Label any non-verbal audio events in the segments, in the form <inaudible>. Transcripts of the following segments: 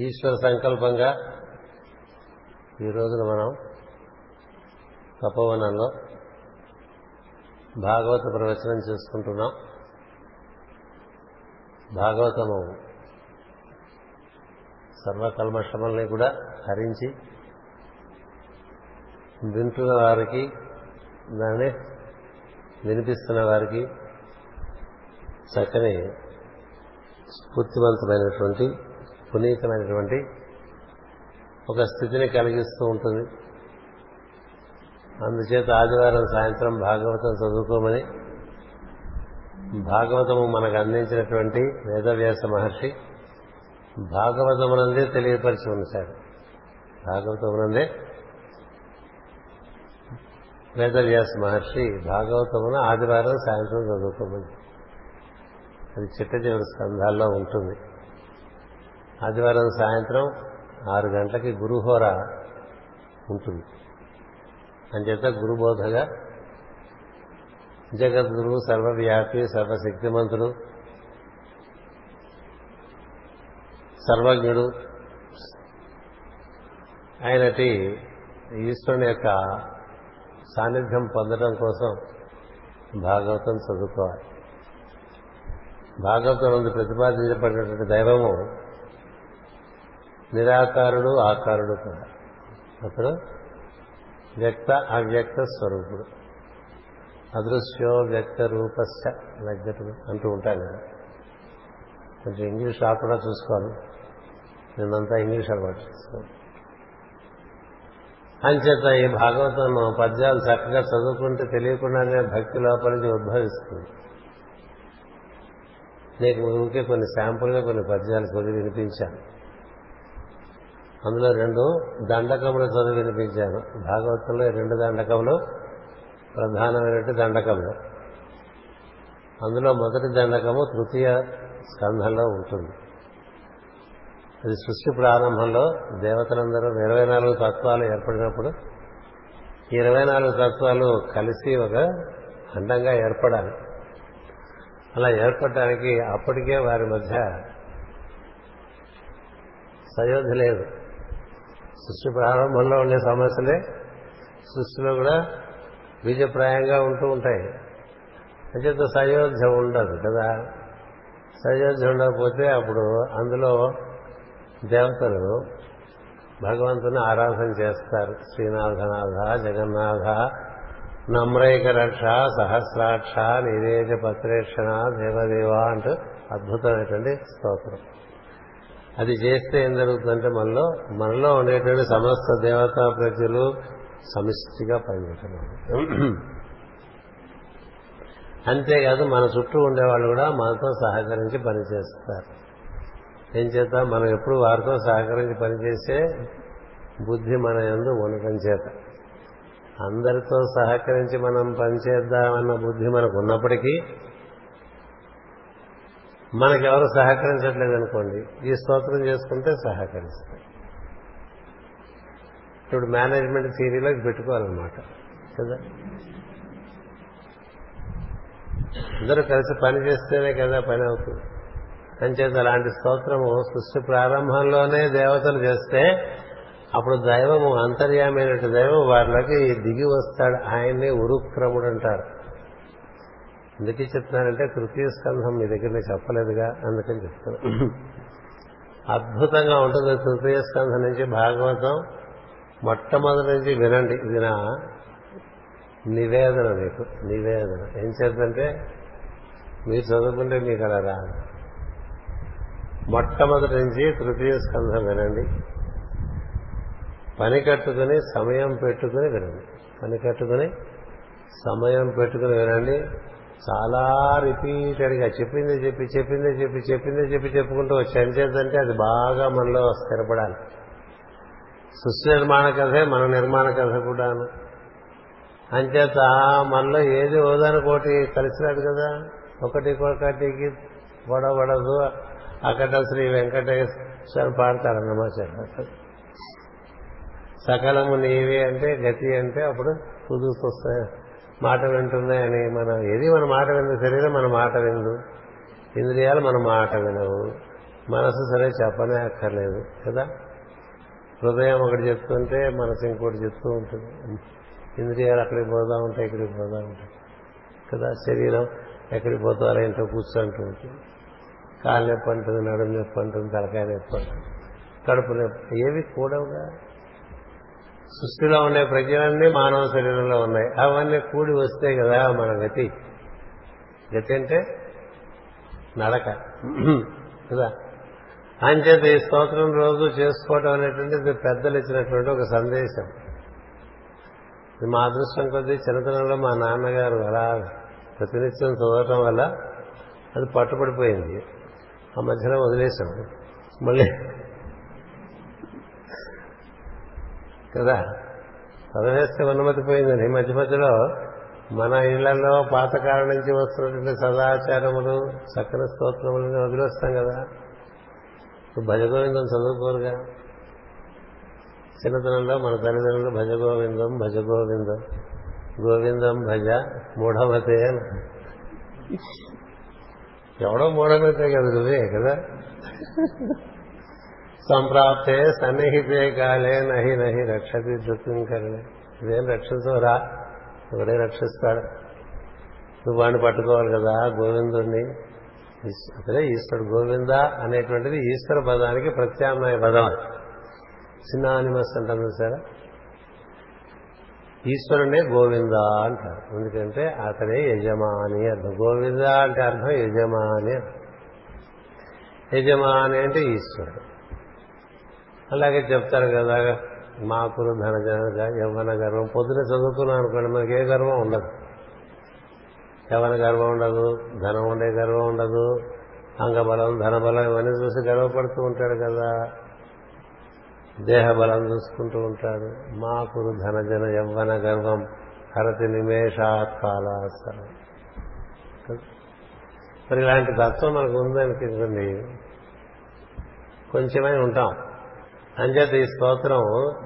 ఈశ్వర సంకల్పంగా ఈ రోజున మనం తపోవనంలో భాగవత ప్రవచనం చేసుకుంటున్నాం. భాగవతము సర్వకల్మషముల్ని కూడా హరించి వింటున్న వారికి దాన్ని వినిపిస్తున్న వారికి చక్కని స్ఫూర్తివంతమైనటువంటి పునీతమైనటువంటి ఒక స్థితిని కలిగిస్తూ ఉంటుంది. అందుచేత ఆదివారం సాయంత్రం భాగవతం చదువుకోమని భాగవతము మనకు అందించినటువంటి వేదవ్యాస మహర్షి భాగవతమునందే తెలియపరిచి ఉంచాడు భాగవతమునందే వేదవ్యాస మహర్షి భాగవతమును ఆదివారం సాయంత్రం చదువుకోమని. అది చిట్ట చివరి స్కంధాల్లో ఉంటుంది. ఆదివారం సాయంత్రం ఆరు గంటలకి గురుహోర ఉంటుంది. అంచేత గురుబోధగా జగద్గురు సర్వవ్యాపి సర్వశక్తిమంతుడు సర్వజ్ఞుడు ఆయనటి ఈశ్వరుని యొక్క సాన్నిధ్యం పొందడం కోసం భాగవతం చదువుకోవాలి. భాగవతం నుండి ప్రతిపాదించబడినటువంటి దైవము నిరాకారుడు ఆకారుడు కూడా. అతడు వ్యక్త అవ్యక్త స్వరూపుడు. అదృశ్యో వ్యక్త రూపస్య లగ్గతుడు అంటూ ఉంటాను కదా. కొంచెం ఇంగ్లీష్ రాకుండా చూసుకోవాలి. నిన్నంతా ఇంగ్లీష్ అలవాటు చేసుకోవాలి. అంచేత ఈ భాగవతం పద్యాలు చక్కగా చదువుకుంటే తెలియకుండానే భక్తి లోపలికి ఉద్భవిస్తుంది. నీకు ఊరికే కొన్ని శాంపుల్గా కొన్ని పద్యాలు కొద్ది వినిపించాను. అందులో రెండు దండకములు చదివి వినిపించాను భాగవతంలో రెండు దండకములు ప్రధానమైనటువంటి దండకములు. అందులో మొదటి దండకము తృతీయ స్కంధంలో ఉంటుంది. అది సృష్టి ప్రారంభంలో దేవతలందరూ ఇరవై నాలుగు తత్వాలు ఏర్పడినప్పుడు ఇరవై నాలుగు తత్వాలు కలిసి ఒక అండంగా ఏర్పడాలి. అలా ఏర్పడటానికి అప్పటికే వారి మధ్య సయోధి లేదు. సృష్టి ప్రారంభంలో ఉండే సమస్యలే సృష్టిలో కూడా బీజప్రాయంగా ఉంటూ ఉంటాయి. అంచేత సయోధ్య ఉండదు కదా? సయోధ్య ఉండకపోతే అప్పుడు అందులో దేవతలు భగవంతుని ఆరాధన చేస్తారు. శ్రీనాథనాథ జగన్నాథ నమ్రైక రక్ష సహస్రాక్ష నిరేజ పత్రేక్షణ దేవదేవ అంటూ అద్భుతమైనటువంటి స్తోత్రం. అది చేస్తే ఏం జరుగుతుందంటే మనలో మనలో ఉండేటువంటి సమస్త దేవతా ప్రజలు సమిష్టిగా పనిచేస్తున్నారు అంతేకాదు మన చుట్టూ ఉండేవాళ్ళు కూడా మనతో సహకరించి పనిచేస్తారు. ఏం చేత మనం ఎప్పుడు వారితో సహకరించి పనిచేసే బుద్ధి మన ఎందు ఉండటం చేత. అందరితో సహకరించి మనం పనిచేద్దామన్న బుద్ధి మనకు ఉన్నప్పటికీ మనకెవరు సహకరించట్లేదు అనుకోండి ఈ స్తోత్రం చేసుకుంటే సహకరిస్తాయి. ఇప్పుడు మేనేజ్మెంట్ థియరీలోకి పెట్టుకోవాలన్నమాట కదా? అందరూ కలిసి పని చేస్తేనే కదా పని అవుతుంది. అంచేత అలాంటి స్తోత్రము సృష్టి ప్రారంభంలోనే దేవతలు చేస్తే అప్పుడు దైవము అంతర్యామైనటువంటి దైవం వారిలోకి దిగి వస్తాడు. ఆయన్ని ఉరుక్రముడు అంటారు. ఎందుకు చెప్తున్నానంటే తృతీయ స్కంధం మీ దగ్గర నేను చెప్పలేదుగా అందుకని చెప్తాను అద్భుతంగా ఉంటుంది తృతీయ స్కంధం నుంచి భాగవతం. మొట్టమొదటి నుంచి వినండి ఇది నా నివేదన మీకు నివేదన. ఏం చేద్దంటే మీరు చదువుకుంటే మీకు అలా రాదు. మొట్టమొదటి నుంచి తృతీయ స్కంధం వినండి. పని కట్టుకుని సమయం పెట్టుకుని వినండి. పని కట్టుకుని సమయం పెట్టుకుని వినండి. చాలా రిపీటెడ్గా చెప్పిందే చెప్పి చెప్పిందే చెప్పి చెప్పిందే చెప్పి చెప్పుకుంటూ వచ్చి అది బాగా మనలో స్థిరపడాలి. సృష్టి నిర్మాణ కథే మన నిర్మాణ కథ కూడాను. అంచేత మనలో ఏది ఓదానుకోటి కలిసిరాడు కదా. ఒకటి ఒకటికి గొడవడదు అక్కడ శ్రీ వెంకటేశ్వర పాడతాడన్నమాట సకలము నీవే అంటే గతి అంటే అప్పుడు కుదురుకొస్తాయి మాట వింటున్నాయని మనం ఏది మన మాట విందు శరీరం మన మాట విందు ఇంద్రియాలు మన మాట వినవు. మనసు సరే చెప్పనే అక్కర్లేదు కదా? హృదయం ఒకటి చెప్తుంటే మనసు ఇంకోటి చెప్తూ ఉంటుంది. ఇంద్రియాలు అక్కడికి పోదా ఉంటాయి ఇక్కడికి పోదా ఉంటాయి కదా? శరీరం ఎక్కడికి పోతారో ఏంటో కూర్చుంటూ ఉంటుంది. కాలు నొప్పి అంటుంది నడుము నొప్పి అంటుంది తలకాయ నొప్పి అంటుంది కడుపు నొప్పి ఏవి కూడవుగా? సృష్టిలో ఉండే ప్రజ్ఞలన్నీ మానవ శరీరంలో ఉన్నాయి. అవన్నీ కూడి వస్తే కదా మన గతి. గతి అంటే నడక. కదా? అంచేత ఈ స్తోత్రం రోజు చేసుకోవటం అనేటువంటిది పెద్దలు ఇచ్చినటువంటి ఒక సందేశం. ఇది మా అదృష్టం కొద్దీ చిన్నతనంలో మా నాన్నగారు అలా ప్రతినిత్యం చదవటం వల్ల అది పట్టుబడిపోయింది. ఆ మధ్యలో వదిలేశాం. మళ్ళీ కదా? చదివేస్తే ఉన్నమతిపోయిందని మధ్య మధ్యలో మన ఇళ్ళలో పాతకాలం నుంచి వస్తున్నటువంటి సదాచారములు చక్కని స్తోత్రములని వదిలేస్తాం కదా? భజగోవిందం చదువుకోరుగా. చిన్నతనంలో మన తల్లిదండ్రులు భజగోవిందం భజగోవిందం గోవిందం భజ మూఢమతే ఎవడో మూఢమతే కదా నువ్వే కదా? సంప్రాప్తే సన్నిహితే కాలే నహి నహి రక్షతి దుఃఖం కరణే. ఇదేం రక్షించవరా? ఎవడే రక్షిస్తాడు. నువ్వు వాడిని పట్టుకోవాలి కదా గోవిందుణ్ణి. అదే ఈశ్వరుడు గోవింద అనేటువంటిది ఈశ్వర పదానికి ప్రత్యామ్నాయ పదం సినానిమస్ అంటారు సార్ ఈశ్వరుడే గోవింద అంటారు. ఎందుకంటే అతడే యజమాని అర్థం. గోవింద అంటే అర్థం యజమాని యజమాని అంటే ఈశ్వరుడు. అలాగే చెప్తారు కదా మాకులు ధనజన యవ్వన గర్వం. పొద్దున చదువుకున్నాం అనుకోండి మనకి ఏ గర్వం ఉండదు. యవ్వన గర్వం ఉండదు ధనం ఉండే గర్వం ఉండదు అంగబలం ధనబలం ఇవన్నీ చూసి గర్వపడుతూ ఉంటాడు కదా. దేహబలం చూసుకుంటూ ఉంటాడు. మాకురు ధనజన యవ్వన గర్వం హరతి నిమేషాత్ కాలాసనం. మరి ఇలాంటి తత్వం మనకు ఉందనిపించండి. కొంచెమై ఉంటాం. అంచేత ఈ స్తోత్రం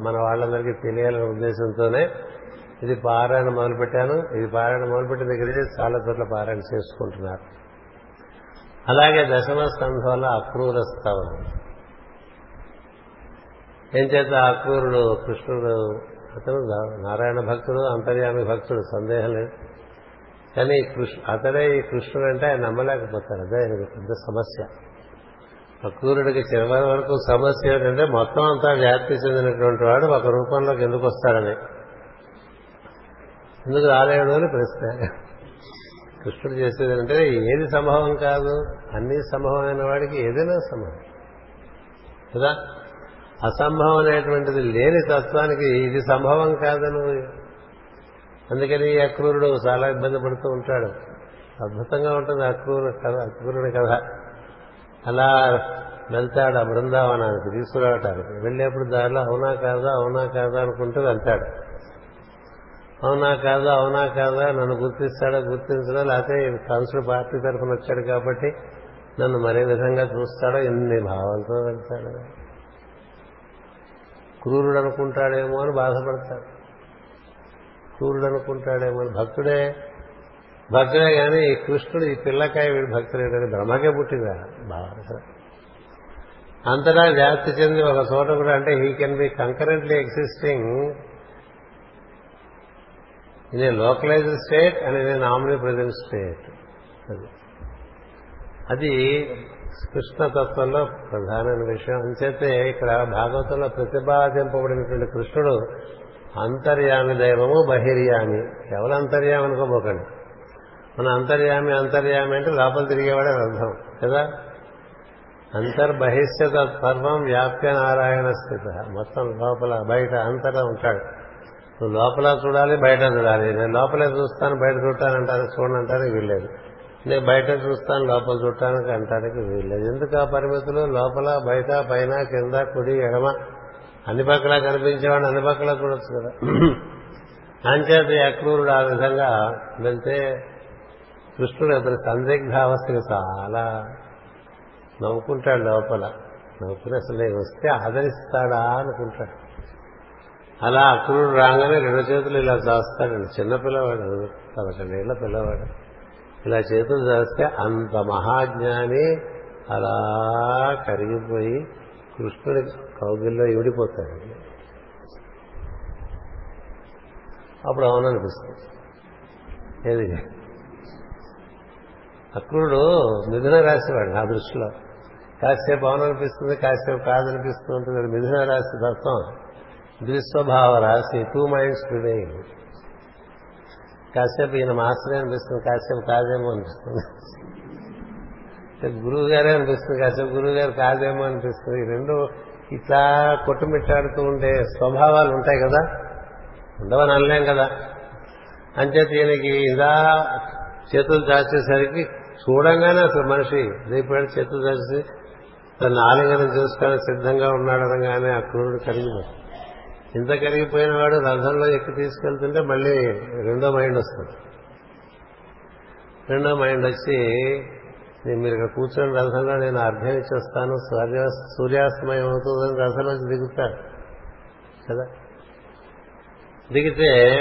మన వాళ్ళందరికీ తెలియాలనే ఉద్దేశంతోనే ఇది పారాయణ మొదలుపెట్టాను. ఇది పారాయణ మొదలుపెట్టిన దగ్గర చాలా చోట్ల పారాయణ చేసుకుంటున్నారు. అలాగే దశమ స్కంధంలో అక్రూర స్తవం ఏం చేత అక్రూరుడు కృష్ణుడు అతను నారాయణ భక్తుడు అంతర్యామి భక్తుడు సందేహం లేదు. కానీ అతడే ఈ కృష్ణుడు అంటే ఆయన నమ్మలేకపోతారు. అదే ఆయనకు పెద్ద సమస్య. అక్రూరుడికి చివరి వరకు సమస్య ఏంటంటే మొత్తం అంతా వ్యాప్తి చెందినటువంటి వాడు ఒక రూపంలోకి ఎందుకు వస్తాడని. ఎందుకు రాలేడు అని ప్రశ్న. కృష్ణుడు చేసేది అంటే ఏది సంభవం కాదు అన్ని సంభవమైన వాడికి ఏదైనా సంభవం. కదా? అసంభవం అనేటువంటిది లేని తత్వానికి ఇది సంభవం కాదని. అందుకని ఈ అక్రూరుడు చాలా ఇబ్బంది పడుతూ ఉంటాడు. అద్భుతంగా ఉంటుంది అక్రూరు కథ అక్రూరుడి కథ. అలా వెళ్తాడు ఆ బృందావనానికి తీసుకురావటానికి. వెళ్ళేప్పుడు దారిలో అవునా కాదా అవునా కాదా అనుకుంటూ వెళ్తాడు. అవునా కాదా అవునా కాదా నన్ను గుర్తిస్తాడా గుర్తించడా లేకపోతే కంసుడు పార్టీ తరఫున వచ్చాడు కాబట్టి నన్ను మరే విధంగా చూస్తాడో ఎన్ని భావాలతో వెళ్తాడు. క్రూరుడు అనుకుంటాడేమో అని బాధపడతాడు. క్రూరుడు అనుకుంటాడేమో అని భక్తుడే భక్తుడే కానీ కృష్ణుడు ఈ పిల్లకాయ వీడు భక్తులేడని బ్రహ్మకే పుట్టిందా? బాగా అంతటా వ్యాప్తి చెంది ఒక చోట కూడా అంటే he can be concurrently existing in a localised state and in a nominee present state అది అది కృష్ణతత్వంలో ప్రధానమైన విషయం. అంచేతే ఇక్కడ భాగవతంలో ప్రతిపాదింపబడినటువంటి కృష్ణుడు అంతర్యామి దైవము బహిర్యామి. కేవలం అంతర్యామి అనుకోబోకండి? మన అంతర్యామి అంతర్యామి అంటే లోపల తిరిగేవాడే అర్థం కదా? అంతర్బహిష్యత సర్వం వ్యాప్య నారాయణ స్థిత మొత్తం లోపల బయట అంతటా ఉంటాడు. నువ్వు లోపల చూడాలి బయట చూడాలి. నేను లోపలే చూస్తాను బయట చూడటానంటాను చూడనంటానికి వీల్లేదు. నేను బయట చూస్తాను లోపల చూడటానికి అంటానికి వీల్లేదు. ఎందుకు ఆ పరిమితులు? లోపల బయట పైన కింద కుడి ఎడమ. అన్ని పక్కల కనిపించేవాడు అన్ని పక్కల చూడొచ్చు కదా. <clears throat> అంచేత అక్రూరుడు ఆ విధంగా వెళ్తే కృష్ణుడు అతని సందిగ్ధావస్థకి చాలా నవ్వుకుంటాడు లోపల. నవ్వుకుని అసలు నేను వస్తే ఆదరిస్తాడా అనుకుంటాడు. అలా అక్రూరుడు రాగానే రెండు చేతులు ఇలా దాస్తాడండి చిన్న పిల్లవాడు పదకొండేళ్ళ పిల్లవాడు. ఇలా చేతులు చేస్తే అంత మహాజ్ఞాని అలా కరిగిపోయి కృష్ణుడి కౌగిల్లో ఇవిడిపోతాడు అప్పుడు అవుననిపిస్తుంది. ఏది? అక్రూరుడు మిథున రాశివాడు నా దృష్టిలో. కాసేపు అవుననిపిస్తుంది కాసేపు కాదనిపిస్తూ ఉంటుంది మిథున రాశి తత్వం. ద్విస్వభావ రాశి టూ మైండ్స్ ప్రివేయింగ్ కాసేపు ఈయన మాస్టరే అనిపిస్తుంది కాసేపు కాదేమో అనిపిస్తుంది. గురువు గారే అనిపిస్తుంది కాసేపు గురువు గారు కాదేమో అనిపిస్తుంది. ఈ రెండు ఇట్లా కొట్టుమిట్టాడుతూ ఉండే స్వభావాలు ఉంటాయి కదా ఉండవని అనలేం కదా? అంచేత ఈయనకి ఇలా చేతులు దాచేసరికి చూడంగానే అసలు మనిషి రేపు చేతులు దాచేసి తన ఆలింగనం చూసుకొని సిద్ధంగా ఉన్నాడనగానే ఆ క్రూరుడు కరిగిపోయి ఇంత కరిగిపోయిన వాడు రథంలో ఎక్కి తీసుకెళ్తుంటే మళ్ళీ రెండో మైండ్ వస్తుంది. రెండో మైండ్ వచ్చి నేను మీరు ఇక్కడ కూర్చొని రథంలో నేను అర్థం ఇచ్చేస్తాను సూర్య సూర్యాస్తమయం అవుతుందని రథంలోంచి దిగుతాడు. కదా? దిగితే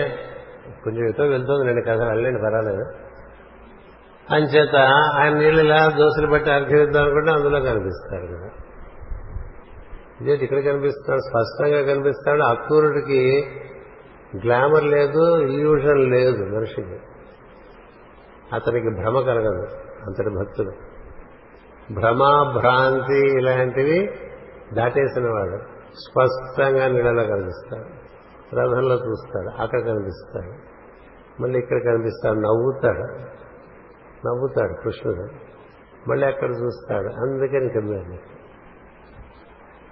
కొంచెం ఎటో వెళ్తుంది నేను కథ వెళ్ళండి పర్వాలేదు. అంచేత ఆయన నీళ్ళు ఇలా దోశలు బట్టి అర్ఘ్యం అనుకుంటే అందులో కనిపిస్తాడు కదా. ఇదే ఇక్కడ కనిపిస్తాడు స్పష్టంగా కనిపిస్తాడు. అక్రూరుడికి గ్లామర్ లేదు ఇల్యూషన్ లేదు మనిషికి. అతనికి భ్రమ కలగదు అంతటి భక్తుడు. భ్రమ భ్రాంతి ఇలాంటివి దాటేసిన వాడు స్పష్టంగా నీళ్ళలో కనిపిస్తాడు. రథంలో చూస్తాడు అక్కడ కనిపిస్తాడు. మళ్ళీ ఇక్కడ కనిపిస్తాడు నవ్వుతాడు. నవ్వుతాడు కృష్ణుడు. మళ్ళీ అక్కడ చూస్తాడు. అందుకని కింద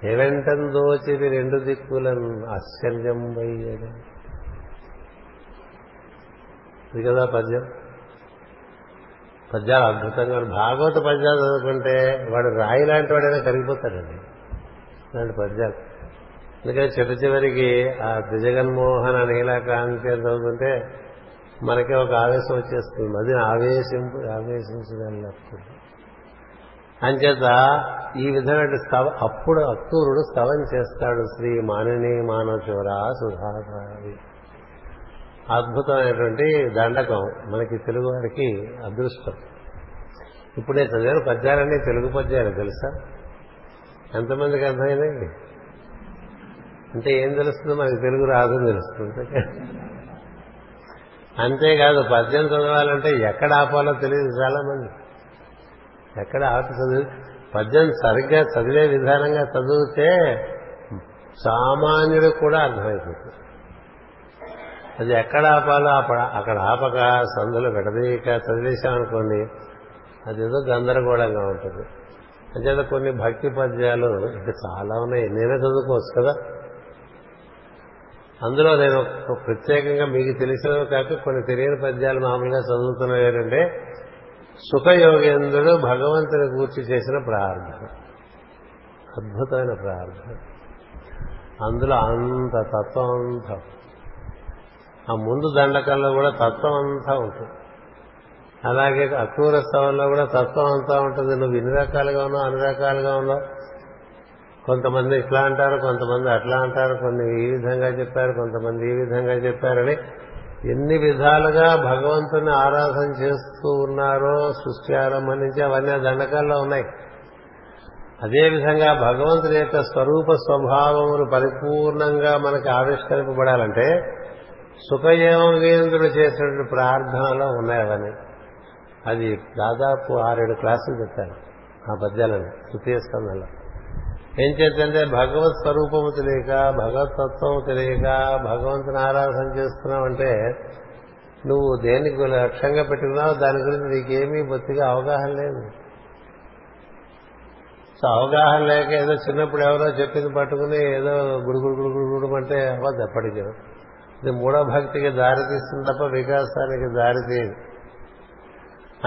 ఎవంటం దోచిది రెండు దిక్కులను ఆశ్చర్యం అయ్యాడు ఇది కదా పద్యం. పద్యాలు అద్భుతంగా భాగవత పద్యాలు చదువుకుంటే వాడు రాయి లాంటి వాడైనా కరిగిపోతాడండి. ఇలాంటి పద్యాలు. అందుకని చిట్ట చివరికి ఆ త్రిజగన్మోహన నీలకాంతి అని చదువుతుంటే మనకే ఒక ఆవేశం వచ్చేస్తుంది. అది ఆవేశింపు ఆవేశించగలిగినప్పుడు. అంచేత ఈ విధమైన స్తవ అప్పుడు అక్తూరుడు స్తవం చేస్తాడు. శ్రీ మానిని మానవచోర సుధాకారి అద్భుతమైనటువంటి దండకం మనకి తెలుగు వారికి అదృష్టం. ఇప్పుడు నేను చదివాను పద్యాలన్నీ తెలుగు పద్యాలు తెలుసా? ఎంతమందికి అర్థమైందండి అంటే ఏం తెలుస్తుందో? మనకి తెలుగు రాదు తెలుస్తుంది. అంతేకాదు పద్యం చదవాలంటే ఎక్కడ ఆపాలో తెలియదు చాలా మంది ఎక్కడ ఆపి చదివి పద్యం సరిగ్గా చదివే విధానంగా చదివితే సామాన్యుడు కూడా అర్థమైపోతుంది అది ఎక్కడ ఆపాలో అక్కడ ఆపక సందులో విడదీయక చదివేశామనుకోండి అదేదో గందరగోళంగా ఉంటుంది. అంచేత కొన్ని భక్తి పద్యాలు ఇంకా చాలా ఉన్నాయి. నేనే చదువుకోవచ్చు కదా? అందులో నేను ప్రత్యేకంగా మీకు తెలిసినవి కాక కొన్ని తెలియని పద్యాలు మామూలుగా చదువుతున్నవి ఏంటంటే సుఖయోగేంద్రుడు భగవంతుని కూర్చి చేసిన ప్రార్థన. అద్భుతమైన ప్రార్థన. అందులో అంత తత్వం అంతా ఆ ముందు దండకంలో కూడా తత్వం అంతా ఉంటుంది. అలాగే అక్రూర స్థవంలో కూడా తత్వం అంతా ఉంటుంది. నువ్వు ఇన్ని రకాలుగా ఉన్నావు అన్ని రకాలుగా ఉన్నావు. కొంతమంది ఇట్లా అంటారు కొంతమంది అట్లా అంటారు కొన్ని ఈ విధంగా చెప్పారు కొంతమంది ఈ విధంగా చెప్పారని ఎన్ని విధాలుగా భగవంతుని ఆరాధన చేస్తూ ఉన్నారో సృష్టి ఆరంభం నుంచి అవన్నీ దండకాల్లో ఉన్నాయి. అదేవిధంగా భగవంతుని యొక్క స్వరూప స్వభావమును పరిపూర్ణంగా మనకి ఆవిష్కరింపబడాలంటే సుఖయోగేంద్రుడు చేసినటువంటి ప్రార్థనలో ఉన్నాయి అవన్నీ. అది దాదాపు ఆరేడు క్లాసులు చెప్పాను ఆ పద్యాలను తృతీయ స్కంధంలో. ఏం చేద్దంటే భగవత్ స్వరూపము తెలియక భగవత్ తత్వము తెలియక భగవంతుని ఆరాధన చేస్తున్నావంటే నువ్వు దేనికి లక్ష్యంగా పెట్టుకున్నావు దాని గురించి నీకేమీ బొత్తిగా అవగాహన లేదు. సో అవగాహన లేక ఏదో చిన్నప్పుడు ఎవరో చెప్పింది పట్టుకుని ఏదో గుడుగుడు గుడుగుడు గుడుమంటే అవ్వదు ఎప్పటికీ ఇది మూఢ భక్తికి దారితీస్తుంది తప్ప వికాసానికి దారితీయదు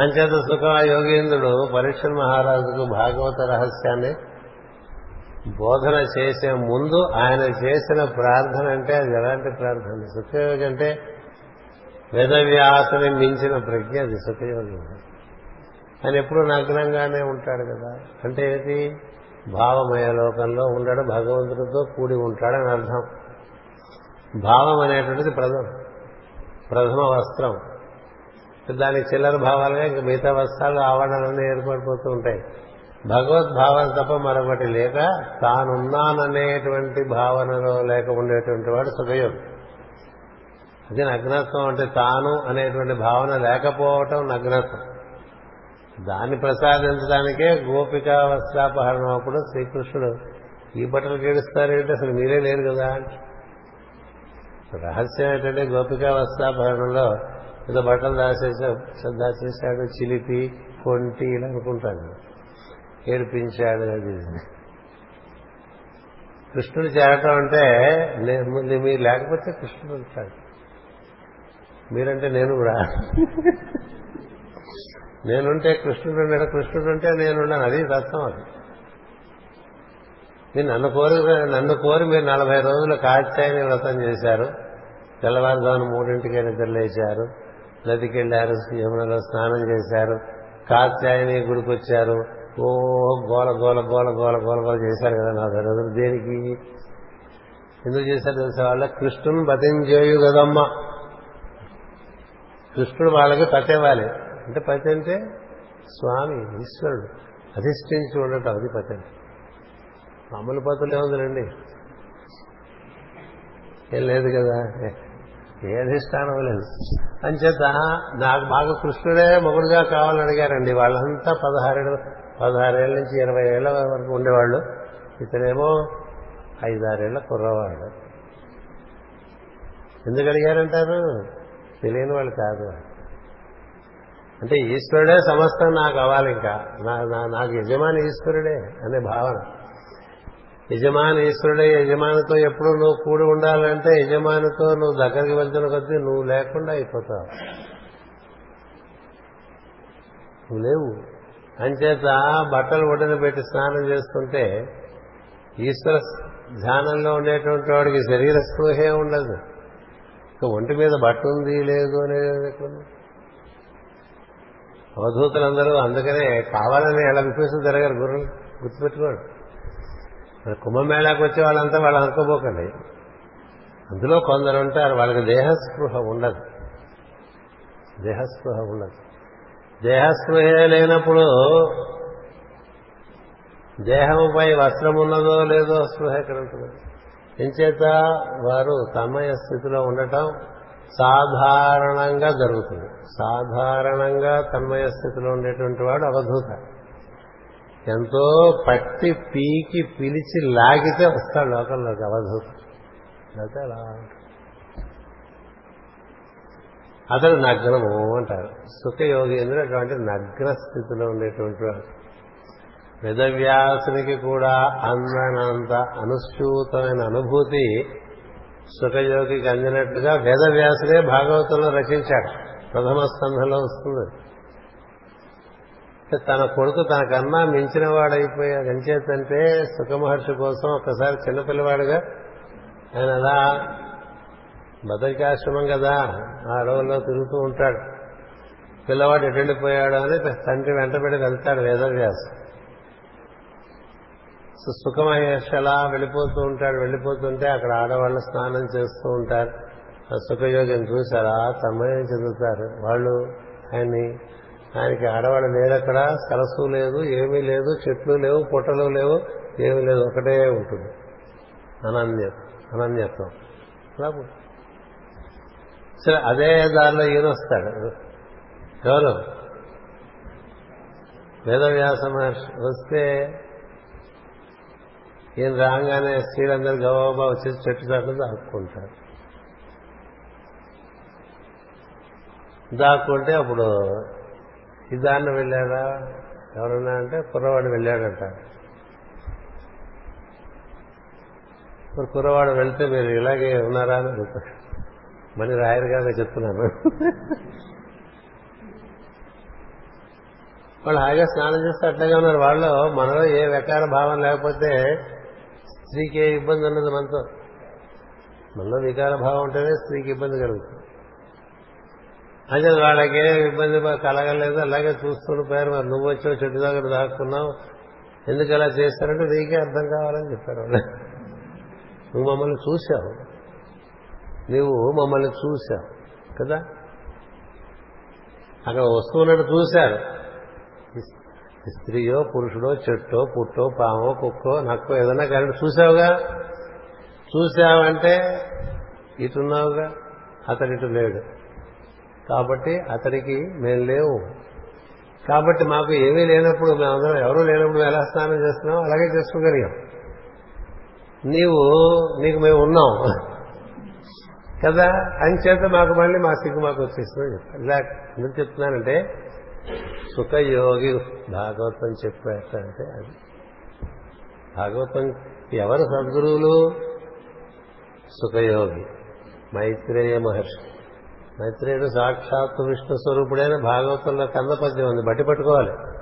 అంచేత సుఖ యోగేంద్రుడు పరీక్ష మహారాజుకు భాగవత రహస్యాన్ని బోధన చేసే ముందు ఆయన చేసిన ప్రార్థన అంటే అది ఎలాంటి ప్రార్థన? సుఖయోగి అంటే వేదవ్యాసని మించిన ప్రజ్ఞ అది సుఖయోగి ఆయన ఎప్పుడు నగ్నంగానే ఉంటాడు కదా. అంటే ఏంటి భావమయ లోకంలో ఉండడు భగవంతుడితో కూడి ఉంటాడని అర్థం. భావం అనేటువంటిది ప్రథమ. ప్రథమ వస్త్రం. దానికి చిల్లర భావాలుగా ఇంకా మిగతా వస్త్రాలు ఆవరణలన్నీ ఏర్పడిపోతూ ఉంటాయి. భగవద్భావన తప్ప మరొకటి లేక తానున్నాననేటువంటి భావనలో లేక ఉండేటువంటి వాడు సుఖయోగి అది నగ్నత్వం అంటే తాను అనేటువంటి భావన లేకపోవటం నగ్నత్వం. దాన్ని ప్రసాదించడానికే గోపికా వస్త్రాపహరణం అప్పుడు శ్రీకృష్ణుడు ఈ బట్టలు కేడుస్తారేంటి అసలు మీరే లేరు కదా అంటే. రహస్యం ఏంటంటే గోపికా వస్త్రాపహరణంలో ఏదో బట్టలు దాచేసాడు దాచేశాడు చిలిపి కొంటి ఇలా అనుకుంటాను ఏడిపించాడు అది కృష్ణుడు చేరటం అంటే మీరు లేకపోతే కృష్ణుడు ఉంటాడు. మీరంటే నేను కూడా. నేనుంటే కృష్ణుడు ఉన్నాడు కృష్ణుడు ఉంటే నేనున్నాను. అది తత్వం అది. మీరు నన్ను కోరి నన్ను కోరి మీరు నలభై రోజులు కాచాయని వ్రతం చేశారు. తెల్లవారుజామున మూడింటికే నిద్ర లేచారు. నదికి వెళ్ళారు యమునలో స్నానం చేశారు. కాత్యాయని గుడికొచ్చారు. ఓ గోల గోల గోల గోల గోల గోల చేశారు కదా నా దగ్గర. దేనికి? ఎందుకు చేశారు తెలుసా? వాళ్ళ కృష్ణుని బతించేయు కదమ్మా. కృష్ణుడు వాళ్ళకి పతివ్వాలి అంటే పతి అంటే స్వామి ఈశ్వరుడు. అధిష్ఠించి ఉండటం అది పతి మామూలు పతులు ఏముందండి ఏం లేదు కదా. ఏ అధిష్టానం లేదు. అంచేత నాకు బాగా కృష్ణుడే మొగుడుగా కావాలని అడిగారండి. వాళ్ళంతా పదహారేడు పదహారేళ్ళ నుంచి ఇరవై ఏళ్ళ వరకు ఉండేవాళ్ళు. ఇతనేమో ఐదారేళ్ళ కుర్రవాడు. ఎందుకు అడిగారంటారు? తెలియని వాళ్ళు కాదు. అంటే ఈశ్వరుడే సమస్తం నాకు అవ్వాలి ఇంకా. నాకు యజమాని ఈశ్వరుడే అనే భావన. యజమాని ఈశ్వరుడే యజమానితో ఎప్పుడు నువ్వు కూడి ఉండాలంటే యజమానితో నువ్వు దగ్గరికి వెళ్తున్న కొద్దీ నువ్వు లేకుండా అయిపోతావు. నువ్వు లేవు. అంచేత బట్టలు ఒడిన పెట్టి స్నానం చేస్తుంటే ఈశ్వర ధ్యానంలో ఉండేటువంటి వాడికి శరీర స్పృహే ఉండదు. ఇక ఒంటి మీద బట్ట ఉంది లేదు అనేది అవధూతులందరూ అందుకనే కావాలని ఎలా విపేసి తిరగారు గుర్రం గుర్తుపెట్టుకోండి. మరి కుంభమేళాకు వచ్చే వాళ్ళంతా వాళ్ళు అనుకోబోకండి. అందులో కొందరు ఉంటారు వాళ్ళకి దేహస్పృహ ఉండదు. దేహస్పృహ ఉండదు. దేహస్పృహే లేనప్పుడు దేహముపై వస్త్రం ఉన్నదో లేదో స్పృహ ఎక్కడ ఉంటుంది ఎంచేత వారు తన్మయ స్థితిలో ఉండటం సాధారణంగా జరుగుతుంది. సాధారణంగా తన్మయ స్థితిలో ఉండేటువంటి వాడు అవధూత. ఎంతో పట్టి పీకి పిలిచి లాగితే వస్తాడు లోకంలోకి అవధూత. అలా అతడు నగ్నము అంటారు. సుఖయోగేంద్రుడు అటువంటి నగ్న స్థితిలో ఉండేటువంటి వాడు. వేదవ్యాసునికి కూడా అందనంత అనుష్యూతమైన అనుభూతి సుఖయోగికి అందినట్టుగా వేదవ్యాసుడే భాగవతంలో రచించాడు. ప్రథమ స్కంధంలో వస్తుంది. తన కొడుకు తనకన్నా మించిన వాడైపోయాడు ఎంచేతంటే సుఖమహర్షి కోసం ఒకసారి చిన్నపిల్లవాడుగా ఆయన అలా బదరికాశ్రమం కదా. ఆ అడవుల్లో తిరుగుతూ ఉంటాడు. పిల్లవాడు ఎటెండిపోయాడు అని తండ్రి వెంటబడి వెళ్తాడు వేదవ్యాసు. సుఖమహేష్ అలా వెళ్ళిపోతూ ఉంటాడు. వెళ్ళిపోతుంటే అక్కడ ఆడవాళ్ళు స్నానం చేస్తూ ఉంటారు. ఆ సుఖయోగం చూసారా తన్మయం చెందుతారు. వాళ్ళు ఆయన్ని ఆయనకి ఆడవాళ్ళు లేరక్కడ. సరస్సు లేదు ఏమీ లేదు. చెట్లు లేవు పుట్టలు లేవు ఏమీ లేదు. ఒకటే ఉంటుంది. అనన్యత్ అనన్యత్వం. సరే అదే దారిలో ఈయన వస్తాడు ఎవరు? వేదవ్యాస మహర్షి. వస్తే ఈయన రాగానే స్త్రీలందరూ గబాబా వచ్చేసి చెట్టు చాటు దాక్కుంటారు. దాక్కుంటే అప్పుడు ఈ దారిని వెళ్ళారా ఎవరన్నా అంటే కుర్రవాడు వెళ్ళాడంట. ఇప్పుడు కుర్రవాడు వెళ్తే మీరు ఇలాగే ఉన్నారా అని అడుగుతారు మళ్ళీ రాయరు గానే చెప్తున్నాను. వాళ్ళు హాయిగా స్నానం చేస్తే అట్లాగే ఉన్నారు. వాళ్ళు మనలో ఏ వికార భావం లేకపోతే స్త్రీకి ఏ ఇబ్బంది ఉండదు మనతో. మనలో వికార భావం ఉంటేనే స్త్రీకి ఇబ్బంది కలుగుతుంది. అదే వాళ్ళకే ఇబ్బంది కలగలేదు అలాగే చూస్తున్న పేరు. మరి నువ్వు వచ్చావు చెట్టు దగ్గర దాక్కున్నావు. ఎందుకు అలా చేస్తారంటే నీకే అర్థం కావాలని చెప్పారు వాళ్ళు. నువ్వు మమ్మల్ని చూశావు. నువ్వు మమ్మల్ని చూశావు కదా? అక్కడ వస్తువులను చూశారు. స్త్రీయో పురుషుడో చెట్టో పుట్టో పామో కుక్కో నక్కో ఏదన్నా కానీ చూసావుగా చూసావంటే ఇటున్నావుగా? అతడిటు ఇటు లేడు. కాబట్టి అతడికి మేము లేవు. కాబట్టి మాకు ఏమీ లేనప్పుడు మేమందరం ఎవరూ లేనప్పుడు ఎలా స్నానం చేస్తున్నాం? అలాగే చేసుకోగలిగాం. నీవు నీకు మేము ఉన్నాం. కదా? అంచేత మాకు మళ్ళీ మా సిగ్గు మాకు వచ్చేస్తుంది ఇలా ఎందుకు చెప్తున్నానంటే సుఖయోగి భాగవతం చెప్పారంటే అది. భాగవతం ఎవరు సద్గురువులు? సుఖయోగి మైత్రేయ మహర్షి. మైత్రేయుడు సాక్షాత్తు విష్ణు స్వరూపుడైన భాగవతంలో కన్న పద్యం ఉంది. బట్టి పట్టుకోవాలి.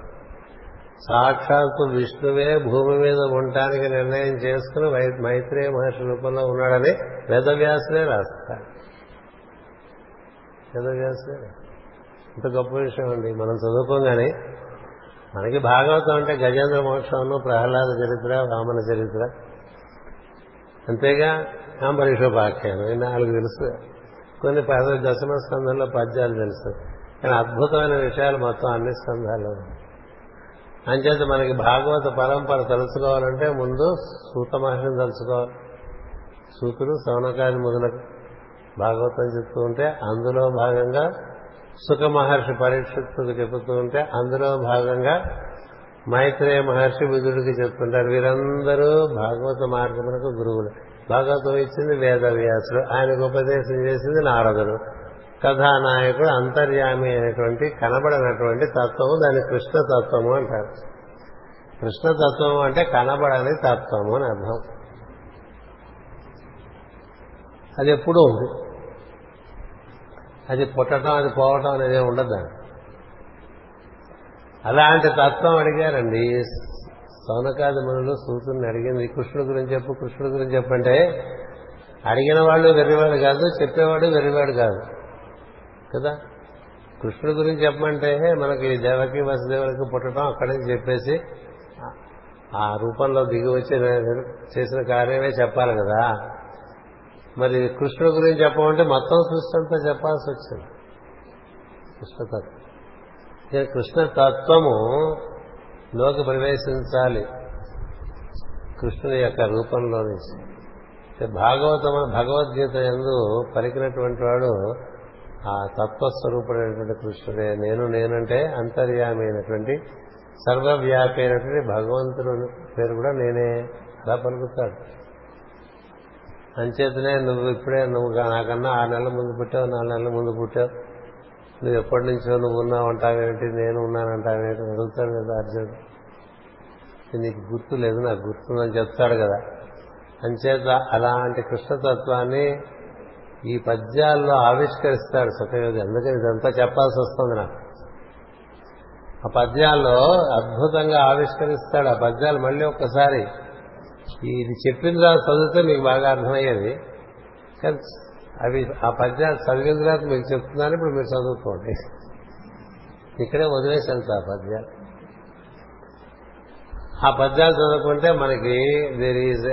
సాక్షాత్తు విష్ణువే భూమి మీద ఉండటానికి నిర్ణయం చేసుకుని మైత్రేయ మహర్షి రూపంలో ఉన్నాడని వేదవ్యాసులే రాస్తారు. వేదవ్యాసులే? ఇంత గొప్ప విషయం అండి. మనం చదువుకోగానే మనకి భాగవతం అంటే గజేంద్ర మోక్షం ప్రహ్లాద చరిత్ర వామన చరిత్ర. అంతేగా అంబరీషోపాఖ్యానం ఈ నాలుగు తెలుసు. కొన్ని పద దశమ స్కంధంలో పద్యాలు తెలుసు. కానీ అద్భుతమైన విషయాలు మొత్తం అన్ని స్కంధాలు అంచేత మనకి భాగవత పరంపర తెలుసుకోవాలంటే ముందు సూత మహర్షిని తెలుసుకోవాలి. సూతుడు సౌనకాది మొదలకు భాగవతం చెప్తూ ఉంటే అందులో భాగంగా సుఖ మహర్షి పరీక్షిత్తుకు చెబుతూ ఉంటే అందులో భాగంగా మైత్రేయ మహర్షి బుధుడికి చెప్తుంటారు. వీరందరూ భాగవత మార్గమునకు గురువులు. భాగవతం ఇచ్చింది వేదవ్యాసుడు. ఆయనకు ఉపదేశం చేసింది నారదుడు. కథానాయకుడు అంతర్యామి అయినటువంటి కనబడనటువంటి తత్వము దాన్ని కృష్ణతత్వము అంటారు. కృష్ణతత్వము అంటే కనబడని తత్వము అని అర్థం. అది ఎప్పుడూ ఉంది. అది పుట్టడం అది పోవటం అనేది ఉండదు దాన్ని అలాంటి తత్వం అడిగారండి. సౌనకాది మునులు సూతుని అడిగింది కృష్ణుడి గురించి చెప్పు కృష్ణుడి గురించి చెప్పంటే అడిగిన వాళ్ళు వెర్రివాడు కాదు చెప్పేవాడు వెర్రివాడు కాదు. కదా? కృష్ణుడి గురించి చెప్పమంటే మనకి దేవకి వసుదేవులకి పుట్టడం అక్కడి చెప్పేసి ఆ రూపంలో దిగి వచ్చి చేసిన కార్యమే చెప్పాలి కదా? మరి కృష్ణుడి గురించి చెప్పమంటే మొత్తం సృష్టి అంతా చెప్పాల్సి వచ్చింది. కృష్ణతత్వం కృష్ణతత్వము లోకి ప్రవేశించాలి. కృష్ణుని యొక్క రూపంలో నుంచి భాగవతం భగవద్గీత ఎందు పలికినటువంటి వాడు ఆ తత్వస్వరూపుడైనటువంటి కృష్ణుడే. నేను నేనంటే అంతర్యామి అయినటువంటి సర్వవ్యాపి అయినటువంటి భగవంతుడు పేరు కూడా నేనే. అలా పలుకుతాడు. అంచేతనే నువ్వు ఇప్పుడే నువ్వు నాకన్నా ఆరు నెలల ముందు పుట్టావు నాలుగు నెలల ముందు పుట్టావు. నువ్వు ఎప్పటి నుంచో నువ్వు ఉన్నావు అంటావేంటి నేను ఉన్నానంటావేంటి అడుగుతాడు కదా అర్జునుడు. నీకు గుర్తు లేదు నాకు గుర్తుందని చెప్తాడు కదా. అంచేత అలాంటి కృష్ణతత్వాన్ని ఈ పద్యాల్లో ఆవిష్కరిస్తాడు సుఖయోగి అందుకని ఇదంతా చెప్పాల్సి వస్తుంది నాకు. ఆ పద్యాల్లో అద్భుతంగా ఆవిష్కరిస్తాడు. ఆ పద్యాలు మళ్ళీ ఒక్కసారి ఇది చెప్పిన తర్వాత చదివితే మీకు బాగా అర్థమయ్యేది. కానీ అవి ఆ పద్యాలు చదివిన తర్వాత మీకు చెప్తున్నాను ఇప్పుడు మీరు చదువుకోండి. ఇక్కడే వదిలేసి ఆ పద్యాలు. ఆ పద్యాలు చదువుకుంటే మనకి there is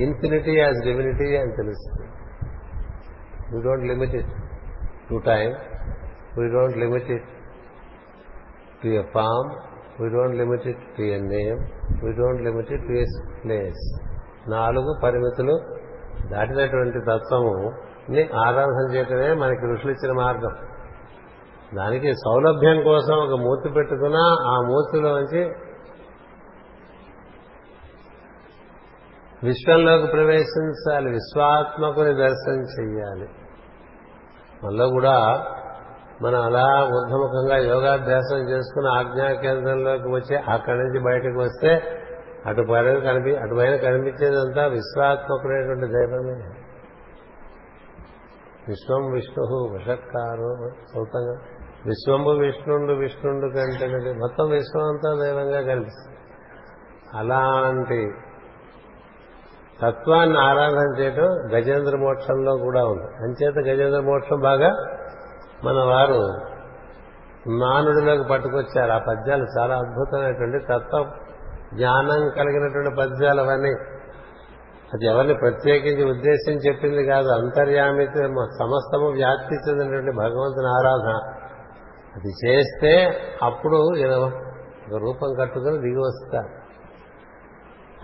infinity as divinity అని తెలుస్తుంది. We don't limit it to time we don't limit it to a form we don't limit it to a name we don't limit it to a place నాలుగు పరిమితులు దాటినటువంటి తత్వము ని ఆరాధన చేయటమే మనకి ఋషులు ఇచ్చిన మార్గం. దానికి సౌలభ్యం కోసం ఒక మూర్తి పెట్టుకున్నా ఆ మూర్తిలోంచి విశ్వంలోకి ప్రవేశించాలి. విశ్వాత్మకుని దర్శనం చెయ్యాలి. మనలో కూడా మనం అలా ఊర్ధముఖంగా యోగాభ్యాసం చేసుకుని ఆజ్ఞా కేంద్రంలోకి వచ్చి అక్కడి నుంచి బయటకు వస్తే అటు పైన కనిపి అటు పైన కనిపించేదంతా విశ్వాత్మకుడైనటువంటి దైవమే. విశ్వం విష్ణు వషత్కారు సొంతంగా. విశ్వంబు విష్ణుండు విష్ణుండు కంటే మొత్తం విశ్వం అంతా దైవంగా కనిపిస్తుంది. అలాంటి తత్వాన్ని ఆరాధన చేయడం గజేంద్ర మోక్షంలో కూడా ఉంది. అంచేత గజేంద్ర మోక్షం బాగా మన వారు నానుడిలోకి పట్టుకొచ్చారు. ఆ పద్యాలు చాలా అద్భుతమైనటువంటి తత్వ జ్ఞానం కలిగినటువంటి పద్యాలు అవన్నీ. అది ఎవరిని ప్రత్యేకించి ఉద్దేశం చెప్పింది కాదు. అంతర్యామి సమస్తము వ్యాప్తి చెందినటువంటి భగవంతుని ఆరాధన. అది చేస్తే అప్పుడు ఒక రూపం కట్టుకుని దిగి వస్తారు.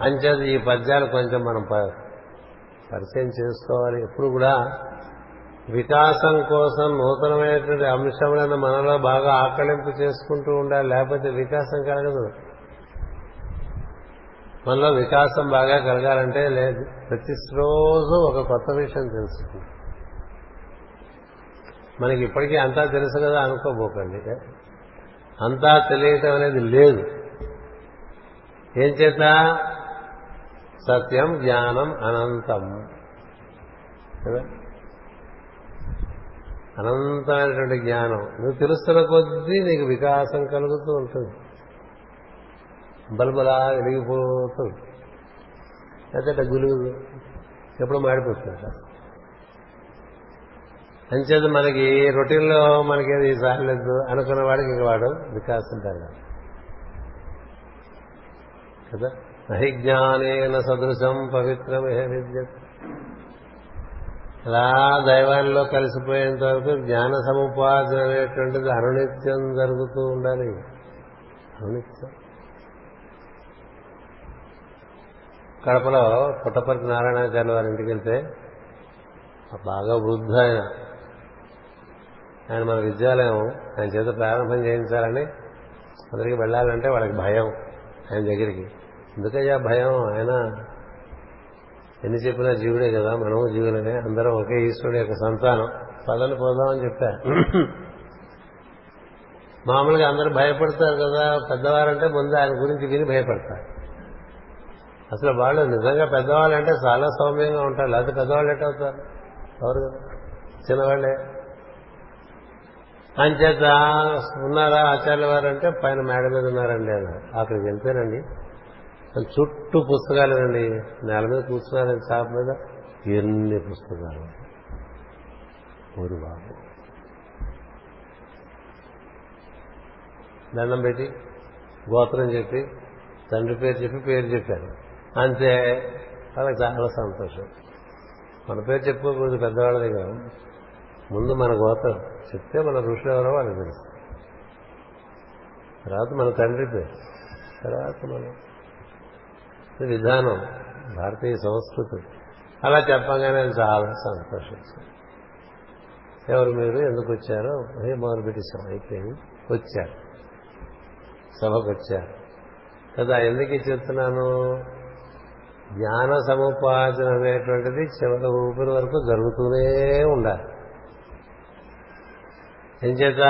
అంచేది ఈ పద్యాలు కొంచెం మనం ప- పరిచయం చేసుకోవాలి. ఎప్పుడు కూడా వికాసం కోసం నూతనమైనటువంటి అంశములను మనలో బాగా ఆకలింపు చేసుకుంటూ ఉండాలి. లేకపోతే వికాసం కలగదు. మనలో వికాసం బాగా కలగాలంటే లేదు ప్రతి రోజు ఒక కొత్త విషయం తెలుసుకుంది మనకి ఇప్పటికీ అంతా తెలుసు కదా అనుకోబోకండి. అంతా తెలియటం అనేది లేదు. ఏం చేత? సత్యం జ్ఞానం అనంతం. కదా అనంతమైనటువంటి జ్ఞానం. నువ్వు తెలుస్తున్న కొద్దీ నీకు వికాసం కలుగుతూ ఉంటుంది. బల్బలా వెలిగిపోతుంది లేకపోతే గులుగు ఎప్పుడు మాడిపోతుంది అంచేది మనకి రొటీన్లో మనకి ఏది సారలేదు అనుకున్న వాడికి ఇంకా వాడు వికాసం పెరగాలి. కదా? నహిజ్ఞానేన సదృశం పవిత్రమే విద్య అలా దైవాల్లో కలిసిపోయేంత వరకు జ్ఞాన సముపార్జన అనేటువంటిది అనునిత్యం జరుగుతూ ఉండాలి. అనునిత్యం. కడపలో పుట్టపర్తి నారాయణాచార్య వారి ఇంటికి వెళ్తే బాగా వృద్ధ ఆయన. ఆయన మన విద్యాలయం ఆయన చేత ప్రారంభం చేయించాలని అందరికి వెళ్ళాలంటే వాళ్ళకి భయం ఆయన దగ్గరికి. ఎందుకయ్యా భయం? ఆయన ఎన్ని చెప్పినా జీవుడే కదా మనము జీవులనే అందరం ఒకే ఈశ్వరుడు యొక్క సంతానం. పదని పోదామని చెప్పా. మామూలుగా అందరూ భయపడతారు కదా పెద్దవారంటే ముందు ఆయన గురించి విని భయపడతారు. అసలు వాళ్ళు నిజంగా పెద్దవాళ్ళంటే చాలా సౌమ్యంగా ఉంటారు. లేకపోతే పెద్దవాళ్ళు ఎట్టవుతారు ఎవరు కదా? చిన్నవాళ్ళే అంచేత ఉన్నారా ఆచార్య అంటే పైన మేడ మీద ఉన్నారండి అన్నారు. అక్కడికి వెళ్తేనండి. చుట్టూ పుస్తకాలేనండి. నేల మీద కూర్చున్నారని షాప్ మీద. ఎన్ని పుస్తకాలు? ఊరు బాబు. దండం పెట్టి గోత్రం చెప్పి తండ్రి పేరు చెప్పి పేరు చెప్పారు అంతే. వాళ్ళకి చాలా సంతోషం. మన పేరు చెప్పుకోకూడదు పెద్దవాళ్ళది కాదు. ముందు మన గోత్రం. చెప్తే మన ఋషులు ఎవరో వాళ్ళకి తెలుసు. తర్వాత మన తండ్రి పేరు. తర్వాత మన విధానం భారతీయ సంస్కృతి. అలా చెప్పగానే చాలా సంతోషించారు. ఎవరు మీరు? ఎందుకు వచ్చారో? అదే మొదలు పెట్టేశాం అయిపోయింది. వచ్చారు. సభకు వచ్చారు. కదా ఎందుకు చెప్తున్నాను? జ్ఞాన సముపార్జన అనేటువంటిది చివరి ఊపిరి వరకు జరుగుతూనే ఉండాలి. ఎంచేత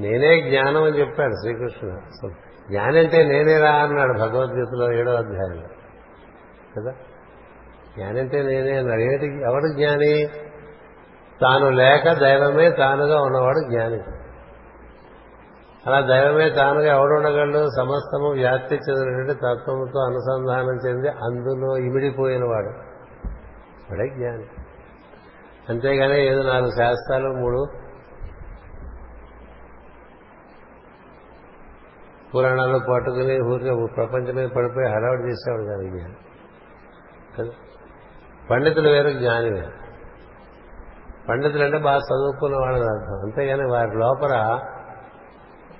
నేనే జ్ఞానం అని చెప్పాడు శ్రీకృష్ణుడు. జ్ఞానంటే నేనేరా నేనే రా అన్నాడు భగవద్గీతలో ఏడో అధ్యాయంలో. కదా? జ్ఞానంటే నేనే అన్నాడు. ఏంటి ఎవడు జ్ఞాని? తాను లేక దైవమే తానుగా ఉన్నవాడు జ్ఞాని. అలా దైవమే తానుగా ఎవడు సమస్తము వ్యాప్తి చెందినటువంటి తత్వముతో అనుసంధానం చెంది అందులో ఇమిడిపోయినవాడు. వాడే జ్ఞాని. అంతేగాని ఏదో నాలుగు శాస్త్రాలు మూడు పురాణాలు పట్టుకుని ఊరికే ప్రపంచం మీద పడిపోయి హడావుడి చేసేవాడు కాదు జ్ఞాని కదా? పండితులు వేరు జ్ఞాని వేరు. పండితులు అంటే బాగా చదువుకున్న వాళ్ళని అర్థం అంతేగాని వారి లోపల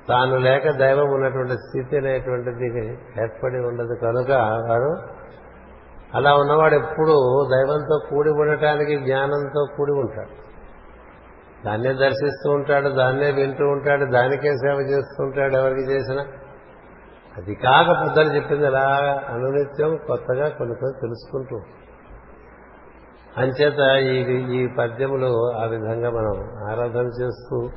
తాను లేక దైవం ఉన్నటువంటి స్థితి అనేటువంటిది ఏర్పడి ఉండదు. కనుక వారు అలా ఉన్నవాడు ఎప్పుడు దైవంతో కూడి ఉండటానికి జ్ఞానంతో కూడి ఉంటాడు. దాన్నే దర్శిస్తూ ఉంటాడు దాన్నే వింటూ ఉంటాడు దానికే సేవ చేస్తూ ఉంటాడు ఎవరికి చేసినా. అది కాక పెద్దలు చెప్పింది అలా అనునిత్యం కొత్తగా కొన్ని కొన్ని తెలుసుకుంటూ. అంచేత ఈ ఈ పద్యములు ఆ విధంగా మనం ఆరాధన చేస్తూ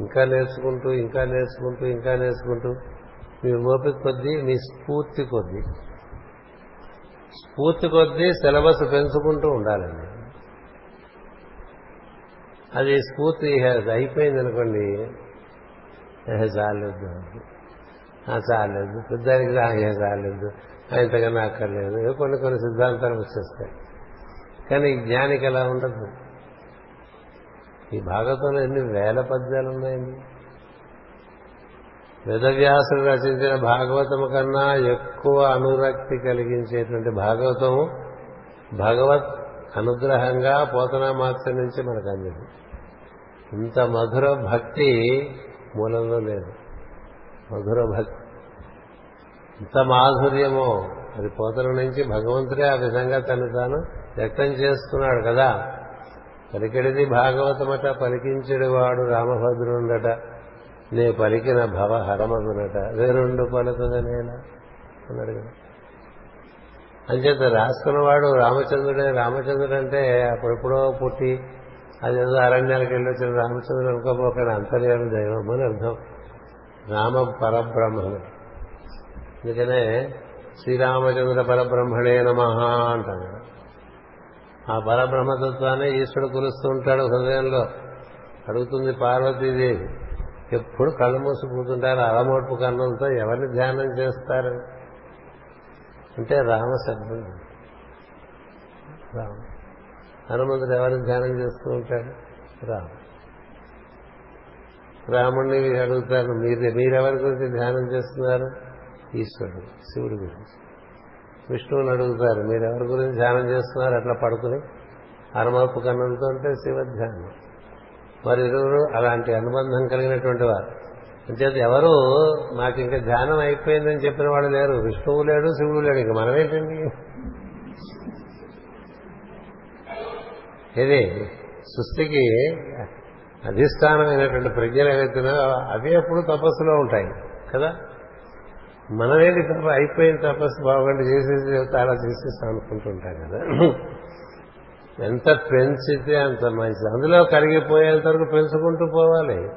ఇంకా నేర్చుకుంటూ ఇంకా నేర్చుకుంటూ ఇంకా నేర్చుకుంటూ మీ ఓపిక కొద్దీ మీ స్ఫూర్తి కొద్దీ. స్ఫూర్తి కొద్దీ సిలబస్ పెంచుకుంటూ ఉండాలండి. అది స్ఫూర్తి అయిపోయింది అనుకోండి చాలేదు చాలేదు. పెద్దానికి రాగే చాలేదు. ఇంతకన్నా అక్కర్లేదు. కొన్ని కొన్ని సిద్ధాంతాలు వచ్చేస్తాయి. కానీ జ్ఞానికి ఎలా ఉండదు? ఈ భాగవతంలో ఎన్ని వేల పద్యాలు ఉన్నాయండి? వేదవ్యాసుడు రచించిన భాగవతము కన్నా ఎక్కువ అనురక్తి కలిగించేటువంటి భాగవతము భగవత్ అనుగ్రహంగా పోతనామాత్ర నుంచి మనకు అందింది. ఇంత మధుర భక్తి మూలంలో లేదు. మధుర భక్తి ఎంత మాధుర్యమో. అది పోతల నుంచి భగవంతుడే ఆ విధంగా తను తాను వ్యక్తం చేసుకున్నాడు కదా. పలికెడిది భాగవతమట పలికించెడు వాడు రామభద్రుండట. నే పలికిన భవ హరమగునట. వేరుండు పలుకుదనేలా అన్నాడు కదా. అంచేత రాసుకున్నవాడు రామచంద్రుడే రామచంద్రుడు అంటే అప్పుడెప్పుడో పుట్టి అదేదో అరణ్యాలకు వెళ్ళి వచ్చిన రామచంద్రుడు అనుకోపోకుండా అంతర్యాలు దైవం అని అర్థం. రామ పరబ్రహ్మను అందుకనే శ్రీరామచంద్ర పరబ్రహ్మణే నమ అంటాడు. ఆ పరబ్రహ్మతత్వాన్ని ఈశ్వరుడు కురుస్తూ ఉంటాడు హృదయంలో. అడుగుతుంది పార్వతీదేవి ఎప్పుడు కళ్ళు మూసుకుపోతుంటారు అలమోట్పు కన్నులతో ఎవరిని ధ్యానం చేస్తారు? అంటే రామశబ్దం రామ. హనుమంతుడు ఎవరిని ధ్యానం చేస్తూ ఉంటాడు? రామ రాముడిని అడుగుతారు మీరు మీరెవరి గురించి ధ్యానం చేస్తున్నారు? ఈశ్వరుడు శివుడి గురించి. విష్ణువుని అడుగుతారు మీరెవరి గురించి ధ్యానం చేస్తున్నారు? అట్లా పడుకుని అరమపు కన్నంతో అంటే శివ ధ్యానం మరి ఇరువురు అలాంటి అనుబంధం కలిగినటువంటి వారు. అంచేత ఎవరు నాకు ఇంకా ధ్యానం అయిపోయిందని చెప్పిన వాళ్ళు లేరు. విష్ణువు లేడు శివుడు లేడు. ఇంకా మనమేంటండి? ఇది సృష్టికి అధిష్టానమైనటువంటి ప్రజ్ఞలు ఏవైతున్నాయో అవి ఎప్పుడు తపస్సులో ఉంటాయి కదా? మనమేది తప్ప అయిపోయిన తపస్సు బాగుండి చేసేసి చాలా చేసేస్తాం అనుకుంటుంటాం కదా? ఎంత పెంచితే అంత మంచిది. అందులో కరిగిపోయేంత వరకు పెంచుకుంటూ పోవాలి.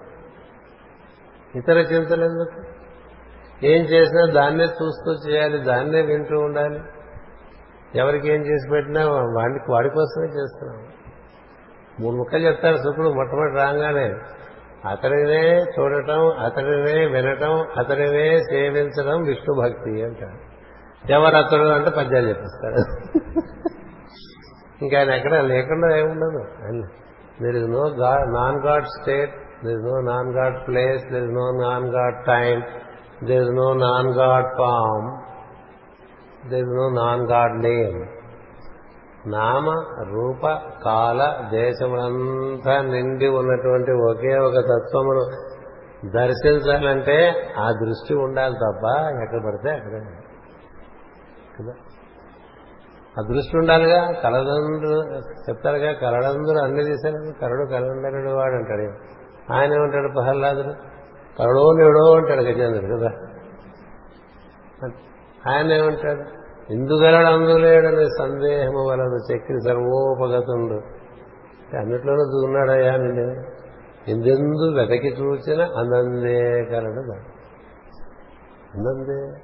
ఇతర చింతలు ఎందుకు? ఏం చేసినా దాన్నే చూస్తూ చేయాలి దాన్నే వింటూ ఉండాలి. ఎవరికి ఏం చేసి పెట్టినా వాడికి వాడి కోసమే చేస్తున్నాం. మూడు ముక్కలు చెప్తారు శుక్రుడు మొట్టమొదటి రాగానే అతడినే చూడటం అతడినే వినటం అతడినే సేవించడం విష్ణు భక్తి అంటారు ఎవరు అతడు అంటే పద్యాలు చెప్పిస్తారు ఇంకా ఆయన ఎక్కడ లేకుండా ఏముండదు. There is no non god state there is no non god place there is no non god time there is no non god form there is no non god name నామ రూప కాల దేశములంతా నిండి ఉన్నటువంటి ఒకే ఒక తత్వమును దర్శించాలంటే ఆ దృష్టి ఉండాలి తప్ప ఎక్కడ పడితే అక్కడ కదా? ఆ దృష్టి ఉండాలిగా కలదండ్రు చెప్తారుగా కలడందరూ అన్ని తీశారు. కరడు కలండరుడు వాడు అంటాడు. ఆయన ఏమంటాడు ప్రహ్లాదుడు? కరడో నేడో అంటాడు గజేంద్రుడు కదా? ఆయన ఏమంటాడు? ఇందుగలడు అందులేడని సందేహము వలన చక్రి సర్వోపగతుండు. అన్నిట్లోనూ దూన్నాడయ్యా నిన్ను. ఎందెందు వెతకి చూచిన అందందే కలడు అందందే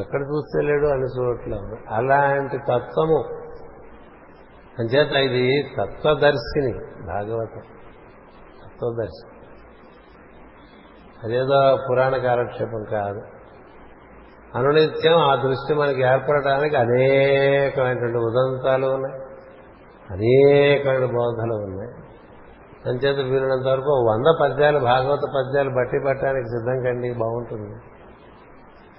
ఎక్కడ చూస్తే లేడు అని చోట్ల. అలాంటి తత్వము. అంచేత ఇది తత్వదర్శిని భాగవతం. తత్వదర్శి. అదేదో పురాణ కాలక్షేపం కాదు. అనునిత్యం ఆ దృష్టి మనకి ఏర్పడటానికి అనేకమైనటువంటి ఉదంతాలు ఉన్నాయి. అనేకమైన బోధలు ఉన్నాయి. అంచేత వీరినంత వరకు వంద పద్యాలు భాగవత పద్యాలు బట్టి పట్టడానికి సిద్ధం కండి బాగుంటుంది.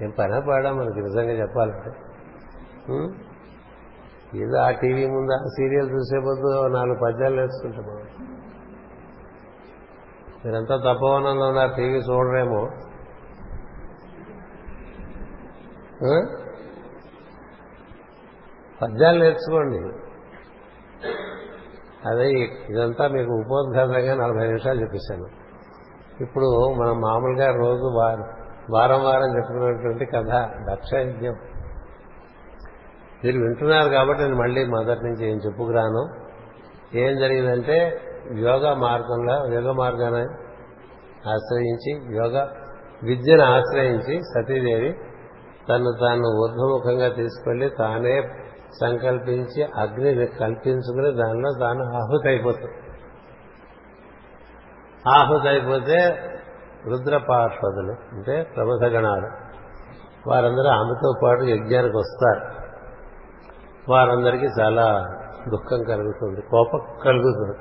ఏం పని పాడా మనకి నిజంగా చెప్పాలంటే. ఏదో ఆ టీవీ ముందు ఆ సీరియల్ చూసే పొద్దు నాలుగు పద్యాలు నేర్చుకుంటాం మీరంతా తపోవనంలో ఉన్నారు టీవీ చూడరేమో. పద్యాలు నేర్చుకోండి. అదే ఇదంతా మీకు ఉపోద్ఘాతంగా నలభై నిమిషాలు చెప్పేశాను. ఇప్పుడు మనం మామూలుగా రోజు వారం వారం చెప్పుకున్నటువంటి కథ దక్షయజ్ఞం మీరు వింటున్నారు కాబట్టి నేను మళ్ళీ మొదటి నుంచి ఏం చెప్పుకురాను. ఏం జరిగిందంటే యోగ మార్గంలో యోగ మార్గాన్ని ఆశ్రయించి యోగ విద్యను ఆశ్రయించి సతీదేవి తను తాను ఊర్ధముఖంగా తీసుకెళ్ళి తానే సంకల్పించి అగ్నిని కల్పించుకుని దానిలో తాను ఆహుతి అయిపోతుంది ఆహుతి అయిపోతే రుద్ర పార్షదులు అంటే ప్రమథగణాలు వారందరూ ఆమెతో పాటు యజ్ఞానికి వస్తారు. వారందరికీ చాలా దుఃఖం కలుగుతుంది కోపం కలుగుతుంది.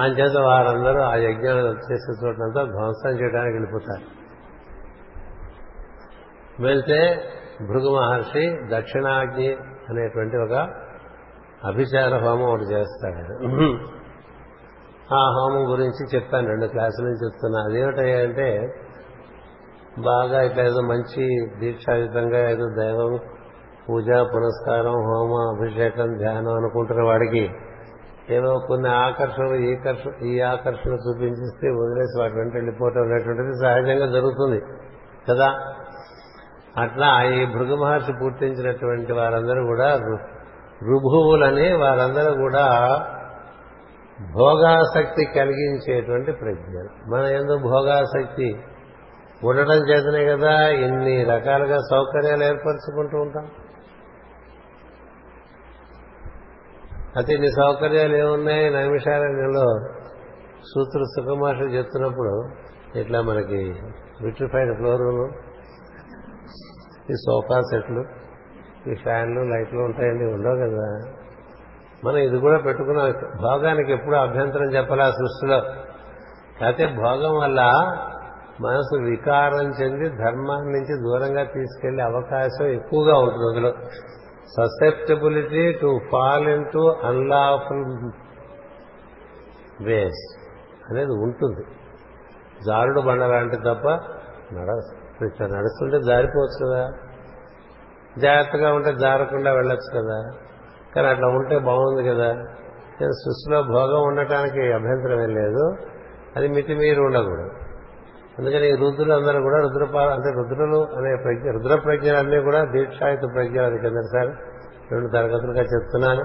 అంచేత వారందరూ ఆ యజ్ఞాలు చేసే చోటంతా ధ్వంసం చేయడానికి వెళ్ళిపోతారు. వెళ్తే భృగు మహర్షి దక్షిణాగ్ని అనేటువంటి ఒక అభిచార హోమం ఒకటి చేస్తాడు. ఆ హోమం గురించి చెప్తాను రెండు క్లాసుల నుంచి చెప్తున్నా. అదేమిటంటే బాగా ఇట్లా ఏదో మంచి దీక్షాయుతంగా ఏదో దైవం పూజ పునస్కారం హోమ అభిషేకం ధ్యానం అనుకుంటున్న వాడికి ఏదో కొన్ని ఆకర్షణలు ఈ ఈ ఆకర్షణ చూపించిస్తే వదిలేసి వాటి వెంట వెళ్ళిపోవటం అనేటువంటిది సహజంగా జరుగుతుంది కదా. అట్లా ఈ భృగు మహర్షి పూర్తించినటువంటి వారందరూ కూడా రుభువులని వారందరూ కూడా భోగాసక్తి కలిగించేటువంటి ప్రజ్ఞలు. మన ఎందుకు భోగాసక్తి ఉండటం చేతనే కదా ఇన్ని రకాలుగా సౌకర్యాలు ఏర్పరచుకుంటూ ఉంటాం. అయితే ఇన్ని సౌకర్యాలు ఏమున్నాయి? నైమిషారణ్యంలో సూత్రుడు సుఖమాష చెప్తున్నప్పుడు ఇట్లా మనకి విట్రిఫైడ్ ఫ్లోర్ ఈ సోఫా సెట్లు ఈ ఫ్యాన్లు లైట్లు ఉంటాయండి ఉండవు కదా. మనం ఇది కూడా పెట్టుకున్నాం. భోగానికి ఎప్పుడు అభ్యంతరం చెప్పలే సృష్టిలో. అయితే భోగం వల్ల మనసు వికారం చెంది ధర్మాన్ని నుంచి దూరంగా తీసుకెళ్ళే అవకాశం ఎక్కువగా ఉంటుంది అందులో. Susceptibility to fall into unlawful ways అనేది ఉంటుంది. జారుడు బండ లాంటి తప్ప నడ ఇట్లా నడుస్తుంటే జారిపోవచ్చు కదా. జాగ్రత్తగా ఉంటే జారకుండా వెళ్ళొచ్చు కదా. కానీ అట్లా ఉంటే బాగుంది కదా. సృష్టిలో భోగం ఉండటానికి అభ్యంతరం ఏం లేదు. అది మితిమీరి ఉండకూడదు. అందుకని ఈ రుద్రులు అందరూ కూడా రుద్రపాల అంటే రుద్రులు అనే ప్రజ్ఞ రుద్ర ప్రజ్ఞలు అన్నీ కూడా దీక్షాయుత ప్రజ్ఞలు అది కిందసారి రెండు తరగతులుగా చెప్తున్నాను.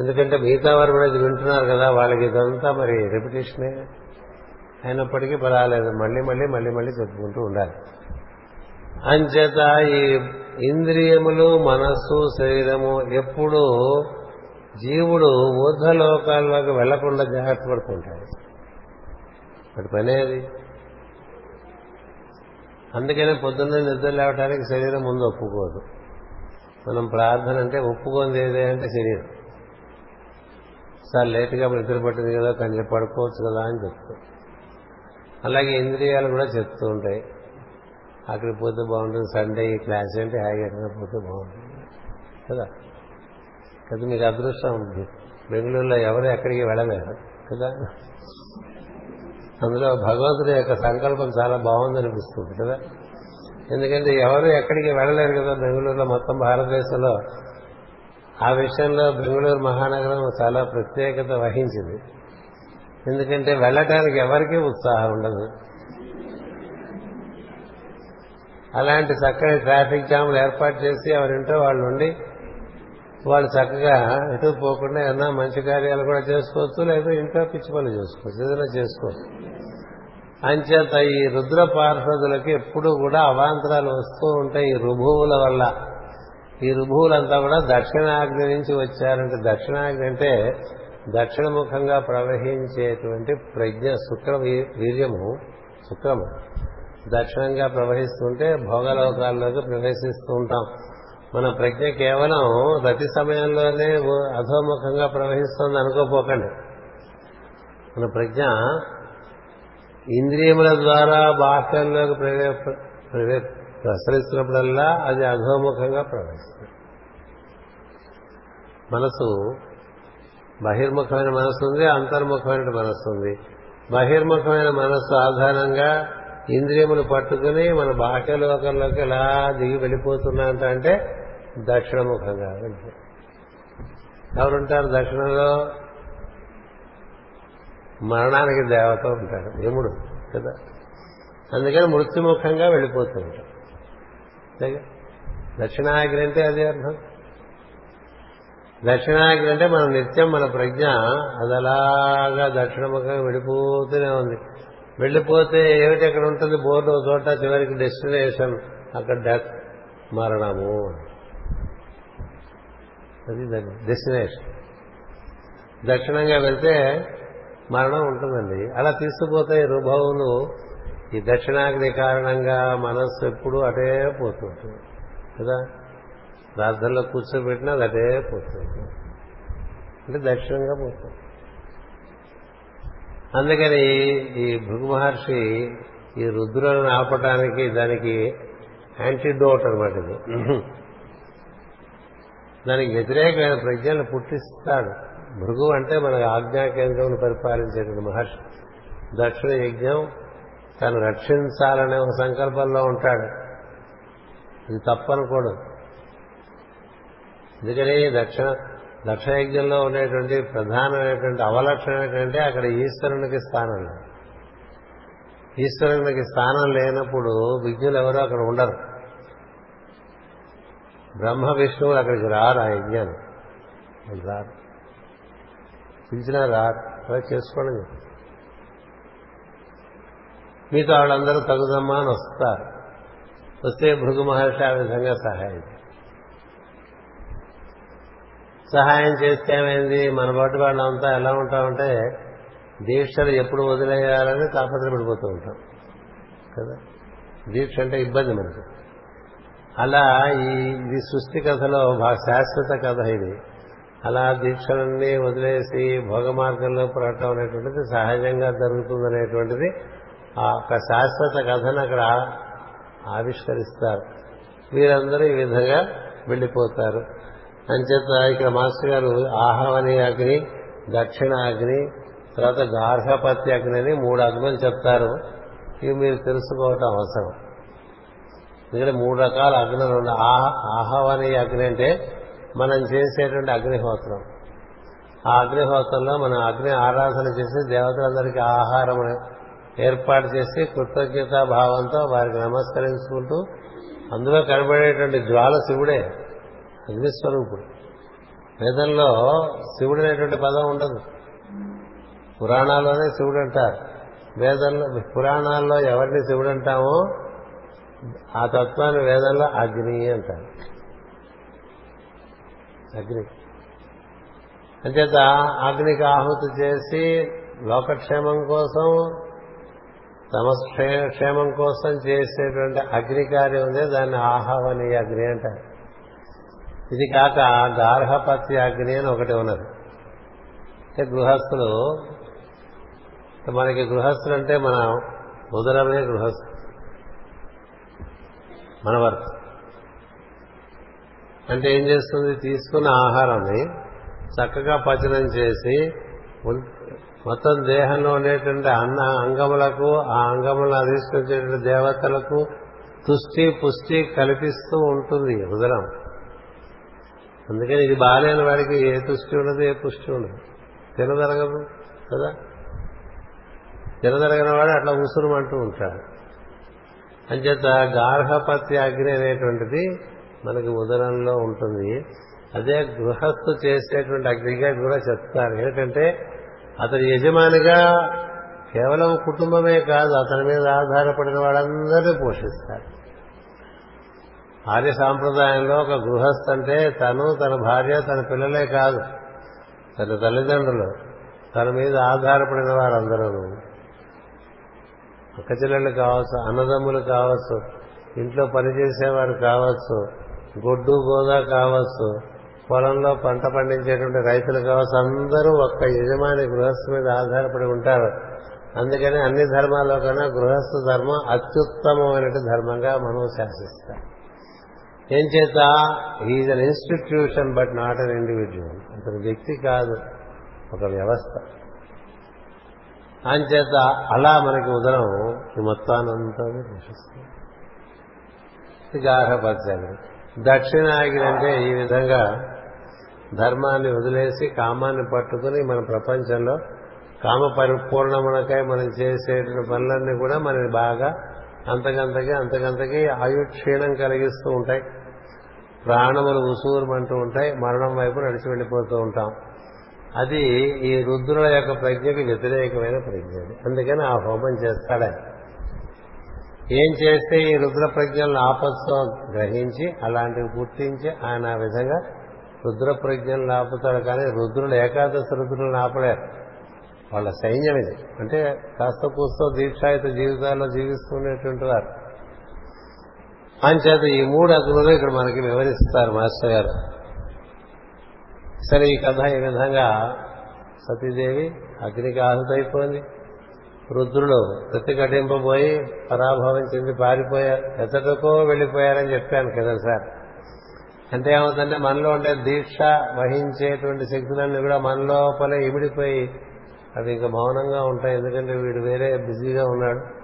ఎందుకంటే మిగతా వారు కూడా ఇది వింటున్నారు కదా. వాళ్ళకి ఇదంతా మరి రెపిటేషనే అయినప్పటికీ పర్వాలేదు. మళ్ళీ మళ్ళీ మళ్ళీ మళ్ళీ చెప్పుకుంటూ ఉండాలి. అంచేత ఈ ఇంద్రియములు మనస్సు శరీరము ఎప్పుడు జీవుడు ఊర్ధలోకాల్లోకి వెళ్ళకుండా జాగ్రత్త పడుతుంటాడు. వాటి పనేది అందుకనే పొద్దున్నే నిద్ర లేవటానికి శరీరం ముందు ఒప్పుకోదు. మనం ప్రార్థన అంటే ఒప్పుకోంది ఏదే అంటే శరీరం. సార్ లేటుగా నిద్ర పట్టింది కదా కానీ పడుకోవచ్చు కదా అని చెప్తాం అలాగే ఇంద్రియాలు కూడా చెప్తూ ఉంటాయి. అక్కడికి పోతే బాగుంటుంది సండే ఈ క్లాస్ ఏంటి హాయిగా ఎక్కడ పోతే బాగుంటుంది. కదా? కదా మీకు అదృష్టం ఉంది. బెంగళూరులో ఎవరు ఎక్కడికి వెళ్ళలేరు. కదా? అందులో భగవంతుడి యొక్క సంకల్పం చాలా బాగుందనిపిస్తుంది. కదా? ఎందుకంటే ఎవరు ఎక్కడికి వెళ్ళలేరు కదా బెంగళూరులో మొత్తం భారతదేశంలో. ఆ విషయంలో బెంగళూరు మహానగరం చాలా ప్రత్యేకత వహించింది. ఎందుకంటే వెళ్ళటానికి ఎవరికీ ఉత్సాహం ఉండదు. అలాంటి చక్కని ట్రాఫిక్ జామ్లు ఏర్పాటు చేసి ఎవరింటో వాళ్ళు ఉండి వాళ్ళు చక్కగా ఎటు పోకుండా ఏమన్నా మంచి కార్యాలు కూడా చేసుకోవచ్చు లేదా ఇంట్లో పిచ్చి పనులు చేసుకోవచ్చు ఏదైనా చేసుకోవచ్చు. అంచేత ఈ రుద్ర పార్షదులకి ఎప్పుడు కూడా అవాంతరాలు వస్తూ ఉంటాయి ఈ రుభువుల వల్ల. ఈ రుభువులంతా కూడా దక్షిణాగ్ని నుంచి వచ్చారంటే దక్షిణాగ్ని అంటే దక్షిణముఖంగా ప్రవహించేటువంటి ప్రజ్ఞ శుక్ర వీర్యము శుక్రము దక్షిణంగా ప్రవహిస్తుంటే భోగలోకాల్లోకి ప్రవేశిస్తూ ఉంటాం. మన ప్రజ్ఞ కేవలం రతి సమయంలోనే ఓ- అధోముఖంగా ప్రవహిస్తుంది అనుకోపోకండి. మన ప్రజ్ఞ ఇంద్రియముల ద్వారా బాహ్యంలోకి ప్రవే ప్రవే ప్రసరిస్తున్నప్పుడల్లా అది అధోముఖంగా ప్రవహిస్తుంది. మనసు బహిర్ముఖమైన మనస్సు ఉంది అంతర్ముఖమైన మనస్సు ఉంది బహిర్ముఖమైన మనస్సు ఆధారంగా ఇంద్రియములు పట్టుకుని మన బాహ్యలోకంలోకి ఎలా దిగి వెళ్ళిపోతున్నంత అంటే దక్షిణముఖంగా ఎవరుంటారు దక్షిణంలో? మరణానికి దేవత ఉంటాడు యముడు కదా. అందుకని మృత్యుముఖంగా వెళ్ళిపోతూ ఉంటాడు దక్షిణాగ్ని అంటే అదే అర్థం. దక్షిణానికి అంటే మనం నిత్యం మన ప్రజ్ఞ అదలాగా దక్షిణముఖంగా వెళ్ళిపోతూనే ఉంది. వెళ్ళిపోతే ఏమిటి అక్కడ ఉంటుంది? బోర్డు ఒక చోట చివరికి డెస్టినేషన్. అక్కడ డెత్ మరణము. అది డెస్టినేషన్. దక్షిణంగా వెళ్తే మరణం ఉంటుందండి. అలా తీసుకుపోతే రుభవులు ఈ దక్షిణాగ్ని కారణంగా మనస్సు ఎప్పుడు అటే పోతుంటుంది కదా? ప్రార్థనలో కూర్చోబెట్టినా అది అదే పోతుంది. అంటే దక్షిణంగా పోతుంది. అందుకని ఈ భృగు మహర్షి ఈ రుద్రులను ఆపటానికి దానికి యాంటీడోట్ అనమాట ఇది. దానికి వ్యతిరేకమైన ప్రజ్ఞలు పుట్టిస్తాడు. భృగు అంటే మన ఆజ్ఞా కేంద్రం పరిపాలించేటువంటి మహర్షి. దక్షిణ యజ్ఞం తను రక్షించాలనే ఒక సంకల్పంలో ఉంటాడు. ఇది తప్పనుకోడు. ఎందుకని దక్షిణ దక్షయజ్ఞంలో ఉండేటువంటి ప్రధానమైనటువంటి అవలక్షణం ఏంటంటే అక్కడ ఈశ్వరునికి స్థానం లేదు. ఈశ్వరునికి స్థానం లేనప్పుడు విజ్ఞులు ఎవరు అక్కడ ఉండరు. బ్రహ్మ విష్ణువులు అక్కడికి రారు ఆ యజ్ఞాన్ని రారు. పిలిచినా రారు. అలా చేసుకోండి. మీతో వాళ్ళందరూ తగుదమ్మా అని వస్తారు. వస్తే భృగు మహర్షి ఆ విధంగా సహాయం చేస్తారు. సహాయం చేస్తే ఏమైంది? మన పాటు వాళ్ళంతా ఎలా ఉంటామంటే దీక్షలు ఎప్పుడు వదిలేయాలని తాపత్రపడిపోతూ ఉంటాం. కదా? దీక్ష అంటే ఇబ్బంది మనకి. అలా ఈ ఇది సృష్టి కథలో శాశ్వత కథ ఇది. అలా దీక్షలన్నీ వదిలేసి భోగ మార్గంలో పురటం అనేటువంటిది సహజంగా జరుగుతుందనేటువంటిది ఆ ఒక శాశ్వత కథను అక్కడ ఆవిష్కరిస్తారు. వీరందరూ ఈ విధంగా వెళ్ళిపోతారు. అంచేత ఇక్కడ మాస్టర్ గారు ఆహవని అగ్ని దక్షిణ అగ్ని తర్వాత గార్హపత్య అగ్ని అని మూడు అగ్నులు చెప్తారు. ఇవి మీరు తెలుసుకోవటం అవసరం. ఎందుకంటే మూడు రకాల అగ్నులు ఉన్నాయి. ఆహవని అగ్ని అంటే మనం చేసేటువంటి అగ్నిహోత్రం. ఆ అగ్నిహోత్రంలో మనం అగ్ని ఆరాధన చేసి దేవతలందరికీ ఆహారం ఏర్పాటు చేసి కృతజ్ఞతా భావంతో వారికి నమస్కరించుకుంటూ అందులో కనబడేటువంటి జ్వాల శివుడే. అగ్నిస్వరూపుడు వేదంలో శివుడు అనేటువంటి పదం ఉండదు. పురాణాల్లోనే శివుడు అంటారు. వేదంలో పురాణాల్లో ఎవరిని శివుడు అంటామో ఆ తత్వాన్ని వేదంలో అగ్ని అంటారు. అగ్ని. అంచేత అగ్నికి ఆహుతి చేసి లోకక్షేమం కోసం తమ క్షేమం కోసం చేసేటువంటి అగ్ని కార్యం ఉంది దాన్ని ఆహవని అగ్ని అంటారు. ఇది కాక గార్హపత్య అగ్ని అని ఒకటి ఉన్నది. అంటే గృహస్థులు మనకి గృహస్థులు అంటే మన ఉదరమే గృహస్థు మన వర్క్ అంటే ఏం చేస్తుంది? తీసుకున్న ఆహారాన్ని చక్కగా పచనం చేసి మొత్తం దేహంలో ఉండేటువంటి అన్న అంగములకు ఆ అంగములను అధిష్ఠించేటువంటి దేవతలకు తుష్టి పుష్టి కల్పిస్తూ ఉంటుంది ఉదరం అందుకని ఇది బాగాలేని వాడికి ఏ తుష్టి ఉండదు ఏ పుష్టి ఉండదు. తినదరగదు కదా? తినదరగని వాడు అట్లా ఉసురుమంటూ ఉంటాడు. అంచేత గార్హపత్య అగ్ని అనేటువంటిది మనకి ఉదరంలో ఉంటుంది. అదే గృహస్థు చేసేటువంటి అగ్నిగా కూడా చెప్తారు. ఏంటంటే అతని యజమానిగా కేవలం కుటుంబమే కాదు అతని మీద ఆధారపడిన వాళ్ళందరినీ పోషిస్తారు. ఆర్య సాంప్రదాయంలో ఒక గృహస్థ అంటే తను తన భార్య తన పిల్లలే కాదు. తన తల్లిదండ్రులు తన మీద ఆధారపడిన వారందరూ. అక్క చెల్లెళ్ళు కావచ్చు అన్నదమ్ములు కావచ్చు ఇంట్లో పనిచేసేవారు కావచ్చు గొడ్డు గోదా కావచ్చు పొలంలో పంట పండించేటువంటి రైతులు కావచ్చు అందరూ ఒక్క యజమాని గృహస్థు మీద ఆధారపడి ఉంటారు. అందుకని అన్ని ధర్మాల్లో కన్నా గృహస్థ ధర్మం అత్యుత్తమమైన ధర్మంగా మనం శాసిస్తాం. ఏం చేత? Is an institution but not an individual అతని వ్యక్తి కాదు ఒక వ్యవస్థ. అంచేత అలా మనకి ఉదరం ఈ మొత్తానంతా పోషిస్తుంది గార్హపరచాలి దక్షిణాగిరి అంటే ఈ విధంగా ధర్మాన్ని వదిలేసి కామాన్ని పట్టుకుని మన ప్రపంచంలో కామ పరిపూర్ణమునకై మనం చేసే పనులన్నీ కూడా మనని బాగా అంతకంతకి అంతకంతకి ఆయుక్షీణం కలిగిస్తూ ఉంటాయి. ప్రాణములు ఉసూరుమంటూ ఉంటాయి మరణం వైపు నడిచి వెళ్ళిపోతూ ఉంటాం. అది ఈ రుద్రుల యొక్క ప్రజ్ఞకి వ్యతిరేకమైన ప్రజ్ఞ అందుకని ఆ హోమం చేస్తాడే ఏం చేస్తే ఈ రుద్ర ప్రజ్ఞలను ఆపత్సో గ్రహించి అలాంటివి గుర్తించి ఆయన ఆ విధంగా రుద్ర ప్రజ్ఞలను ఆపుతాడు. కానీ రుద్రులు ఏకాదశి రుద్రులను ఆపలేరు. వాళ్ళ సైన్యం ఇది. అంటే కాస్త కూస్తో దీక్షాయుత జీవితాల్లో జీవిస్తున్నటువంటి వారు. అంచేత ఈ మూడు అగ్నులు ఇక్కడ మనకి వివరిస్తారు మాస్టర్ గారు. సరే ఈ కథ ఈ విధంగా సతీదేవి అగ్నికి ఆహుతైపోయింది రుద్రులు ప్రతిఘటింపబోయి పరాభవం చెంది పారిపోయారు ఎతటకో వెళ్ళిపోయారని చెప్పాను కదా సార్. అంటే ఏమవుతుందంటే మనలో ఉండే దీక్ష వహించేటువంటి శక్తులన్నీ కూడా మన లోపలే ఇమిడిపోయి అవి ఇంకా మౌనంగా ఉంటాయి. ఎందుకంటే వీడు వేరే బిజీగా ఉన్నాడు.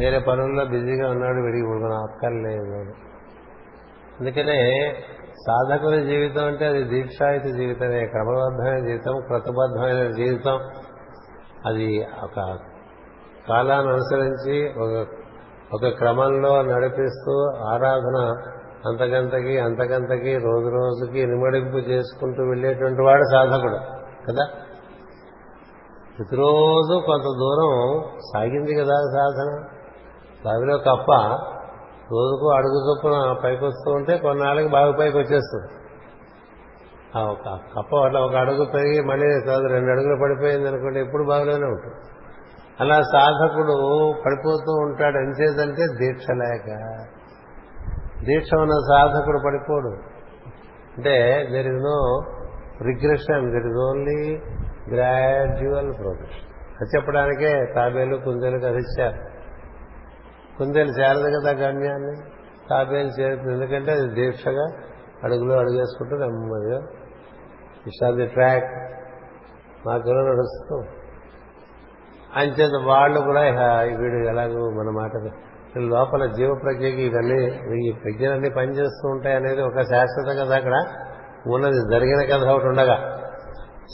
వేరే పనుల్లో బిజీగా ఉన్నాడు వీడికి మనం అక్కర్లేదు అందుకనే సాధకుల జీవితం అంటే అది దీక్షాయుత జీవితమే క్రమబద్ధమైన జీవితం క్రతబద్ధమైన జీవితం. అది ఒక కాలాన్ని అనుసరించి ఒక ఒక క్రమంలో నడిపిస్తూ ఆరాధన అంతకంతకి అంతకంతకి రోజు రోజుకి నిమడింపు చేసుకుంటూ వెళ్ళేటువంటి వాడు సాధకుడు కదా? ప్రతిరోజు కొంత దూరం సాగింది కదా సాధన. బావిలో కప్ప రోజుకు అడుగు చొప్పున పైకి వస్తూ ఉంటే కొన్నాళ్ళకి బావి పైకి వచ్చేస్తుంది ఆ ఒక కప్ప అట్లా ఒక అడుగు పెరిగి మళ్ళీ కాదు రెండు అడుగులు పడిపోయింది అనుకోండి ఎప్పుడు బావిలోనే ఉంటుంది. అలా సాధకుడు పడిపోతూ ఉంటాడు. ఎంచేదంటే దీక్ష లేక. దీక్ష ఉన్న సాధకుడు పడిపోడు. అంటే there is no regression there is only gradual progression అది చెప్పడానికే తాబేలు కుందేలు కథ కుందేలు చేరదు కదా గమ్యాన్ని. తాబేలు చేరుతుంది ఎందుకంటే అది దీక్షగా అడుగులో అడుగేసుకుంటూ నెమ్మదిగా. ఇష్టాల్ ది ట్రాక్ మాకు నడుస్తూ. అంచేత వాళ్ళు కూడా వీడు ఎలాగో మన మాట లోపల జీవ ప్రజ్ఞకి ఇవన్నీ ఈ ప్రజ్ఞలన్నీ పనిచేస్తూ ఉంటాయి అనేది ఒక శాశ్వత కథ అక్కడ. ఉన్నది జరిగిన కథ ఒకటి ఉండగా.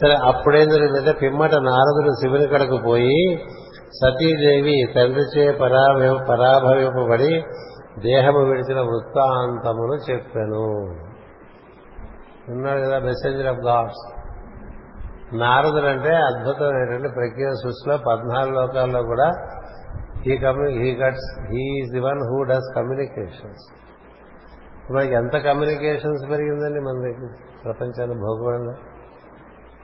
సరే అప్పుడేం జరిగిందంటే పిమ్మట నారదుడు శివుని కడకు పోయి సతీదేవి తండ్రిచే పరాభ పరాభవింపబడి దేహము విడిచిన వృత్తాంతమును చెప్పాను. ఉన్నాడు కదా మెసెంజర్ ఆఫ్ గాడ్స్ నారదుడు అంటే అద్భుతమైనటువంటి ప్రజ్ఞ సృష్టిలో పద్నాలుగు లోకాల్లో కూడా he commu he gets he's the one who does communications మనకి ఎంత కమ్యూనికేషన్స్ పెరిగిందండి మన దగ్గర ప్రపంచాన్ని భూగోళంలో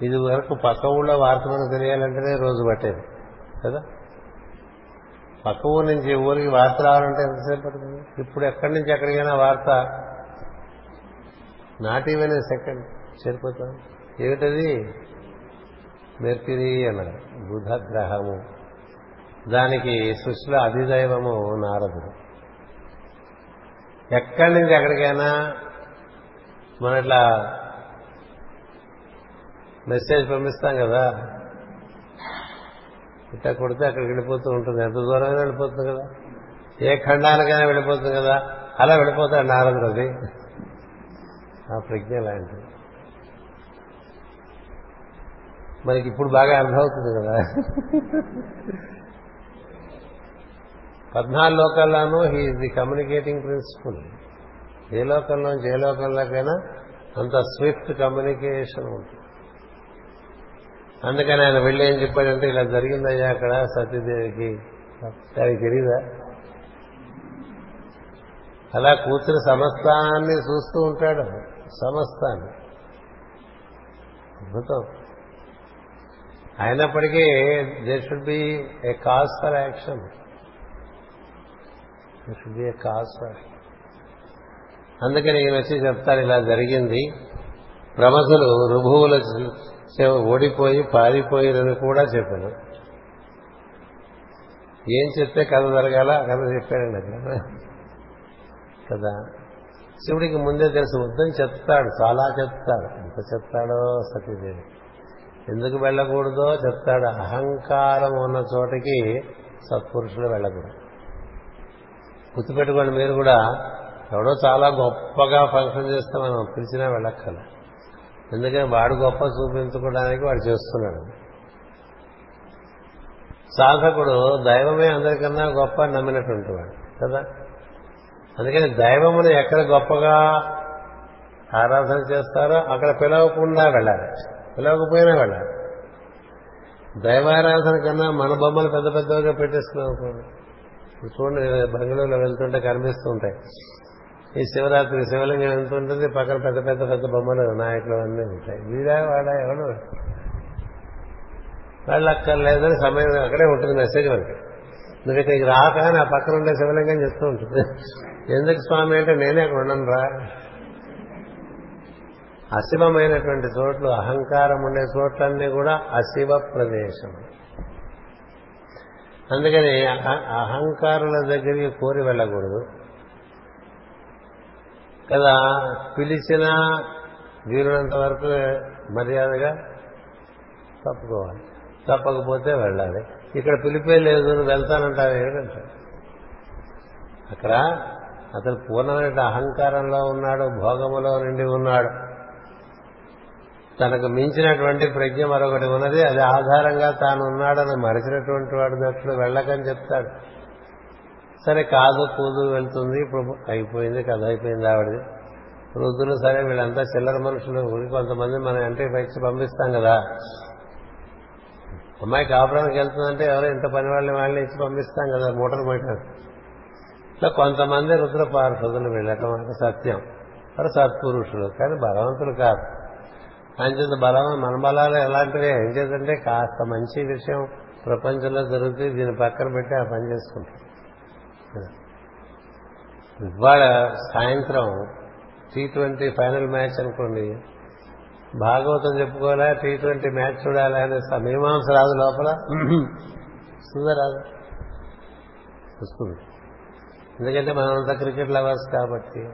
ఇది వరకు పక్క ఊళ్ళో వార్త మనకు తెలియాలంటేనే రోజు పట్టేది. కదా? పక్క ఊరు నుంచి ఊరికి వార్త రావాలంటే ఎంతసేపు పడుతుంది? ఇప్పుడు ఎక్కడి నుంచి ఎక్కడికైనా వార్త. Not even second. చేరిపోతాం ఏమిటది? మెర్క్యూరీ అన్నారు. బుధ గ్రహము దానికి సృష్టిలో అధిదైవము నారదుడు. ఎక్కడి నుంచి ఎక్కడికైనా మన ఇట్లా మెసేజ్ పంపిస్తాం కదా? ఇట్లా కొడితే అక్కడికి వెళ్ళిపోతూ ఉంటుంది. ఎంత దూరమైనా వెళ్ళిపోతుంది కదా. ఏ ఖండానికైనా వెళ్ళిపోతుంది కదా. అలా వెళ్ళిపోతాడు నారదుడు అది ఆ ప్రజ్ఞ లాంటిది మనకి ఇప్పుడు బాగా అర్థమవుతుంది కదా. పద్నాలుగు లోకాల్లోనూ హీఈస్ ది కమ్యూనికేటింగ్ ప్రిన్సిపల్ ఏ లోకంలోంచి ఏ లోకంలోకైనా అంత స్విఫ్ట్ కమ్యూనికేషన్ ఉంటుంది. అందుకని ఆయన వెళ్ళి ఏం చెప్పాడంటే ఇలా జరిగిందయ్యా అక్కడ సత్యదేవికి. దానికి తెలియదా అలా కూర్చుని సమస్తాన్ని చూస్తూ ఉంటాడు. సమస్తాన్ని. అద్భుతం. అయినప్పటికీ there should be a cause for action there should be a cause for అందుకని ఈయన వచ్చి చెప్తారు ఇలా జరిగింది. ప్రమసులు రుభువుల ఓడిపోయి పారిపోయినని కూడా చెప్పాను. ఏం చెప్తే కథ జరగాల? కథ చెప్పాడండి అక్కడ. కదా? శివుడికి ముందే తెలుసు వద్దని చెప్తాడు చాలా చెప్తాడు. ఎంత చెప్తాడో సత్యదేవి ఎందుకు వెళ్ళకూడదో చెప్తాడు. అహంకారం ఉన్న చోటకి సత్పురుషులు వెళ్ళకూడదు. గుర్తుపెట్టుకోండి మీరు కూడా ఎవడో చాలా గొప్పగా ఫంక్షన్ చేస్తే మనం పిలిచినా వెళ్ళక్కల ఎందుకని వాడు గొప్ప చూపించుకోవడానికి వాడు చేస్తున్నాడు. సాధకుడు దైవమే అందరికన్నా గొప్ప నమ్మినటువంటి వాడు కదా? అందుకని దైవమును ఎక్కడ గొప్పగా ఆరాధన చేస్తారో అక్కడ పిలవకుండా వెళ్ళాలి. పిలవకపోయినా వెళ్ళాలి. దైవారాధన కన్నా మన బొమ్మలు పెద్ద పెద్దగా పెట్టేసుకున్నాం అనుకోండి. చూడండి బంగళూరులో వెళ్తుంటే కనిపిస్తూ ఉంటాయి. ఈ శివరాత్రి శివలింగం ఎంత ఉంటుంది? పక్కన పెద్ద పెద్ద పెద్ద బొమ్మలు నాయకులు అన్నీ ఉంటాయి. వీడా వాడా ఎవడు. వెళ్ళక్కర్లేదని సమయం అక్కడే ఉంటుంది మెసేజ్ మనకి. నువ్వు ఇక్కడికి రాక నా పక్కన ఉండే శివలింగం చెప్తూ ఉంటుంది. ఎందుకు స్వామి అంటే నేనే అక్కడ ఉండను రా. అశివమైనటువంటి చోట్లు అహంకారం ఉండే చోట్లన్నీ కూడా అశివ ప్రదేశం. అందుకని అహంకారుల దగ్గరికి కోరి వెళ్ళకూడదు. కదా పిలిచిన వీరునంత వరకు మర్యాదగా తప్పుకోవాలి. తప్పకపోతే వెళ్ళాలి. ఇక్కడ పిలిపే లేదు నువ్వు వెళ్తానంటావు ఏంటంటే అక్కడ అతను పూర్ణమైన అహంకారంలో ఉన్నాడు భోగములో నిండి ఉన్నాడు. తనకు మించినటువంటి ప్రజ్ఞ మరొకటి ఉన్నది అది ఆధారంగా తాను ఉన్నాడని మరిచినటువంటి వాడు దట్లు వెళ్ళకని చెప్తాడు. సరే కాదు కూదు వెళ్తుంది ఇప్పుడు అయిపోయింది కథ అయిపోయింది ఆవిడది. వృద్ధులు సరే వీళ్ళంతా చిల్లర మనుషులు కొంతమంది మనం ఎంట్రీ పైకి పంపిస్తాం కదా. అమ్మాయి కాపురానికి వెళ్తుందంటే ఎవరో ఇంత పని వాళ్ళని వాళ్ళని ఇచ్చి పంపిస్తాం కదా మూటలు పెట్టారు ఇట్లా కొంతమంది రుద్ర పార్షదులు వెళ్ళటం అంటే సత్యం. వారు సత్పురుషులు కానీ బలవంతులు కాదు. అంచేత బలం మన బలాలు ఎలాంటివి? ఏం చేద్దంటే కాస్త మంచి విషయం ప్రపంచంలో జరుగుతుంది దీన్ని పక్కన పెట్టి ఆ పని చేసుకుంటాం. ఇవాళ సాయంత్రం టీ ట్వంటీ ఫైనల్ మ్యాచ్ అనుకోండి. భాగవతం చెప్పుకోవాలా టీ ట్వంటీ మ్యాచ్ చూడాలా అనే మీమాంస రాదు లోపల? వస్తుందా రాదు వస్తుంది. ఎందుకంటే మనమంతా క్రికెట్ లవర్స్ కాబట్టి.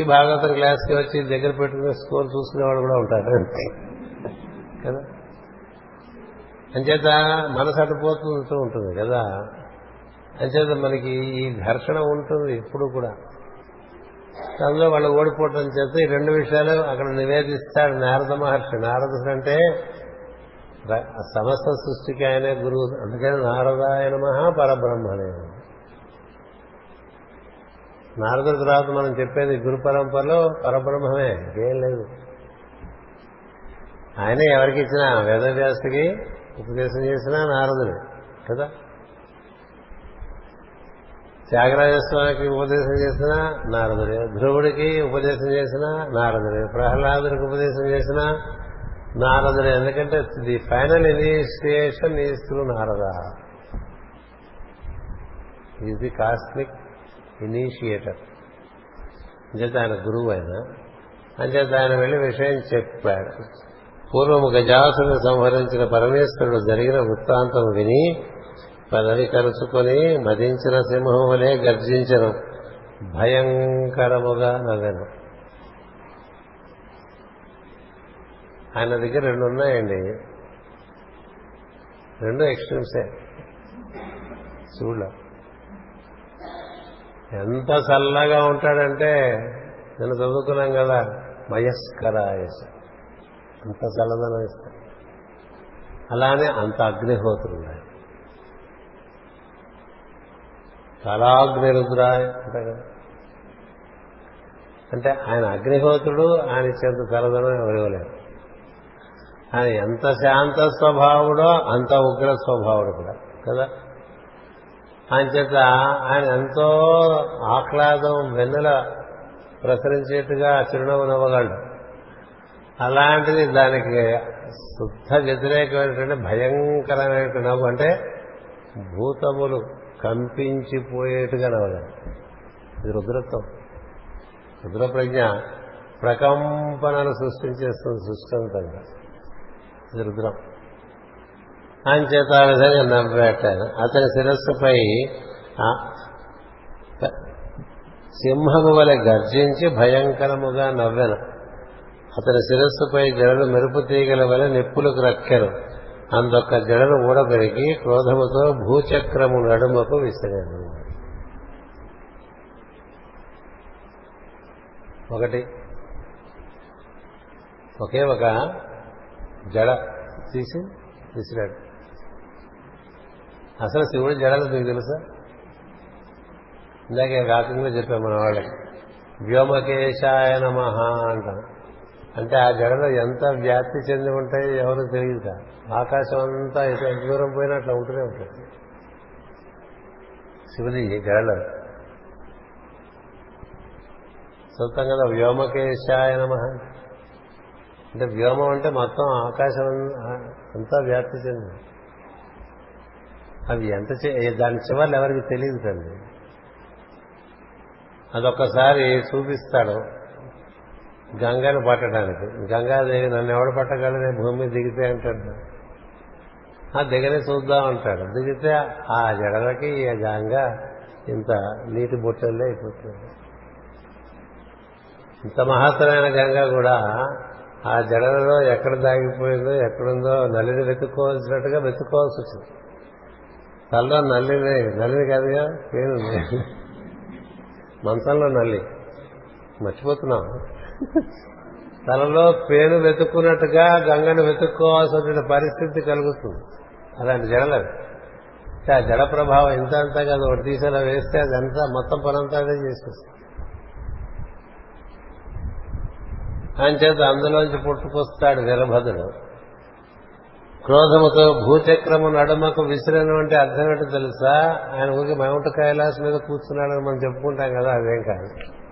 ఈ భాగవతం క్లాస్కి వచ్చి దగ్గర పెట్టుకుని స్కోర్ చూసుకునేవాడు కూడా ఉంటారు. కదా. అంచేత మనసు అటుపోతూ ఉంటుంది కదా. అంచేత మనకి ఈ ఘర్షణ ఉంటుంది ఎప్పుడు కూడా. అందులో వాళ్ళు ఓడిపోవటం చేత ఈ రెండు విషయాలు అక్కడ నివేదిస్తాడు నారద మహర్షి. నారదుడు అంటే సమస్త సృష్టికి ఆయనే గురువు. అందుకని నారదాయన మహా పరబ్రహ్మనే. నారదుడి తర్వాత మనం చెప్పేది గురు పరంపరలో పరబ్రహ్మమే. ఇంకేం లేదు. ఆయనే ఎవరికి ఇచ్చినా వేదవ్యాసుకి ఉపదేశం చేసినా నారదుడు కదా? త్యాగరాజస్వామికి ఉపదేశం చేసిన నారదుడే ధ్రువుడికి ఉపదేశం చేసిన నారదుడే ప్రహ్లాదుడికి ఉపదేశం చేసిన నారదుడే. ఎందుకంటే the final initiation is through Narada. Is the cosmic initiator అంచేత ఆయన గురువు ఆయన. అంచేత ఆయన వెళ్ళి విషయం చెప్పాడు. పూర్వము గజాసుని సంహరించిన పరమేశ్వరుడు జరిగిన వృత్తాంతం విని పదవి కరుచుకొని మదించిన సింహం వలె గర్జించను. భయంకరముగా నవ్వెను. ఆయన దగ్గర రెండు ఉన్నాయండి రెండు ఎక్స్ట్రీమ్సే. చూడ ఎంత చల్లగా ఉంటాడంటే నేను చదువుకున్నాం కదా మయస్కరాయస. అంత చల్లదనం ఇస్తాడు. అలానే అంత అగ్నిహోత్రుడు ఆయన కళాగ్ని రుద్రాయ అంటారు కదా. అంటే ఆయన అగ్నిహోత్రుడు ఆయన చేత చల్లదనం ఎవరివ్వలేరు ఆయన ఎంత శాంత స్వభావుడో అంత ఉగ్ర స్వభావుడు కూడా కదా. ఆయన చేత ఆయన ఎంతో ఆహ్లాదం వెన్నెల ప్రసరించేట్టుగా చిరునవ్వు నవ్వగలడు. అలాంటిది దానికి శుద్ధ వ్యతిరేకమైనటువంటి భయంకరమైనటువంటి నవ్వు అంటే భూతములు. కంపించిపోయేట్టుగా నవ్వగలడు ఇది రుద్రత్వం. రుద్ర ప్రజ్ఞ ప్రకంపనలు సృష్టించేస్తుంది సృష్టింతంగా ఇది రుద్రం. ఆయన చేత ఆ విధంగా నవ్వేటాను అతని శిరస్సుపై సింహము వలె గర్జించి భయంకరముగా నవ్వెను. అతని శిరస్సుపై జడలు మెరుపు తీగల వలె నిప్పులకు రక్కెను. అందొక్క జడను ఊడబెరిగి క్రోధముతో భూచక్రము నడుమకు విసిరాను ఒకటి. ఒకే ఒక జడ తీసి విసిరాడు. అసలు శివుడు జడలు మీకు తెలుసా? ఇందాక వ్యాపకంగా చెప్పాం మన వాళ్ళకి. వ్యోమకేశాయ నమ అంటాం. అంటే ఆ గడలో ఎంత వ్యాప్తి చెంది ఉంటాయో ఎవరు తెలియదు ఆకాశం అంతా ఎంత దూరం పోయినా అట్లా ఉంటూనే ఉంటుంది. శివుని జడలు సొంతం కదా వ్యోమకేశాయ నమ. అంటే వ్యోమం అంటే మొత్తం ఆకాశం అంతా వ్యాప్తి చెంది. అవి ఎంత దాని చివర్లు ఎవరికి తెలియదు కండి అదొక్కసారి చూపిస్తాడు గంగను పట్టడానికి. గంగాదేవి నన్ను ఎవడు పట్టగలనే భూమి మీద దిగితే అంటాడు. ఆ దిగనే చూద్దాం అంటాడు. దిగితే ఆ జడలకి ఈ గంగ ఇంత నీటి బొట్టల్లే అయిపోతుంది. ఇంత మహత్తరమైన గంగ కూడా ఆ జడలలో ఎక్కడ దాగిపోయిందో ఎక్కడుందో నల్లిని వెతుక్కోవాల్సినట్టుగా వెతుక్కోవాల్సి వచ్చింది. తలలో నల్లిని నల్లిని కాదుగా పేరు మంచంలో నల్లి. మర్చిపోతున్నాం. తలలో పేను వెతుక్కున్నట్టుగా గంగను వెతుక్కోవాల్సిన పరిస్థితి కలుగుతుంది. అలాంటి జడలు ఆ జడ ప్రభావం ఇంత అంతా కాదు ఒకటి తీసేలా వేస్తే అదంతా మొత్తం పనంతా అదే చేసేస్తుంది అంచేత అందులోంచి పుట్టుకొస్తాడు వీరభద్రుడు. క్రోధముతో భూచక్రము నడుమకు విసిరను అంటే అర్థం ఏంటో తెలుసా? ఆయన ఊరికి మౌంట్ కైలాస్ మీద కూర్చున్నాడని మనం చెప్పుకుంటాం కదా అదేం కాదు.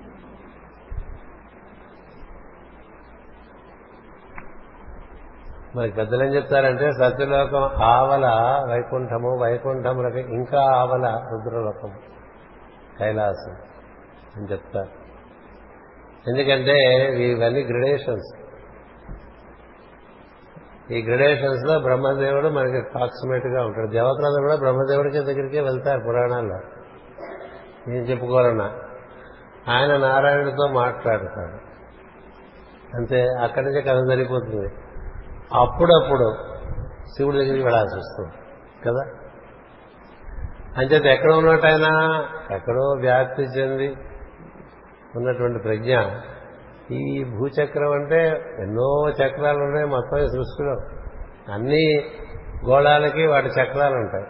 మరి పెద్దలు చెప్తారంటే సత్యలోకం ఆవల వైకుంఠము వైకుంఠములకి ఇంకా ఆవల రుద్రలోకం కైలాసం అని చెప్తారు. ఎందుకంటే ఇవన్నీ గ్రడేషన్స్. ఈ గ్రడేషన్స్లో బ్రహ్మదేవుడు మనకి అప్రాక్సిమేట్గా ఉంటాడు. దేవతలందరూ కూడా బ్రహ్మదేవుడికి దగ్గరికే వెళ్తారు పురాణాల్లో. నేను చెప్పుకోవాలన్నా. ఆయన నారాయణుడితో మాట్లాడతాడు. అంతే అక్కడి నుంచి కథ జరిగిపోతుంది అప్పుడప్పుడు శివుడి దగ్గరికి వెళ్ళాల్సి వస్తుంది కదా? అంచేత ఎక్కడ ఉన్నట్టు ఎక్కడో వ్యాప్తి చెంది ఉన్నటువంటి ప్రజ్ఞ ఈ భూచక్రం అంటే ఎన్నో చక్రాలు ఉన్నాయి మొత్తం ఈ సృష్టిలో. అన్ని గోళాలకి వాటి చక్రాలు ఉంటాయి.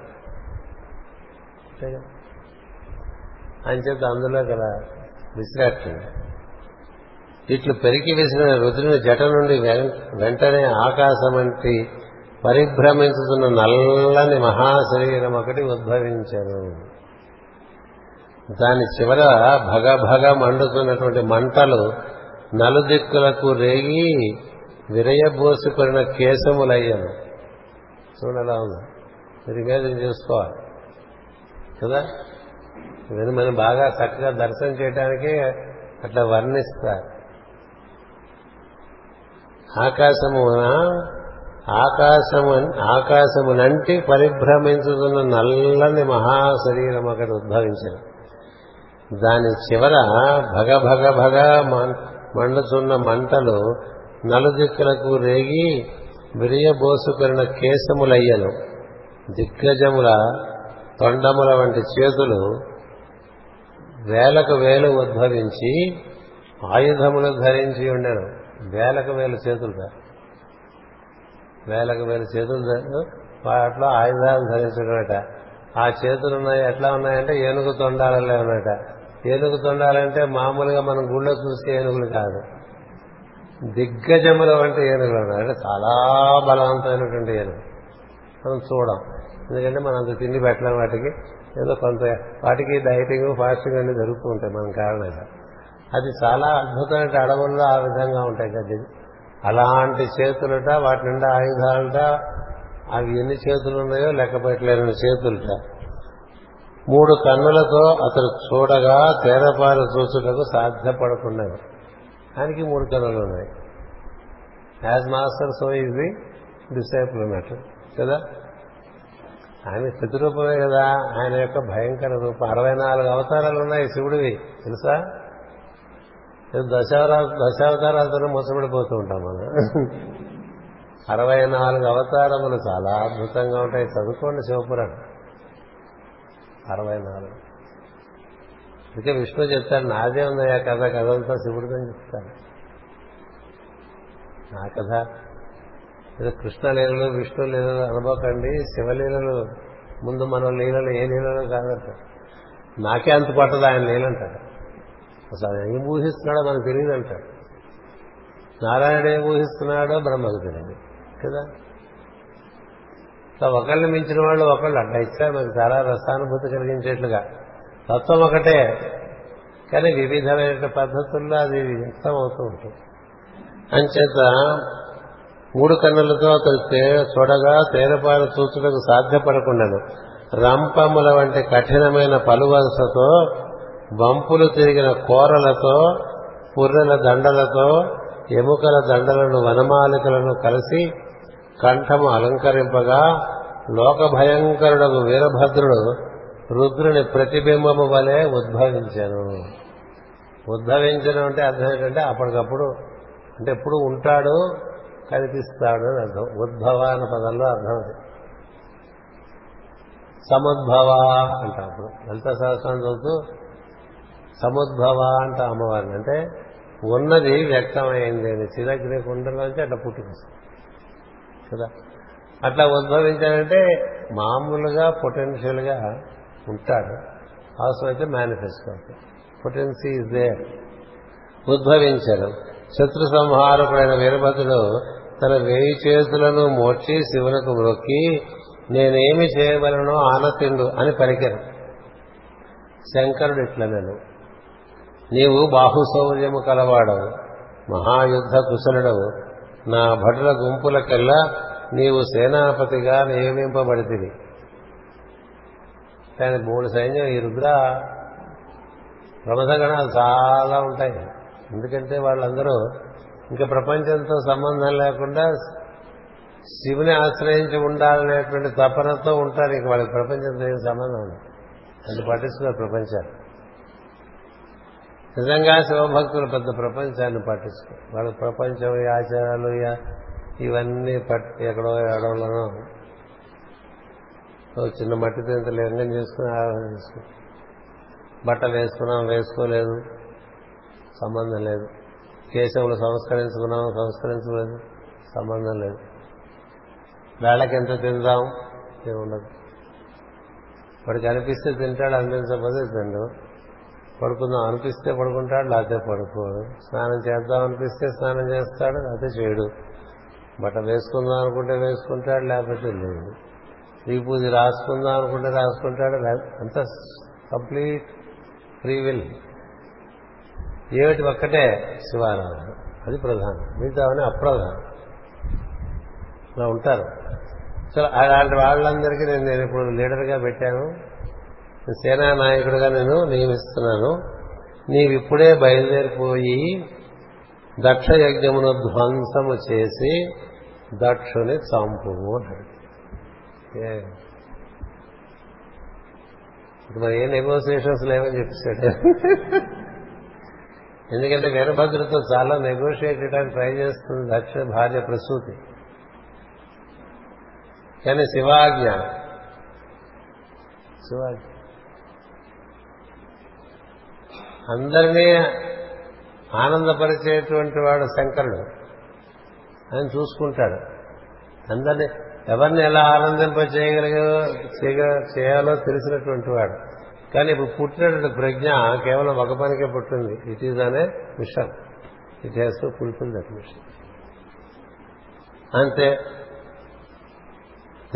అంచేత అందులో కదా విసిరాట్టుంది ఇట్లు పెరికి వేసిన రుద్రుని జట నుండి వెంటనే ఆకాశం వంటి పరిభ్రమించుతున్న నల్లని మహాశరీరం ఒకటి ఉద్భవించను దాని చివర భగభగ మండుతున్నటువంటి మంటలు నలుదిక్కులకు రేగి విరయబోసుకున్న కేశములయ్యను. చూడలా ఉంది. మీరు చేసుకోవాలి. కదా? ఇవన్నీ మనం బాగా చక్కగా దర్శనం చేయడానికి అట్లా వర్ణిస్తారు. ఆకాశమున ఆకాశము ఆకాశమునంటి పరిభ్రమించుతున్న నల్లని మహాశరీరం ఒకటి ఉద్భవించింది. దాని చివర భగ భగ భగ మండుతున్న మంటలు నలుదిక్కులకు రేగి విరియబోసుకున్న కేశములయ్యను దిగ్గజముల తొండముల వంటి చేతులు వేలకు వేలు ఉద్భవించి ఆయుధములు ధరించి ఉండను. వేలకు వేల చేతులు వేలకు వేల చేతులు వాటిలో ఆయుధాలు ధరించడమట. ఆ చేతులు ఉన్నాయి ఎట్లా ఉన్నాయంటే ఏనుగు తొండాలలే ఉన్నట. ఏనుగు తొండాలంటే మామూలుగా మనం గుళ్ళో చూసే ఏనుగులు కాదు. దిగ్గజముల వంటి ఏనుగులు ఉన్నాయి. అంటే చాలా బలవంతమైనటువంటి ఏనుగు. మనం చూడం. ఎందుకంటే మనం అంత తిండి పెట్టలేం వాటికి. ఏదో కొంత వాటికి డైటింగ్ ఫాస్టింగ్ అన్ని జరుగుతూ ఉంటాయి. మన కారణంగా. అది చాలా అద్భుతమైన అడవుల్లో ఆ విధంగా ఉంటాయి కదా అలాంటి చేతులట వాటి నిండా ఆయుధాలట అవి ఎన్ని చేతులు ఉన్నాయో లెక్క పెట్టలేని చేతులట. మూడు కన్నులతో అతడు చూడగా తేరపారు చూసుటకు సాధ్యపడకుండా ఆయనకి మూడు కన్నులు ఉన్నాయి. యాజ్ మాస్టర్ సో ఇది డిసైపుల్ అన్నట్టు కదా? ఆయన ప్రతిరూపమే కదా. ఆయన యొక్క భయంకర రూపం. అరవై నాలుగు అవతారాలు ఉన్నాయి శివుడివి. తెలుసా? దశావరా దశావతారాలతో మోసపడిపోతూ ఉంటాం మనం. అరవై నాలుగు అవతారములు చాలా అద్భుతంగా ఉంటాయి. చదువుకోండి శివపురాణం. అరవై నాలుగు. అందుకే విష్ణు చెప్తాడు నాదే ఉందయ్యా కథ. కథంతా శివుడిదని చెప్తాడు. నా కథ. ఏదో కృష్ణ లీలలు విష్ణు లీలలు అనుభవకండి శివలీలలు ముందు మన లీలలు ఏ లీలలో కాదంట. నాకే అంత పట్టదు ఆయన లీలంటాడు అసలు ఆయన ఏం ఊహిస్తున్నాడో మనకు తెలియదంటాడు. నారాయణ ఏం ఊహిస్తున్నాడో బ్రహ్మకు తెలియదు కదా? ఒకళ్ళని మించిన వాళ్ళు ఒకళ్ళు అట్లా ఇచ్చారు మనకు చాలా రసానుభూతి కలిగించేట్లుగా. తత్వం ఒకటే కానీ వివిధమైన పద్ధతుల్లో అది వ్యక్తం అవుతూ ఉంటుంది. అంచేత మూడు కన్నులతో అతడు చూడగా తేరపాలు చూచుటకు సాధ్యపడకుండాను రంపముల వంటి కఠినమైన పలువలసతో వంపులు తిరిగిన కోరలతో పుర్రెల దండలతో ఎముకల దండలను వనమాలికలను కలిసి కంఠము అలంకరింపగా లోక భయంకరుడు వీరభద్రుడు రుద్రుని ప్రతిబింబము వలె ఉద్భవించాను. ఉద్భవించడం అంటే అర్థం ఏంటంటే అప్పటికప్పుడు అంటే ఎప్పుడు ఉంటాడు కనిపిస్తాడు అని అర్థం. ఉద్భవ అన్న పదంలో అర్థం అది. సముద్భవ అంటాం అప్పుడు. లలిత సహస్రం చదువుతూ సముద్భవ అంట అమ్మవారిని. అంటే ఉన్నది వ్యక్తమైంది అని చిరగ్రే కుండలోంచి అట్లా పుట్టుకొస్తుంది కదా? అట్లా ఉద్భవించాడంటే మామూలుగా పొటెన్షియల్గా ఉంటాడు. అవసరమైతే మేనిఫెస్ట్ అవుతాడు. పొటెన్సీ ఇస్ దేర్ ఉద్భవించారు శత్రు సంహారకుడైన వీరభద్రుడు తన వేయి చేతులను మోర్చి శివునకు మొక్కి నేనేమి చేయగలను ఆనతిండు అని పలికారు శంకరుడు ఇట్లా నేను నీవు బాహుశౌర్యము కలవాడవు మహాయుద్ధ కుశలుడవు. నా భటుల గుంపులకెల్లా నీవు సేనాపతిగా నియమింపబడితివి. కానీ మూడు సైన్యం ఈ రుద్ర ప్రమథగణాలు చాలా ఉంటాయి. ఎందుకంటే వాళ్ళందరూ ఇంకా ప్రపంచంతో సంబంధం లేకుండా శివుని ఆశ్రయించి ఉండాలనేటువంటి తపనతో ఉంటారు. ఇంక వాళ్ళకి ప్రపంచంతో ఏం సంబంధం ఉంది అది పట్టించుకోరు ప్రపంచాన్ని. నిజంగా శివభక్తులు పెద్ద ప్రపంచాన్ని పట్టించుకో వాళ్ళ ప్రపంచం ఈ ఆచారాలు ఇవన్నీ పట్టి ఎక్కడో ఎడవలనో చిన్న మట్టితో ఇంత లింగం చేసుకుని ఆరాధన చేసుకుని. బట్టలు వేసుకున్నాం వేసుకోలేదు. సంబంధం లేదు. కేశవులు సంస్కరించుకున్నాం సంస్కరించలేదు సంబంధం లేదు. వేళకి ఎంత తిందాం? ఏముండదు. వాడికి అనిపిస్తే తింటాడు అనిపించకపోతే తిండు. పడుకుందాం అనిపిస్తే పడుకుంటాడు లేకపోతే పడుకోడు స్నానం చేద్దాం అనిపిస్తే స్నానం చేస్తాడు లేకపోతే చేయడు. బట్ట వేసుకుందాం అనుకుంటే వేసుకుంటాడు లేకపోతే లేదు. ఈ పూజ రాసుకుందాం అనుకుంటే రాసుకుంటాడు అంత కంప్లీట్ ఫ్రీ విల్. ఏమిటి ఒక్కటే శివారాధన? అది ప్రధానం. మిగతావని అప్రధానం. ఇలా ఉంటారు. సో అలాంటి వాళ్ళందరికీ నేను నేను ఇప్పుడు లీడర్గా పెట్టాను. సేనా నాయకుడిగా నేను నియమిస్తున్నాను. నీవిప్పుడే బయలుదేరిపోయి దక్ష యజ్ఞమును ధ్వంసము చేసి దక్షుని చంపుము అన్నాడు ఇప్పుడు మరి ఏ నెగోసియేషన్స్ లేవని చెప్పేశాడు. ఎందుకంటే వీరభద్రతో చాలా నెగోషియేట్ చేయడానికి ట్రై చేస్తుంది దక్ష భార్య ప్రసూతి. కానీ శివాజ్ఞ. శివాజ్ఞ. అందరినీ ఆనందపరిచేటువంటి వాడు శంకరుడు. ఆయన చూసుకుంటాడు. అందరినీ ఎవరిని ఎలా ఆనందింప చేయగలిగో చేయాలో తెలిసినటువంటి వాడు. కానీ ఇప్పుడు పుట్టినటువంటి ప్రజ్ఞ కేవలం ఒక పనికే పుట్టింది. ఇట్ ఈజ్ అనే mission it has to fulfil that mission అంతే.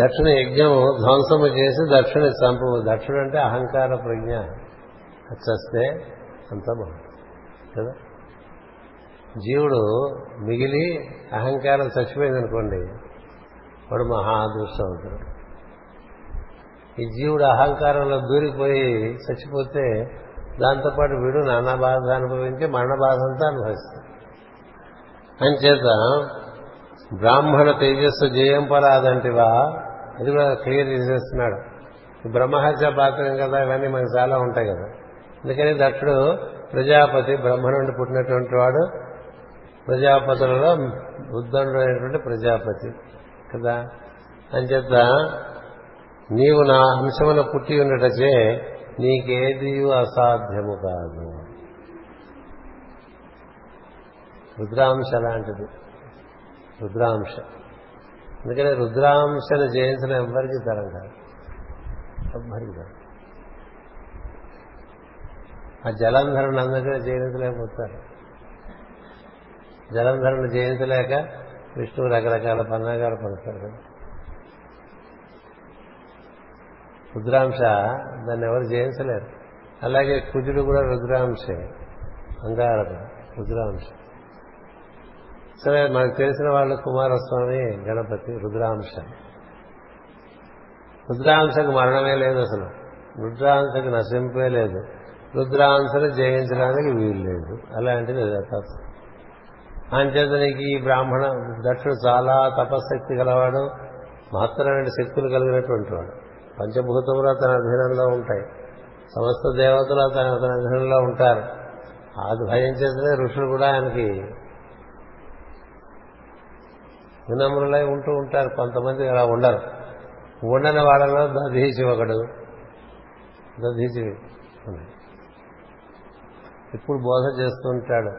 దక్షిణ యజ్ఞము ధ్వంసము చేసి దక్షిణ సంపవు దక్షుడు అంటే అహంకార ప్రజ్ఞ. అది చస్తే అంతా బాగుంటుంది. కదా? జీవుడు మిగిలి అహంకారం చచ్చిపోయిందనుకోండి వాడు మహా అదృష్టవంతుడు. ఈ జీవుడు అహంకారంలో దూరిపోయి చచ్చిపోతే దాంతోపాటు వీడు నానా బాధ అనుభవించి మరణ బాధ అంతా అనుభవిస్తాడు. అంచేత బ్రాహ్మణ తేజస్సు జయం పరాదంటివా? అది కూడా క్లియర్ చేసేస్తున్నాడు బ్రహ్మహత్య పాత్రం కదా ఇవన్నీ మనకు చాలా ఉంటాయి కదా. అందుకని దక్షుడు ప్రజాపతి బ్రహ్మ నుండి పుట్టినటువంటి వాడు ప్రజాపతులలో బుద్ధుడు అయినటువంటి ప్రజాపతి కదా? అంచేత నీవు నా అంశమున పుట్టి ఉండటచే నీకేది అసాధ్యము కాదు. రుద్రాంశ లాంటిది. రుద్రాంశ. అందుకనే రుద్రాంశను జయించడం ఎవ్వరికి తరం కాదు. ఎవ్వరికి తరం ఆ జలంధరుని అందరికీ జయించలేకపోతారు. జలంధరుని జయించలేక విష్ణువు రకరకాల పన్నాగాలు పడతారు రుద్రాంశ దాన్ని ఎవరు జయించలేరు. అలాగే కుజుడు కూడా రుద్రాంశే అంగారకుడు రుద్రాంశ. సరే మనకు తెలిసిన వాళ్ళు కుమారస్వామి గణపతి రుద్రాంశ. రుద్రాంశకు మరణమే లేదు అసలు. రుద్రాంశకు నశింపే లేదు. రుద్రాంశను జయించడానికి వీలు లేదు అలాంటిది యథార్థం అంచేత నీకు ఈ బ్రాహ్మణ దక్షుడు చాలా తపశక్తి గలవాడు మహత్తరమైన శక్తులు కలిగినటువంటి వాడు. పంచభూతములు తన అధీనంలో ఉంటాయి. సమస్త దేవతలు అతని అతని అధీనంలో ఉంటారు. అది భయం చేస్తే ఋషులు కూడా ఆయనకి వినమ్రులై ఉంటూ ఉంటారు. కొంతమంది అలా ఉండరు. ఉండని వాళ్ళలో దధీచి ఒకడు. దధీచి ఉన్నాయి. ఇప్పుడు బోధ చేస్తుంటాడు?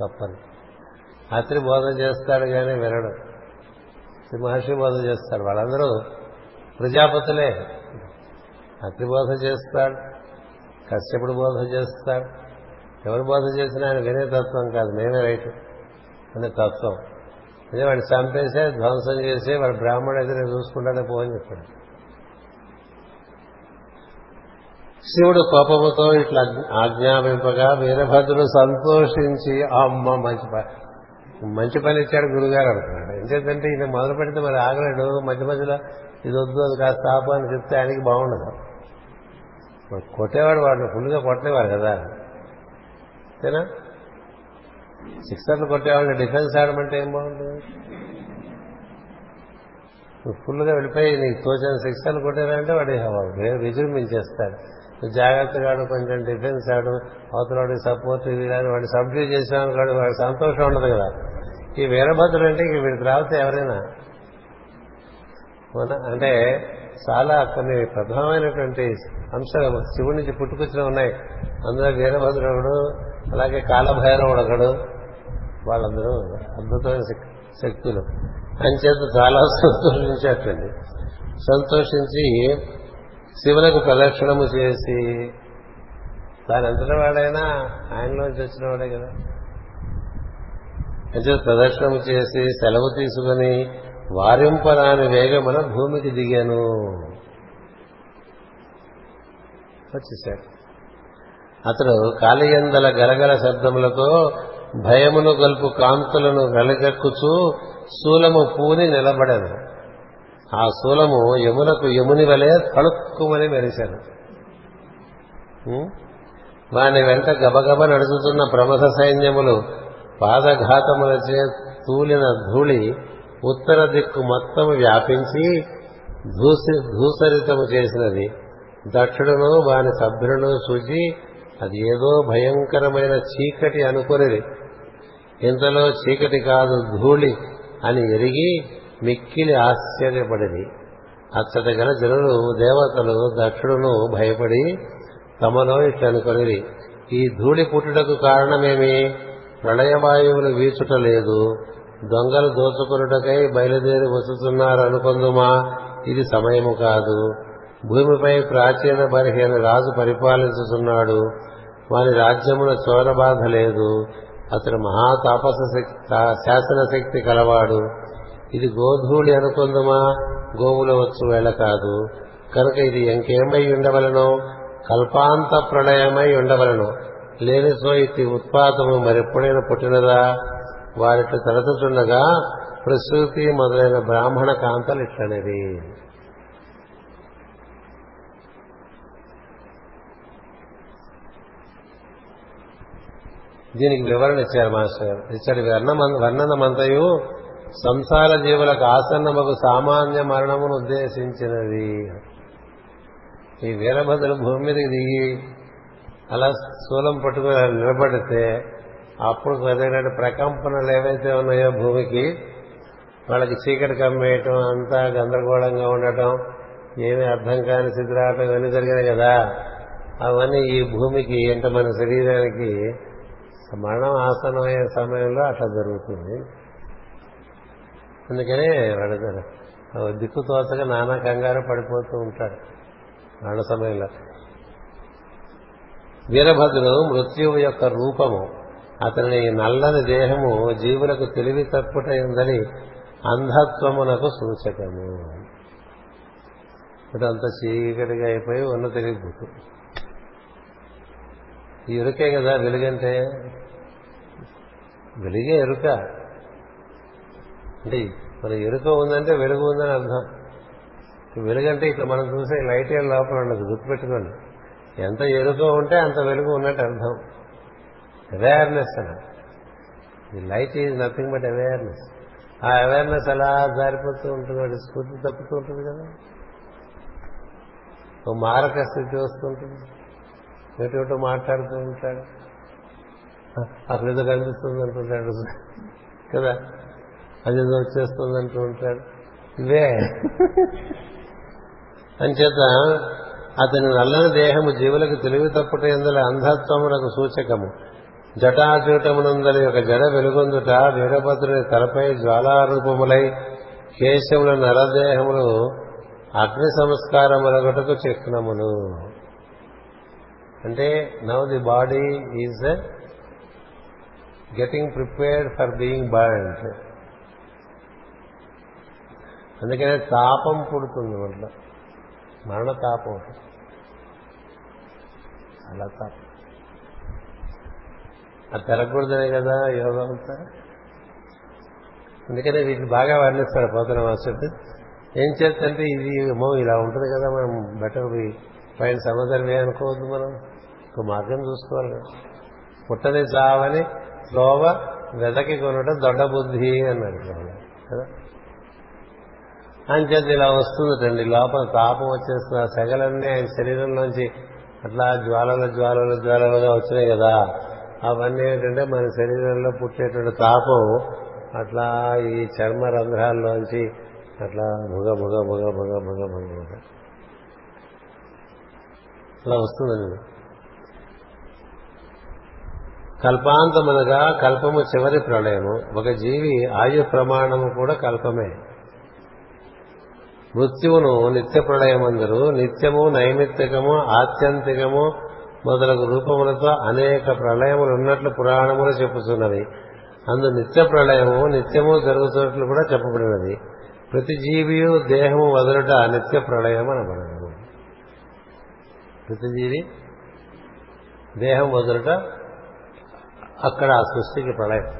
తప్పని అతని బోధ చేస్తాడు కానీ వినడు. శ్రీ మహర్షి బోధ చేస్తాడు. వాళ్ళందరూ ప్రజాపతులే. అత్రి బోధ చేస్తాడు. కష్టపడి బోధ చేస్తాడు? ఎవరు బోధ చేసినా ఆయన వినే తత్వం కాదు. మేమే రైట్. అనే తత్వం. అదే వాడిని చంపేసే ధ్వంసం చేసి వాడు బ్రాహ్మణుడు ఎదురు చూసుకుంటానే పోని చెప్పాడు. శివుడు కోపముతో ఇట్లా ఆజ్ఞాపింపగా వీరభద్రుడు సంతోషించి అమ్మ మంచి పని మంచి పని ఇచ్చాడు గురుగారు అనుకున్నాడు. ఎందుకంటే ఈయన మొదలు పెడితే మరి ఆగలేడు. మధ్య మధ్యలో ఇది వద్దు అది కాస్త ఆపు అని చెప్తే ఆయనకి బాగుండదు. కొట్టేవాడు వాడిని ఫుల్గా కొట్టలేవారు కదా. అంతేనా? సిక్సర్లు కొట్టేవాడిని డిఫెన్స్ ఆడమంటే ఏం బాగుంటుంది? ఫుల్గా వెళ్ళిపోయి నీకు తోచిన సిక్సర్లు కొట్టారంటే వాడు విజృంభించేస్తాడు చేస్తాడు జాగ్రత్తగా ఆడు కొంచెం డిఫెన్స్ ఆడు అవతలవాడి సపోర్ట్ వీడని వాడు సబ్డ్యూ చేసాను కాదు వాడి సంతోషం ఉండదు కదా. ఈ వీరభద్రుడు అంటే ఇక వీడికి రావచ్చు ఎవరైనా. అంటే చాలా కొన్ని ప్రధానమైనటువంటి అంశాలు శివుడి నుంచి పుట్టుకొచ్చిన ఉన్నాయి. అందులో వీరభద్రుడు అలాగే కాలభైరవుడు ఒకడు వాళ్ళందరూ అద్భుతమైన శక్తులు. అంచేత చాలా <laughs> సంతోషించేటండి సంతోషించి శివులకు ప్రదక్షిణము చేసి దాని అంతటి వాడైనా ఆయనలోంచి వచ్చిన వాడే కదా. అంచేత ప్రదక్షిణము చేసి సెలవు తీసుకుని వారింపరాని వేగమున భూమికి దిగాను. వచ్చేసాడు. అతడు కాలియందల గలగల శబ్దములతో భయమును గల్పు కాంతులను వెలగక్కుచూ శూలము పూని నిలబడను. ఆ శూలము యమునకు యముని వలె తళుక్కుమని మెరిశాను ఉం? వాని వెంట గబగబ నడుచుతున్న ప్రమథ సైన్యములు పాదఘాతములచే తూలిన ధూళి ఉత్తర దిక్కు మొత్తం వ్యాపించి ధూసరితము చేసినది. దక్షుడును వాని సభ్యులను చూచి అది ఏదో భయంకరమైన చీకటి అనుకునేది. ఇంతలో చీకటి కాదు ధూళి అని ఎరిగి మిక్కిలి ఆశ్చర్యపడింది అచ్చట గల జనులు దేవతలు దక్షుడును భయపడి తమలో ఇట్లనుకొని ఈ ధూళి పుట్టుటకు కారణమేమి? ప్రళయవాయువులు వీచుట లేదు. దొంగలు దోచుకున్నటకై బయలుదేరి వస్తున్నారు అనుకుందుమా ఇది సమయము కాదు. భూమిపై ప్రాచీన బలహీన రాజు పరిపాలించుతున్నాడు వారి రాజ్యమున చోరబాధ లేదు. అతడు మహాతాపస శక్తి శాసన శక్తి కలవాడు. ఇది గోధూళి అనుకుందమా? గోవుల వచ్చు వేళ కాదు. కనుక ఇది ఇంకేమై ఉండవలను? కల్పాంత ప్రళయమై ఉండవలను. లేని సో ఇది ఉత్పాతము మరెప్పుడైనా పుట్టినదా? వారిట్లు తలచుచుండగా ప్రసూతి మొదలైన బ్రాహ్మణ కాంతలు ఇట్లనేది దీనికి వివరణ ఇచ్చారు మాస్టర్. గారు ఇచ్చటి వర్ణన మంతయు సంసార జీవులకు ఆసన్నమకు సామాన్య మరణమును ఉద్దేశించినది. ఈ వీరభద్రులు భూమి మీదకి దిగి అలా స్థూలం పట్టుకుని నిలబడితే అప్పుడు కలిగినటువంటి ప్రకంపనలు ఏవైతే ఉన్నాయో భూమికి వాళ్ళకి చీకటి కమ్మేయటం అంతా గందరగోళంగా ఉండటం ఏమీ అర్థం కాని స్థితి రావటం ఇవన్నీ జరిగినాయి కదా. అవన్నీ ఈ భూమికి అంటే మన శరీరానికి మరణం ఆసనమయ్యే సమయంలో అట్లా జరుగుతుంది. అందుకనే వాడు దిక్కు తోచగా నానా కంగారు పడిపోతూ ఉంటాడు మరణ సమయంలో. వీరభద్రుడు మృత్యువు యొక్క రూపము అతని నల్లని దేహము జీవులకు తెలివి తప్పుటై ఉందని అంధత్వమునకు సూచకము. ఇదంతా చీకటిగా అయిపోయి ఉన్న తెలియదు ఈ ఎరుకే కదా వెలుగంటే? వెలుగే ఎరుక. అంటే మన ఎరుక ఉందంటే వెలుగు ఉందని అర్థం. వెలుగంటే ఇక్కడ మనం చూసే లైట్ ఏం లోపల ఉండదు గుర్తుపెట్టుకోండి. ఎంత ఎరుక ఉంటే అంత వెలుగు ఉన్నట్టు అర్థం. అవేర్నెస్ అని the light is nothing but awareness ఆ అవేర్నెస్ అలా జారిపోతూ ఉంటుంది వాడి స్ఫూర్తి తప్పుతూ ఉంటుంది కదా. ఓ మారక స్థితి వస్తుంటుంది ఎటు మాట్లాడుతూ ఉంటాడు. అక్కడ ఏదో కనిపిస్తుంది అంటుంటాడు కదా? అదేదో వచ్చేస్తుంది అంటూ ఉంటాడు. ఇవే. అంచేత అతని నల్లని దేహము జీవులకు తెలివి తప్పుట ఎందుల అంధత్వమునకు సూచకము. జటాజూటమునందలి యొక్క జడ వెలుగొందుట వీరభద్రుని తలపై జ్వాలారూపములై కేశముల నరదేహములు అగ్ని సంస్కారములగటకు చిహ్నములు అంటే now the body is getting prepared for being burned అందుకనే తాపం పుడుతుంది ఒంట్లో. మరణ తాపం అలా తాపం. అది తిరగకూడదనే కదా యోగం అంతా. అందుకనే వీటిని బాగా వర్ణిస్తాడు పోతున్న మాస్టర్ ఏం చేస్తంటే ఇది ఏమో ఇలా ఉంటుంది కదా మనం బెటర్ పైన సముద్రమే అనుకోవద్దు మనం. ఒక మార్గం చూసుకోవాలి పుట్టని చావని త్రోవ వెదకి కొనడం దొడ్డ బుద్ధి అన్నాడు కదా? అంచేత ఇలా వస్తుందటండి లోపల తాపం వచ్చేస్తున్న సెగలన్నీ ఆయన శరీరంలోంచి అట్లా జ్వాలలు జ్వాలలు జ్వాలలుగా వచ్చినాయి కదా. అవన్నీ ఏంటంటే మన శరీరంలో పుట్టేటువంటి తాపం అట్లా ఈ చర్మ రంధ్రాల్లోంచి అట్లా భుగ భుగ భుగ భుగ భుగ భుగ భుగ. అలా వస్తుందండి కల్పాంతమునగా కల్పము చివరి ప్రళయము ఒక జీవి ఆయు ప్రమాణము కూడా కల్పమే. మృత్యువును నిత్య ప్రళయమందరు. నిత్యము నైమిత్తికము ఆత్యంతికము మొదలగు రూపములతో అనేక ప్రళయములు ఉన్నట్లు పురాణములు చెప్పుతున్నవి అందు నిత్య ప్రళయము నిత్యము జరుగుతున్నట్లు కూడా చెప్పబడినది. ప్రతి జీవియు దేహము వదలట నిత్య ప్రళయం అనబడదు. ప్రతి జీవి దేహం వదలట అక్కడ ఆ సృష్టికి ప్రళయం.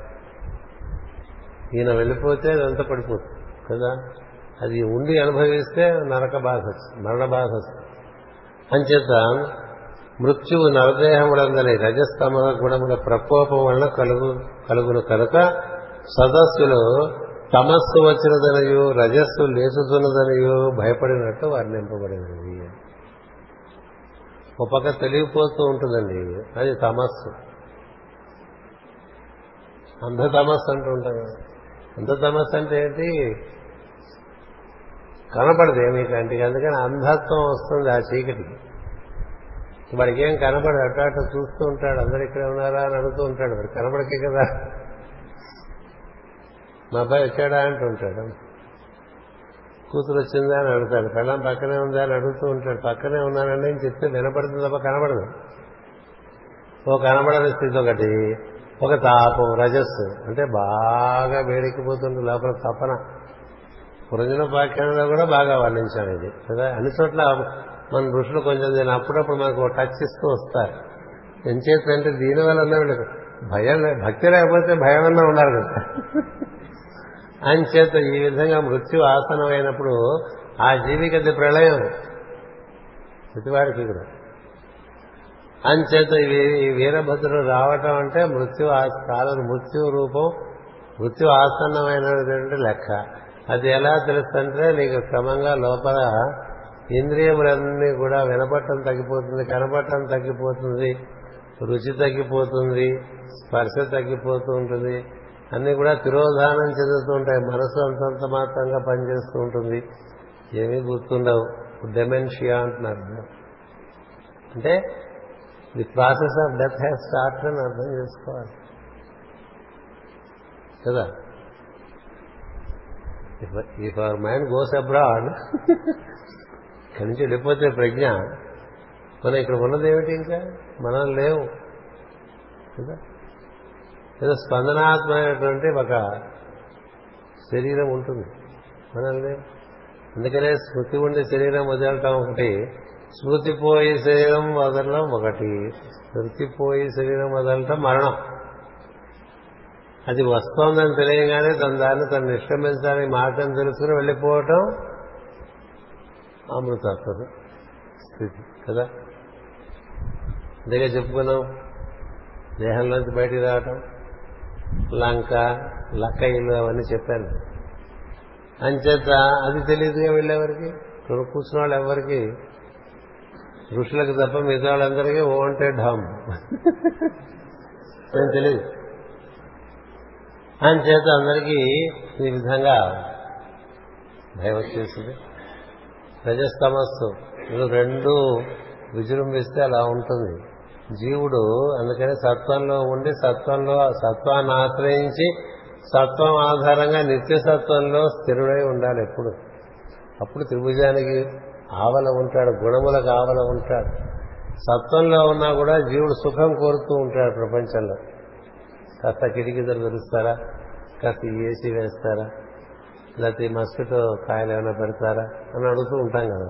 ఈయన వెళ్ళిపోతే అదంతా పడిపోతుంది కదా? అది ఉండి అనుభవిస్తే నరక బాధ మరణ బాధ అంచేత మృత్యువు నరదేహములందని రజస్తమ గుణముల ప్రకోపం వలన కలుగు కలుగును కనుక సదస్సులు తమస్సు వచ్చినదనయు రజస్సు లేచుతున్నదనయు భయపడినట్టు వర్ణింపబడినది. ఒక పక్క తెలియపోతూ ఉంటుందండి అది తమస్సు. అంధతమస్సు అంటూ ఉంటాం అంధతమస్సు అంటే ఏంటి? కనపడదు ఏమీ కంటికి అందుకని అంధత్వం వస్తుంది ఆ చీకటికి వాడికేం కనపడదు అటు అటు చూస్తూ ఉంటాడు అందరు ఇక్కడ ఉన్నారా అని అడుగుతూ ఉంటాడు వాడు కనపడకే కదా. మా అబ్బాయి వచ్చాడా అంటూ ఉంటాడు. కూతురు వచ్చిందా అని అడుగుతాడు పెళ్ళం పక్కనే ఉందా అని అడుగుతూ ఉంటాడు. పక్కనే ఉన్నానండి అని చెప్తే వినపడుతుంది తప్ప కనపడదు. ఓ కనబడని స్థితి ఒకటి ఒక తాపం రజస్సు. అంటే బాగా వేడెక్కిపోతుంది లోపల తపన. పురంజన పాఖ్యానంలో కూడా బాగా వర్ణించాను ఇది. కదా? అన్ని చోట్ల మన ఋషులు కొంచెం దీని అప్పుడప్పుడు మనకు టచ్ ఇస్తూ వస్తారు. ఎంచేతంటే దీనివల్ల వీళ్ళకి భయం భక్తి లేకపోతే భయం అన్నా ఉన్నారు కదా అంచేత ఈ విధంగా మృత్యు ఆసనం అయినప్పుడు ఆ జీవికి అది ప్రళయం. ప్రతివాడికి కూడా. అంచేత ఈ వీరభద్రుడు రావటం అంటే మృత్యు కాలం మృత్యు రూపం మృత్యు ఆసన్నమైనటువంటి లెక్క. అది ఎలా తెలుస్తుంటే నీకు క్రమంగా లోపల ఇంద్రియములన్నీ కూడా వినపట్టం తగ్గిపోతుంది కనపట్టం తగ్గిపోతుంది రుచి తగ్గిపోతుంది స్పర్శ తగ్గిపోతూ ఉంటుంది. అన్నీ కూడా తిరోధానం చెందుతూ ఉంటాయి. మనసు అంతంత మాత్రంగా పనిచేస్తూ ఉంటుంది. ఏమీ గుర్తుండవు. డెమెన్షియా అంటున్నారు. అంటే the process of death has start అని అర్థం చేసుకోవాలి. కదా? If our mind goes abroad ఇక్కడి నుంచి వెళ్ళిపోతే ప్రజ్ఞ. మనం ఇక్కడ ఉన్నది ఏమిటి ఇంకా? మనం లేవు. కదా? ఏదో స్పందనాత్మైనటువంటి ఒక శరీరం ఉంటుంది. మనం లేవు. అందుకనే స్మృతి ఉండే శరీరం వదలటం ఒకటి. స్మృతిపోయే శరీరం వదలడం ఒకటి. స్మృతిపోయే శరీరం వదలటం మరణం. అది వస్తోందని తెలియగానే తన దాన్ని తను నిష్క్రమించడానికి మార్గం తెలుసుకుని వెళ్ళిపోవటం అమృతత్వ స్థితి కదా? అందుకే చెప్పుకున్నాం దేహంలోంచి బయటికి రావటం లంక లక్కయ్యలు అవన్నీ చెప్పాను. అంచేత అది తెలియదుగా వెళ్ళేవారికి? ఇక్కడ కూర్చున్న వాళ్ళు ఎవరికి ఋషులకు తప్ప మిగతా వాళ్ళందరికీ ఓ అంటే ఢమ్. <laughs> తెలియదు. అని చేత అందరికీ ఈ విధంగా భయం వచ్చేసింది రజస్తమస్సు ఇవి రెండు విజృంభిస్తే అలా ఉంటుంది. జీవుడు అందుకని సత్వంలో ఉండి సత్వంలో సత్వాన్ని ఆశ్రయించి సత్వం ఆధారంగా నిత్య సత్వంలో స్థిరుడై ఉండాలి ఎప్పుడు. అప్పుడు త్రిభుజానికి ఆవల ఉంటాడు గుణములకు ఆవల ఉంటాడు. సత్వంలో ఉన్నా కూడా జీవుడు సుఖం కోరుతూ ఉంటాడు ప్రపంచంలో. కాస్త కిటికీదలు తెరుస్తారా? కాస్త ఏసీ వేస్తారా? లేకపోతే ఈ మస్కిటో కాయలు ఏమైనా పెడతారా? అని అడుగుతూ ఉంటాం కదా.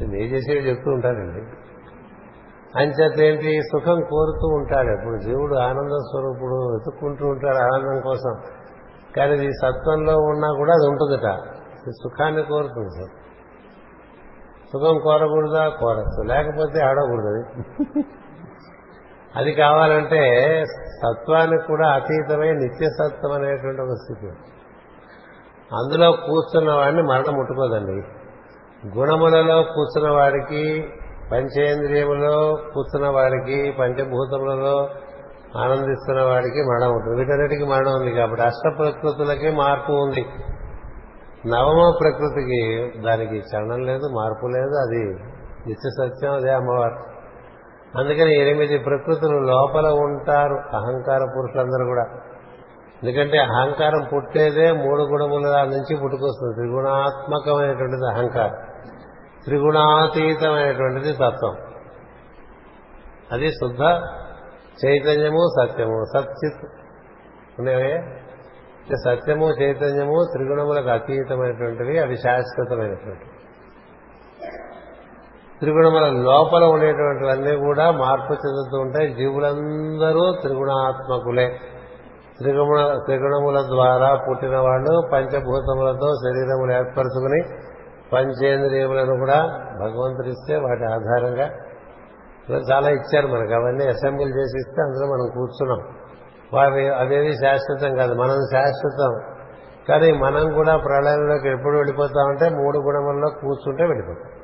నేను చేసేవి చెప్తూ ఉంటానండి. అంచేత ఏంటి? సుఖం కోరుతూ ఉంటాడు ఇప్పుడు జీవుడు ఆనంద స్వరూపుడు వెతుక్కుంటూ ఉంటాడు ఆనందం కోసం. కానీ ఈ సత్వంలో ఉన్నా కూడా అది ఉంటుందట. సుఖాన్ని కోరుతుంది సార్. సుఖం కోరకూడదా? కోరచ్చు. లేకపోతే ఆడకూడదు అది కావాలంటే సత్వానికి కూడా అతీతమై నిత్యసత్వం అనేటువంటి ఒక స్థితి అందులో కూర్చున్న వాడిని మరణం ముట్టుకోదండి. గుణములలో కూర్చున్న వాడికి పంచేంద్రియములో కూర్చున్న వాడికి పంచభూతములలో ఆనందిస్తున్న వాడికి మరణం ఉంటుంది. వీటన్నిటికీ మరణం ఉంది కాబట్టి అష్ట ప్రకృతులకి మార్పు ఉంది. నవమ ప్రకృతికి దానికి చలనం లేదు మార్పు లేదు. అది నిత్య సత్యం అదే అమ్మవారు. అందుకని ఎనిమిది ప్రకృతులు లోపల ఉంటారు అహంకార పురుషులందరూ కూడా. ఎందుకంటే అహంకారం పుట్టేదే మూడు గుణముల నుంచి పుట్టుకొస్తుంది. త్రిగుణాత్మకమైనటువంటిది అహంకారం. త్రిగుణాతీతమైనటువంటిది తత్వం. అది శుద్ధ చైతన్యము సత్యము. సత్చిత్ ఉన్నాయే? సత్యము చైతన్యము త్రిగుణములకు అతీతమైనటువంటివి అవి శాశ్వతమైనటువంటివి త్రిగుణముల లోపల ఉండేటువంటివన్నీ కూడా మార్పు చెందుతూ ఉంటాయి. జీవులందరూ త్రిగుణాత్మకులే. త్రిగుణ త్రిగుణముల ద్వారా పుట్టిన వాళ్ళు పంచభూతములతో శరీరములు ఏర్పరచుకుని పంచేంద్రియములను కూడా భగవంతుడిస్తే వాటి ఆధారంగా. చాలా ఇచ్చారు మనకు. అవన్నీ అసెంబ్లీ చేసి ఇస్తే అందులో మనం కూర్చున్నాం. వావి అవేవి శాశ్వతం కాదు. మనం శాశ్వతం. కానీ మనం కూడా ప్రళయంలోకి ఎప్పుడు వెళ్ళిపోతామంటే మూడు గుణముల్లో కూర్చుంటే వెళ్ళిపోతాం.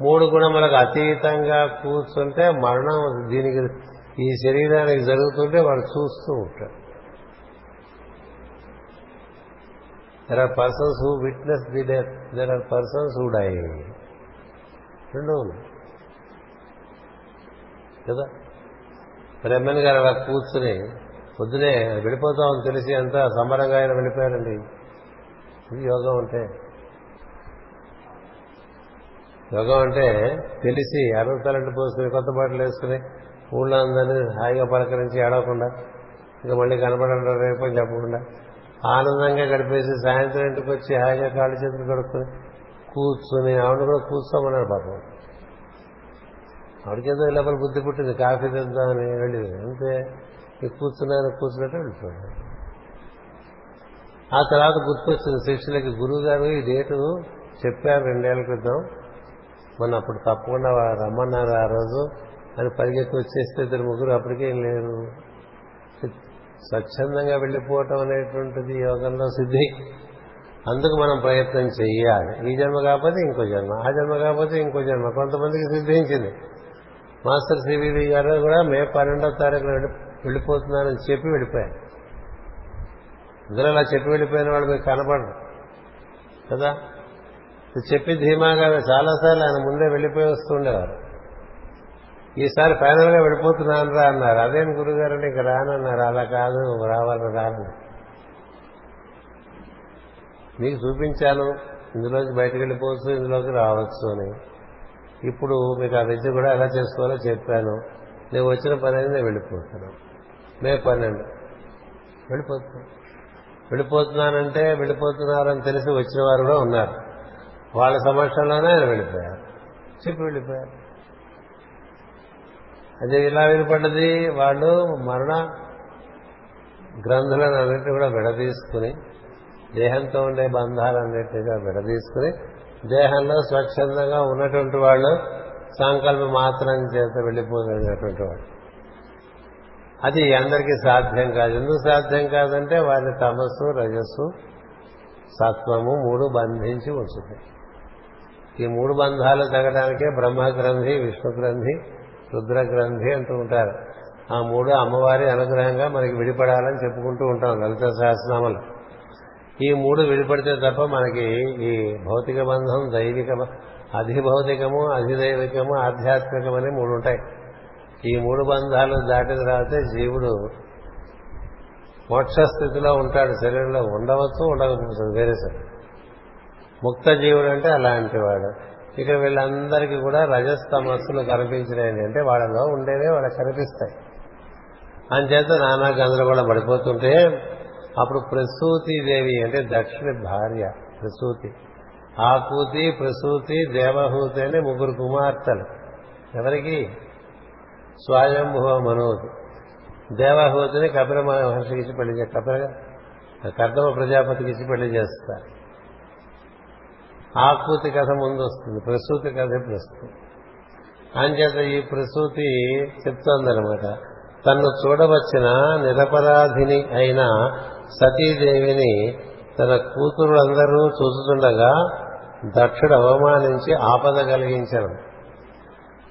మూడు గుణములకు అతీతంగా కూర్చుంటే మరణం దీనికి ఈ శరీరానికి జరుగుతుంటే వాడు చూస్తూ ఉంటాడు. There are persons who witness the death there are persons who die రెండు కదా? బ్రహ్మన్ గారు అలా కూర్చుని పొద్దునే వెళ్ళిపోతామని తెలిసి ఎంత సంబరంగా ఆయన వెళ్ళిపోయారండి యోగం అంటే యోగం అంటే తెలిసి అరవతలంటి పోసుకుని కొత్త బట్టలు వేసుకుని ఊళ్ళో అందరినీ హాయిగా పలకరించి ఏడవకుండా ఇంకా మళ్ళీ కనపడండి రేపు అని చెప్పకుండా ఆనందంగా గడిపేసి సాయంత్రం ఇంటికి వచ్చి హాయిగా కాళ్ళు చేతులు కడుక్కుని కూర్చుని ఆవిడ కూడా కూర్చోమన్నాడు పాపం. ఆవిడకేదో లోపల బుద్ధి పుట్టింది కాఫీ తెద్దామని వెళ్ళి అంతే. ఇక కూర్చున్నాను కూర్చున్నట్టు వెళ్ళిపోయాడు. ఆ తర్వాత గుర్తొచ్చింది శిష్యులకి గురువు గారు ఈ డేటు చెప్పారు రెండేళ్ళ క్రితం. మనం అప్పుడు తప్పకుండా రమ్మన్నారు ఆ రోజు. అని పరిగెత్తి వచ్చేస్తే ఇద్దరు ముగ్గురు అప్పటికేం లేరు. స్వచ్ఛందంగా వెళ్ళిపోవటం అనేటువంటిది యోగంలో సిద్ధి. అందుకు మనం ప్రయత్నం చేయాలి ఈ జన్మ కాకపోతే ఇంకో జన్మ ఆ జన్మ కాకపోతే ఇంకో జన్మ. కొంతమందికి సిద్ధించింది. మాస్టర్ సివివి గారు కూడా మే పన్నెండో తారీఖున వెళ్ళిపోతున్నారని చెప్పి వెళ్ళిపోయారు. ఇద్దరు అలా చెప్పి వెళ్ళిపోయిన వాళ్ళు మీకు కనపడరు. కదా? చెప్పి ధీమాగా చాలాసార్లు ఆయన ముందే వెళ్ళిపోయి వస్తుండేవారు. ఈసారి ఫైనల్గా వెళ్ళిపోతున్నాను రా అన్నారు. అదేం గురుగారు? అంటే రానన్నారు. అలా కాదు రావాలని రాను. మీకు చూపించాను. ఇందులోంచి బయటకు వెళ్ళిపోవచ్చు ఇందులోకి రావచ్చు అని. ఇప్పుడు మీకు ఆ విద్య కూడా ఎలా చేసుకోవాలో చెప్పాను. నేను వచ్చిన పని అనేది నేను వెళ్ళిపోతాను మే పన్నెండు. వెళ్ళిపోతున్నాను. వెళ్ళిపోతున్నానంటే వెళ్ళిపోతున్నారని తెలిసి వచ్చిన వారు కూడా ఉన్నారు. వాళ్ళ సమక్షంలోనే ఆయన వెళ్ళిపోయారు. చెప్పి వెళ్ళిపోయారు. అదే ఇలా వినపడ్డది వాళ్ళు మరణ గ్రంథులను అన్నింటినీ కూడా విడదీసుకుని దేహంతో ఉండే బంధాలన్నింటినీ విడదీసుకుని దేహంలో స్వచ్ఛందంగా ఉన్నటువంటి వాళ్ళు సంకల్ప మాత్రం చేత వెళ్ళిపోగలిగినటువంటి వాడు అది అందరికీ సాధ్యం కాదు. ఎందుకు సాధ్యం కాదంటే వారి తమస్సు రజస్సు సత్వము మూడు బంధించి ఉంచుతాయి ఈ మూడు బంధాలు తగ్గడానికే బ్రహ్మ గ్రంథి విష్ణు గ్రంథి రుద్ర గ్రంథి అంటూ ఉంటారు. ఆ మూడు అమ్మవారి అనుగ్రహంగా మనకి విడిపడాలని చెప్పుకుంటూ ఉంటాం లలిత సహస్రనామలు. ఈ మూడు విడిపడితే తప్ప మనకి ఈ భౌతిక బంధం దైవిక అధిభౌతికము అధిదైవికము ఆధ్యాత్మికం అని మూడు ఉంటాయి. ఈ మూడు బంధాలు దాటిన తర్వాతే జీవుడు మోక్ష స్థితిలో ఉంటాడు శరీరంలో ఉండవచ్చు ఉండకపోవచ్చు వేరే సరే ముక్త జీవుడు అంటే అలాంటి వాడు ఇక్కడ వీళ్ళందరికీ కూడా రజస్తమస్సులు కనిపించినాయి అంటే వాళ్ళలో ఉండేవే వాళ్ళకి కనిపిస్తాయి. అంచేత నానా గందరగోళం పడిపోతుంటే అప్పుడు ప్రసూతి దేవి అంటే దక్షిణ భార్య ప్రసూతి. ఆకూతి ప్రసూతి దేవహూతి అని ముగ్గురు కుమార్తెలు. ఎవరికి? స్వయంభువ మనోతి దేవహూతిని కపిల మహర్షికి ఇచ్చి పెళ్ళి కపిల కర్దమ ప్రజాపతికి ఇచ్చి పెళ్ళి చేస్తారు. ఆకృతి కథ ముందు వస్తుంది ప్రసూతి కథ ఇప్పుడు వస్తుంది అంచేత ఈ ప్రసూతి చెప్తోందనమాట తన్ను చూడవచ్చిన నిరపరాధిని అయిన సతీదేవిని తన కూతురులందరూ చూస్తుండగా దక్షుడు అవమానించి ఆపద కలిగించను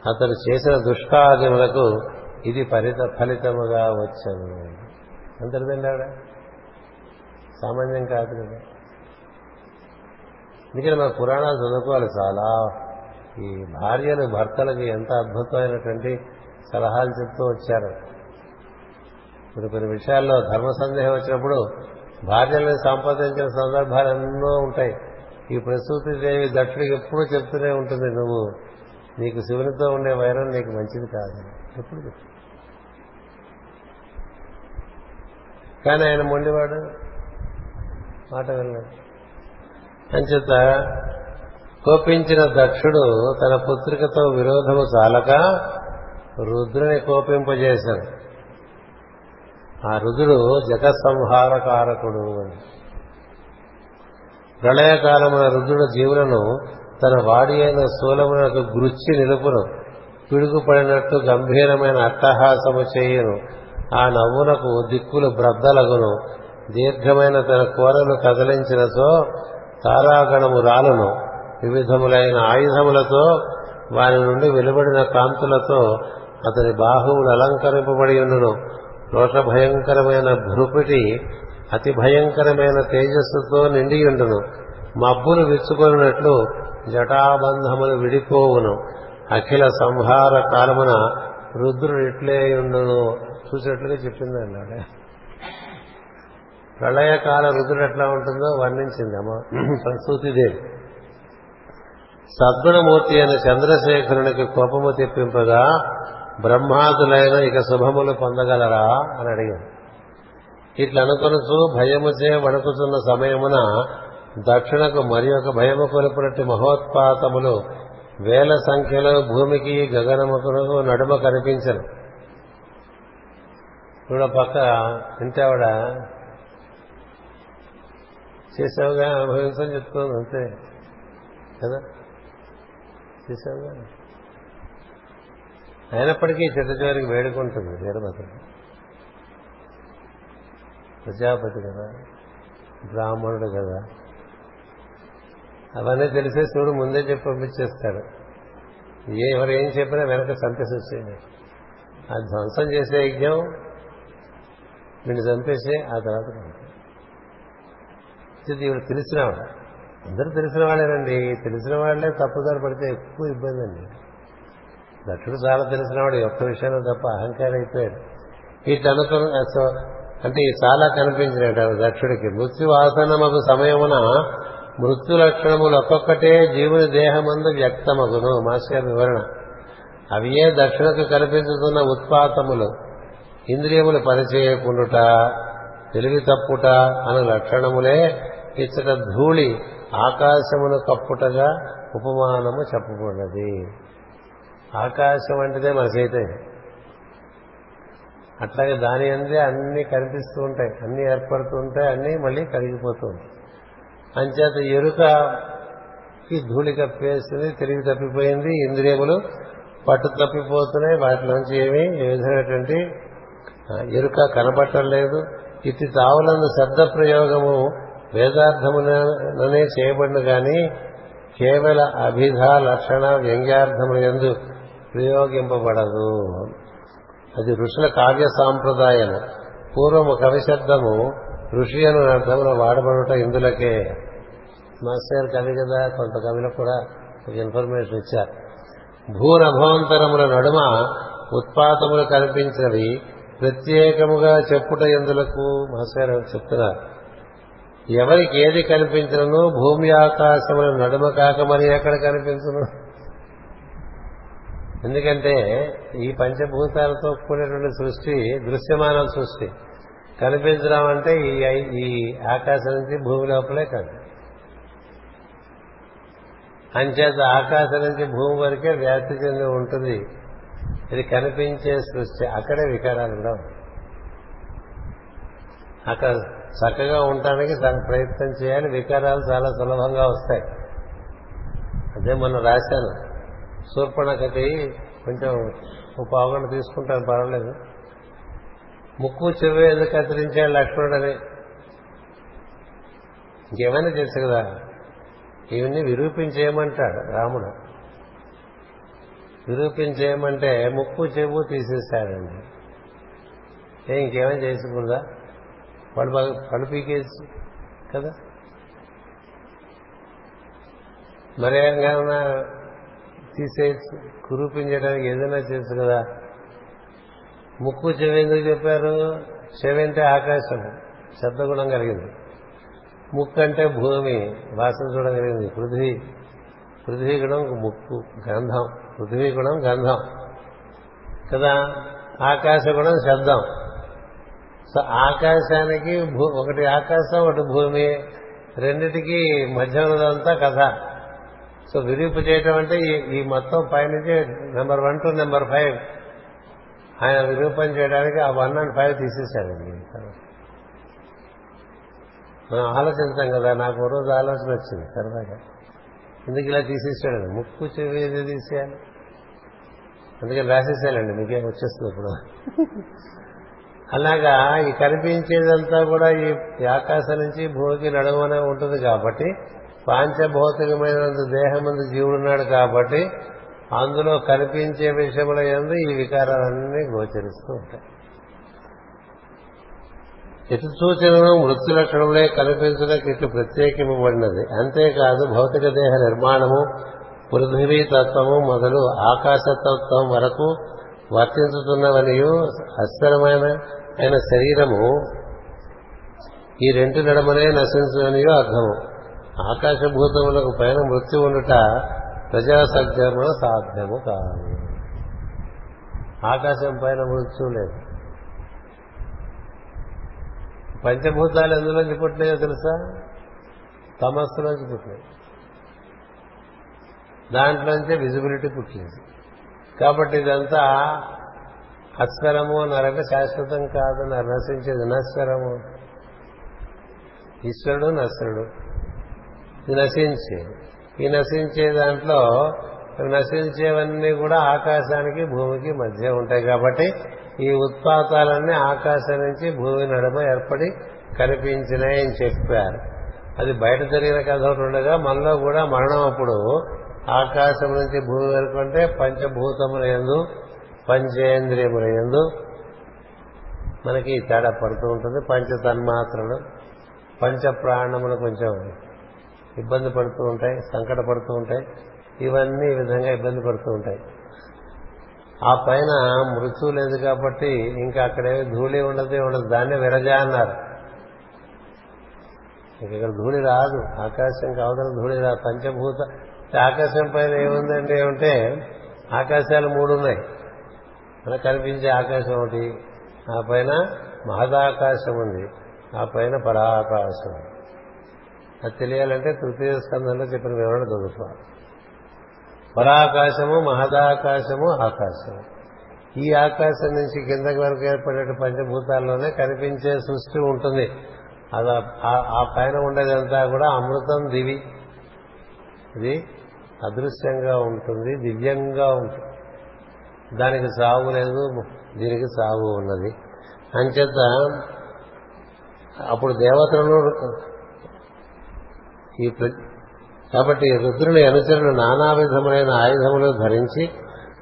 అతడు చేసిన దుష్కార్యములకు ఇది ఫలిత ఫలితముగా వచ్చను. అంతటిదండి ఆవిడ సామాన్యం కాదు కదా. అందుకని మన పురాణాలు చదువుకోవాలి చాలా. ఈ భార్యలు భర్తలకు ఎంత అద్భుతమైనటువంటి సలహాలు చెప్తూ వచ్చారు. ఇప్పుడు కొన్ని విషయాల్లో ధర్మ సందేహం వచ్చినప్పుడు భార్యలను సంపాదించిన సందర్భాలు ఎన్నో ఉంటాయి. ఈ ప్రసూతి దేవి దక్షుడికి ఎప్పుడూ చెప్తూనే ఉంటుంది నువ్వు నీకు శివునితో ఉండే వైరం నీకు మంచిది కాదు. ఎప్పుడు చెప్తా కానీ ఆయన మొండివాడు. మాట వెళ్ళాడు అంచేత కోపించిన దక్షుడు తన పుత్రికతో విరోధము చాలక రుద్రుని కోపింపజేశాడు. ఆ రుద్రుడు జగత్సంహారకారకుడు అని. ప్రళయకాలమున రుద్రుడు జీవులను తన వాడి అయిన స్థూలమునకు గురుచి నిలుపును. పిడుగుపడినట్టు గంభీరమైన అట్టహాసము చేయను. ఆ నవ్వునకు దిక్కులు బ్రద్దలగును. దీర్ఘమైన తన కోరను కదిలించినతో తారాగణము రాలును. వివిధములైన ఆయుధములతో వారి నుండి వెలువడిన కాంతులతో అతని బాహువులు అలంకరింపబడి ఉండును. రోష భయంకరమైన భృపిటి అతి భయంకరమైన తేజస్సుతో నిండియుండును మబ్బులు విచ్చుకొనినట్లు జటాబంధములు విడిపోవును. అఖిల సంహార కాలమున రుద్రుడిట్లేయుండును చూసినట్లుగా చెప్పింది అన్నాడు. ప్రళయకాల రుద్రుడు ఎట్లా ఉంటుందో వర్ణించింది అమ్మ. ప్రసూతిదేవి సద్గుణమూర్తి అయిన చంద్రశేఖరునికి కోపము తెప్పింపగా బ్రహ్మాదులైన ఇక శుభములు పొందగలరా అని అడిగాడు. ఇట్లా అనుకొనుచు భయముచే వణుకుతున్న సమయమున దక్షిణకు మరి ఒక భయము కొలుపునట్టు మహోత్పాతములు వేల సంఖ్యలో భూమికి గగనముకు నడుమ కనిపించను. ఇప్పుడు పక్క ఇంటావిడ చేసావుగా అనుభవించని చెప్తుంది అంతే. కదా? చేసావుగా అయినప్పటికీ చిట్ట చివరికి వేడుకుంటుంది వీరభద్రుడు. ప్రజాపతి కదా బ్రాహ్మణుడు కదా. అవన్నీ తెలిసే శివుడు ముందే చెప్పి పంపించేస్తాడు. ఏ ఎవరు ఏం చెప్పినా వెనక చంపేసి వచ్చింది. ఆ ధ్వంసం చేసే యజ్ఞం వీడిని చంపేసి ఆ తర్వాత ఈవిడ తెలిసినవాడు. అందరూ తెలిసిన వాళ్ళేనండి తెలిసిన వాళ్ళే తప్పుదారు పడితే ఎక్కువ ఇబ్బంది అండి. దక్షుడు చాలా తెలిసినవాడు. ఒక్క విషయంలో తప్ప అహంకారం అయిపోయాడు ఈ అనుకున్న అంటే ఈ చాలా కనిపించినట్టు దక్షుడికి. మృత్యువాసనమకు సమయమున మృత్యు లక్షణములు ఒక్కొక్కటే జీవుని దేహమందు వ్యక్తమగును. మాస్టర్ వివరణ. అవియే దక్షిణకు కనిపించుతున్న ఉత్పాతములు. ఇంద్రియములు పనిచేయకుండుట తెలివి తప్పుట అను లక్షణములే ఇచ్చట ధూళి ఆకాశమును కప్పుటగా ఉపమానము చెప్పబడినది ఆకాశం అంటేదే మన చైతన్యం అట్లాగే దాని అందే అన్ని కనిపిస్తూ ఉంటాయి. అన్ని ఏర్పడుతూ ఉంటాయి అన్ని మళ్ళీ కరిగిపోతూ ఉంటాయి. అంచేత ఎరుకకి ధూళి కప్పేస్తుంది తెలివి తప్పిపోయింది ఇంద్రియములు పట్టు తప్పిపోతున్నాయి వాటిలోంచి ఏమీ ఏ విధమైనటువంటి ఎరుక కనపడటం లేదు. ఇటు తావులందు శబ్ద ప్రయోగము వేదార్థముననే చేయబడిన గాని కేవల అభిధ లక్షణ వ్యంగ్యార్థముల ఎందు ప్రయోగింపబడదు. అది ఋషుల కావ్య సాంప్రదాయము. పూర్వము కవిశబ్దము ఋషి అను అర్థంలో వాడబడుట ఇందులకే. మాస్టర్ కవి కదా కొంత కవిలో కూడా ఒక ఇన్ఫర్మేషన్ ఇచ్చారు. భూనభవంతరముల నడుమ ఉత్పాతములు కనిపించినవి ప్రత్యేకముగా చెప్పుట ఎందులకు మాస్టర్ చెప్తున్నారు. ఎవరికి ఏది కనిపించను భూమి ఆకాశముల నడుమ కాక మరి ఎక్కడ కనిపించను? ఎందుకంటే ఈ పంచభూతాలతో కూడినటువంటి సృష్టి దృశ్యమాన సృష్టి. కనిపించడం అంటే ఈ ఈ ఆకాశం నుంచి భూమి లోపలే కాదు. అంచేత ఆకాశం నుంచి భూమి వరకే వ్యాప్తి చెంది ఉంటుంది. ఇది కనిపించే సృష్టి. అక్కడే వికారాలు కూడా అక్కడ చక్కగా ఉండటానికి దానికి ప్రయత్నం చేయాలి. వికారాలు చాలా సులభంగా వస్తాయి. అదే మనం రాశాను. శూర్పణకటి కొంచెం పావుగంట తీసుకుంటాను పర్వాలేదు. ముక్కు చెవి ఎందుకు కత్తిరించాడు లక్ష్మణుడని? ఇంకేమైనా తెలుసు కదా? ఇవన్నీ విరూపించేయమంటాడు రాముడు. నిరూపించేయమంటే ముక్కు చెవు తీసేస్తాడండి. ఏ ఇంకేమైనా చేసుకుందా? వాళ్ళు బాగా పళ్ళు పీకేసి కదా? మరి ఏమైనా తీసేసి కురూపించడానికి ఏదైనా చేసు కదా? ముక్కు చెవి ఎందుకు చెప్పారు? చెవి అంటే ఆకాశం శబ్దగుణం కలిగింది. ముక్కు అంటే భూమి వాసన చూడగలిగింది పృథ్వీ పృథ్వీ గుణం ముక్కు గంధం పృథ్వీ గుణం గంధం. కదా? ఆకాశ గుణం శబ్దం. సో ఆకాశానికి భూ- ఒకటి ఆకాశం ఒకటి భూమి రెండిటికి మధ్య ఉన్నదంతా కథ. సో విరూపు చేయటం అంటే ఈ- ఈ మొత్తం పైనుంచి number one to number five. ఆయన విరూపం చేయడానికి ఆ వన్ అండ్ ఫైవ్ తీసేశాడండి మనం ఆలోచించాం కదా నాకు ఓ రోజు ఆలోచన వచ్చింది సరదాగా ఎందుకు ఇలా తీసేసాడు? ముక్కు చెవి ఏదో తీసేయాలి. అందుకని రాసేసానండి మీకేం వచ్చేస్తుంది ఇప్పుడు? అలాగా ఈ కనిపించేదంతా కూడా ఈ ఆకాశం నుంచి భూమికి నడవనే ఉంటుంది కాబట్టి పాంచభౌతికమైన దేహమందు జీవుడున్నాడు కాబట్టి అందులో కనిపించే విషయంలో ఎందు ఈ వికారాలన్నీ గోచరిస్తూ ఉంటాయి. ఎటు సూచనను వృత్తి లక్షణములే కల్పించడానికి ఇటు ప్రత్యేకింపబడినది. అంతేకాదు భౌతిక దేహ నిర్మాణము పృథివీ తత్వము మొదలు ఆకాశతత్వం వరకు వర్తించుతున్నవనియు అస్థిరమైన అయిన శరీరము ఈ రెండు నడమనే నశించుననియో అర్థము. ఆకాశభూతములకు పైన మృత్యు ఉండుట ప్రజాసజ్ఞమున సాధ్యము కాదు. ఆకాశం పైన మృత్యు లేదు. పంచభూతాలు ఎందులోంచి పుట్టినాయో తెలుసా? తమస్సులోంచి పుట్టినాయి దాంట్లోంచే విజిబిలిటీ పుట్టింది. కాబట్టి ఇదంతా అస్వరము అన్నారంటే శాశ్వతం కాదన్నారు నశించేది నశ్వరము. ఈశ్వరుడు నశ్వరుడు. ఇది నశించేది ఈ నశించే దాంట్లో నశించేవన్నీ కూడా ఆకాశానికి భూమికి మధ్య ఉంటాయి కాబట్టి ఈ ఉత్పాతాలన్నీ ఆకాశం నుంచి భూమి నడుమ ఏర్పడి కనిపించినాయని చెప్పారు. అది బయట జరిగిన కథ ఒకటి ఉండగా మనలో కూడా మరణం అప్పుడు ఆకాశం నుంచి భూమి వరకు అంటే పంచభూతముల ఎందు పంచేంద్రియముల ఎందు మనకి తేడా పడుతూ ఉంటుంది. పంచ తన్మాత్రలు పంచ ప్రాణములు కొంచెం ఇబ్బంది పడుతూ ఉంటాయి సంకట పడుతూ ఉంటాయి. ఇవన్నీ ఈ విధంగా ఇబ్బంది పడుతూ ఉంటాయి. ఆ పైన మృత్యు లేదు కాబట్టి ఇంకా అక్కడేమి ధూళి ఉండదు ఉండదు. దాన్నే విరజ అన్నారు. ఇక్కడ ధూళి రాదు. ఆకాశం కావడం ధూళి రాదు పంచభూత. ఆకాశం పైన ఏముందండి ఏమంటే ఆకాశాలు మూడు ఉన్నాయి. మనకు కనిపించే ఆకాశం ఒకటి ఆ పైన మహదాకాశం ఉంది ఆ పైన పరాకాశం అది తెలియాలంటే తృతీయ స్కంధంలో చెప్పిన వివరణ చదువుకోవాలి పరాకాశము మహదాకాశము ఆకాశము. ఈ ఆకాశం నుంచి కిందకి వరకు ఏర్పడే పంచభూతాల్లోనే కనిపించే సృష్టి ఉంటుంది. అది ఆ- పైన ఉండేదంతా కూడా అమృతం దివి. ఇది అదృశ్యంగా ఉంటుంది దివ్యంగా ఉంటుంది. దానికి సాగు లేదు దీనికి సాగు ఉన్నది. అంచేత అప్పుడు దేవతలను ఈ కాబట్టి రుద్రుని అనుచరులు నానా విధములైన ఆయుధములు ధరించి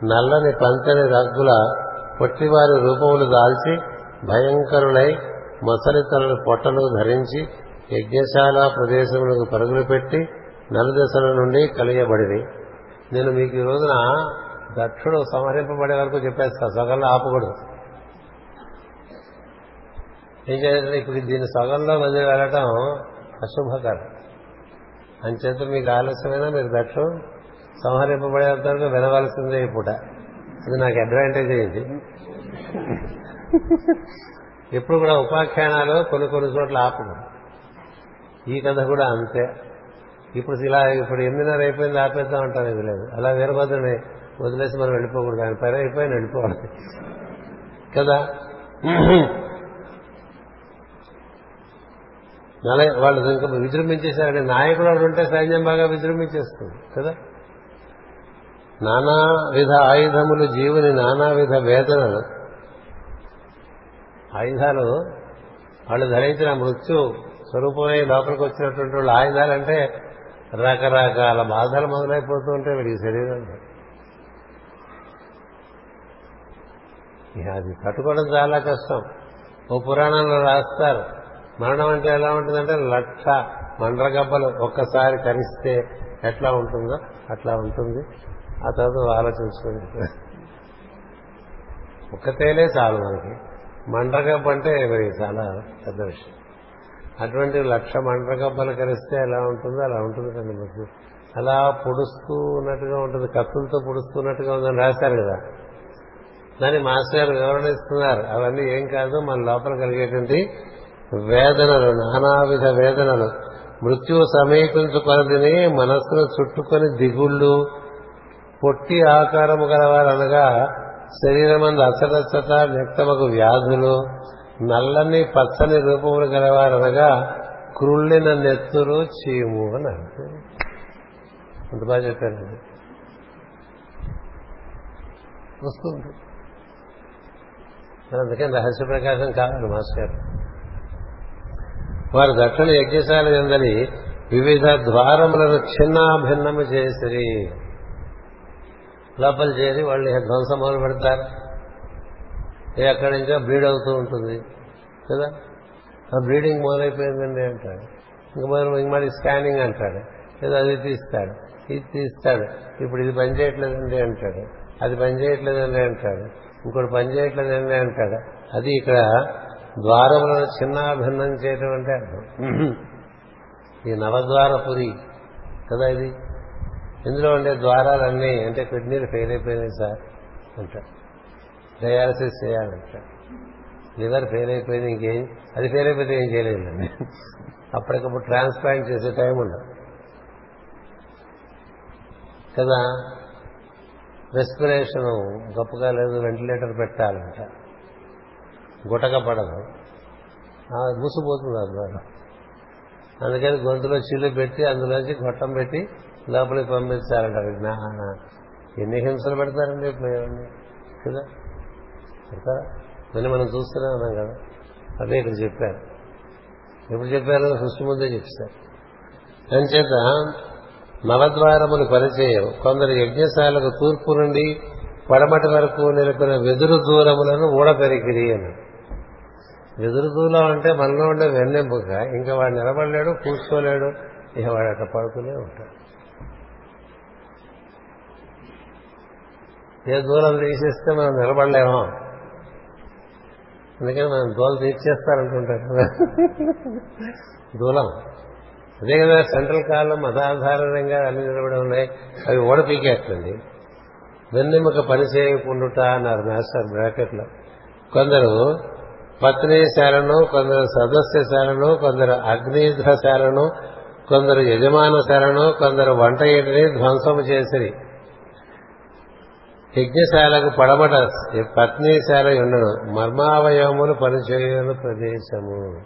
నల్లని పంచని రగ్గుల పొట్టివారి రూపములు దాల్చి భయంకరులై మొసలి పొట్టలు ధరించి యజ్ఞశాల ప్రదేశములకు పరుగులు పెట్టి నలుదశల నుండి కలియబడి నేను మీకు ఈ రోజున దక్షుడు సంహరింపబడే వరకు చెప్పేస్తా సగంలో ఆపకూడదు. ఏం చేయాలంటే ఇప్పుడు దీన్ని సగంలో వదిలి వెళ్ళటం అశుభకరం. అంచేత మీకు ఆలస్యమైనా మీరు దక్షం సంహరింపబడే వరకు వినవలసిందే ఈ పూట. అది నాకు అడ్వాంటేజ్ అయింది ఇప్పుడు కూడా ఉపాఖ్యానాలు కొన్ని కొన్ని చోట్ల ఆపడం ఈ కథ కూడా అంతే. ఇప్పుడు ఇలా ఇప్పుడు ఎనిమిదిన్నర అయిపోయింది ఆపేద్దాం అంటాం ఇది లేదు. అలా వీరభద్రుని వదిలేసి మనం వెళ్ళిపోకూడదు ఆయన పని అయిపోయి వెళ్ళిపోవాలి. కదా అలా వాళ్ళు ఇంకా విజృంభించేశారంటే నాయకుడు వాడు ఉంటే సైన్యం బాగా విజృంభించేస్తుంది కదా? నానా విధ ఆయుధములు జీవుని నానా విధ వేదనలు ఆయుధాలు వాళ్ళు ధరించిన మృత్యు స్వరూపమై లోపలికి వచ్చినటువంటి వాళ్ళు ఆయుధాలంటే రకరకాల బాధలు మొదలైపోతూ ఉంటాయి వీడికి శరీరంలో అది తట్టుకోవడం చాలా కష్టం. ఓ పురాణంలో రాస్తారు మరణం అంటే ఎలా ఉంటుందంటే లక్ష మండ్రగబ్బలు ఒక్కసారి కరిస్తే ఎట్లా ఉంటుందో అట్లా ఉంటుంది. ఆ తర్వాత ఆలోచించుకుని ఒక్కతేనే చాలు మనకి. మండ్రగబ్బ అంటే మరి చాలా పెద్ద విషయం. అటువంటి లక్ష మండ్రగబ్బలు కరిస్తే ఎలా ఉంటుందో అలా ఉంటుంది కండి మనకు అలా పొడుస్తూ ఉన్నట్టుగా ఉంటుంది. కత్తులతో పొడుస్తున్నట్టుగా ఉందని రాశారు కదా. దాన్ని మాస్టర్ గారు వివరణ ఇస్తున్నారు? అవన్నీ ఏం కాదు మన లోపల కలిగేటువంటి వేదనలు నానావిధ వేదనలు. మృత్యువు సమీపించుకొనదిని మనస్సును చుట్టుకొని దిగుళ్ళు. పొట్టి ఆకారము గలవారు అనగా శరీరమందు అసడచ్చట వ్యక్తమకు వ్యాధులు. నల్లని పచ్చని రూపములు గలవారు అనగా క్రుళ్ళిన నెత్తురు చీము అని అంటే అంత బాగా చెప్పారండి వస్తుంది. అందుకని రహస్య ప్రకాశం కావాలి మాస్టర్ గారు. వారు దక్షిణ యజ్ఞశాల ఎందని వివిధ ద్వారములను చిన్నాభిన్నము చేసిరి. లోపల చేరి వాళ్ళు ధ్వంసం మొదలు పెడతారు. ఏ అక్కడి నుంచో బ్లీడ్ అవుతూ ఉంటుంది. కదా? ఆ బ్లీడింగ్ మొదలైపోయిందండి అంటాడు. ఇంక మొదలు ఇంక మరి స్కానింగ్ అంటాడు. లేదా అది తీస్తాడు. ఇది తీస్తాడు. ఇప్పుడు ఇది పనిచేయట్లేదండి అంటాడు. అది పనిచేయట్లేదండి అంటాడు. ఇంకోటి పనిచేయట్లేదండి అంటాడు. అది ఇక్కడ ద్వారములను చిన్నాభిన్నం చేయటం అంటే అర్థం. ఈ నవద్వారపురి కదా ఇది? ఇందులో ఉండే ద్వారాలన్నీ అంటే కిడ్నీలు ఫెయిల్ అయిపోయినాయి సార్ అంటాడు డయాలసిస్ చేయాలంట. లివర్ ఫెయిల్ అయిపోయింది ఇంకేం? అది ఫెయిల్ అయిపోతే ఏం చేయలేదండి. అప్పటికప్పుడు ట్రాన్స్ప్లాంట్ చేసే టైం ఉండదు. కదా? రెస్పిరేషన్ గొప్పగా లేదు వెంటిలేటర్ పెట్టాలంట. గుటక పడదు మూసిపోతుంది ఆ అందుకని గొంతులో చిల్లు పెట్టి అందులోంచి గొట్టం పెట్టి లోపలికి పంపించాలంట విజ్ఞాన ఎన్ని హింసలు పెడతారండి ఇప్పుడు కదా? పెడతారా? మనం చూస్తూనే ఉన్నాం కదా. అదే ఇక్కడ చెప్పారు. ఎప్పుడు చెప్పారు సృష్టి ముందే చెప్తారు అంచేత నవద్వారములు పరిచయం. కొందరు యజ్ఞశాలకు తూర్పు నుండి పడమటి వరకు నిలిపిన వెదురు దూరములను ఊడపెరికిరి అని. వెదురు దూరం అంటే మనలో ఉండే వెన్నెంపుక ఇంకా వాడు నిలబడలేడు కూర్చోలేడు ఇక వాడు అట్లా పడుకునే ఉంటాడు. ఏ దూరం తీసేస్తే మనం నిలబడలేమో. అందుకని మనం దూలం తీర్చేస్తారంటుంటారు కదా. దూలం. అదే కదా సెంట్రల్ కాలం మతాధారంగా అన్ని నిలబడి ఉన్నాయి. అవి ఓడపీకేస్తుంది. వెన్నెముక పని చేయకుండుట అన్నారు మాస్టర్ బ్రాకెట్లో. కొందరు పత్నీశాలను కొందరు సదస్యశాలను కొందరు అగ్నిధ్రశాలను కొందరు యజమానశాలను కొందరు వంట ఇంటిని ధ్వంసము చేసిరి. యజ్ఞశాలకు పడమట పత్నీశాల ఉండను మర్మావయవములు పనిచేయని ప్రదేశము.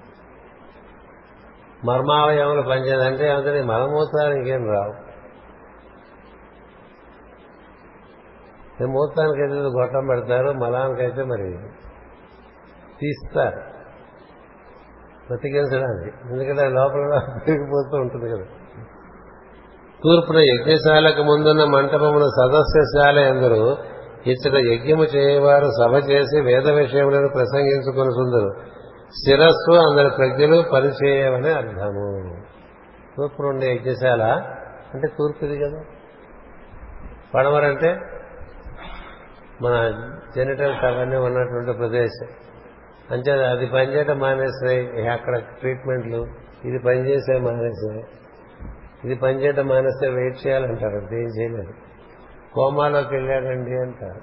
మర్మావయవములు పనిచేయాలంటే అందుకని మలమూత్రాలు ఇంకేం రావు. మూత్రానికి అయితే గొట్టం పెడతారు మలానికైతే మరి తీస్తారు బ్రతికించడానికి ఎందుకంటే లోపల పెరిగిపోతూ ఉంటుంది కదా. తూర్పున యజ్ఞశాలకు ముందున్న మంటపమున సదస్యశాల ఎందరు ఇచ్చట యజ్ఞము చేయవారు సభ చేసి వేద విషయములను ప్రసంగించుకుని సుందరు. శిరస్సు అందరి ప్రజ్ఞలు పనిచేయవని అర్థము. తూర్పున ఉండే యజ్ఞశాల అంటే తూర్పుది కదా. పడమరంటే మన జెనిటల్స్ అవన్నీ ఉన్నటువంటి ప్రదేశం. అంతే అది పనిచేయటం మానేసినాయి అక్కడ ట్రీట్మెంట్లు ఇది పనిచేసే మానేసినాయి ఇది పనిచేయటం మానేస్తే వెయిట్ చేయాలంటారు అంతే ఏం చేయలేదు. కోమాలోకి వెళ్ళాడండి అంటారు.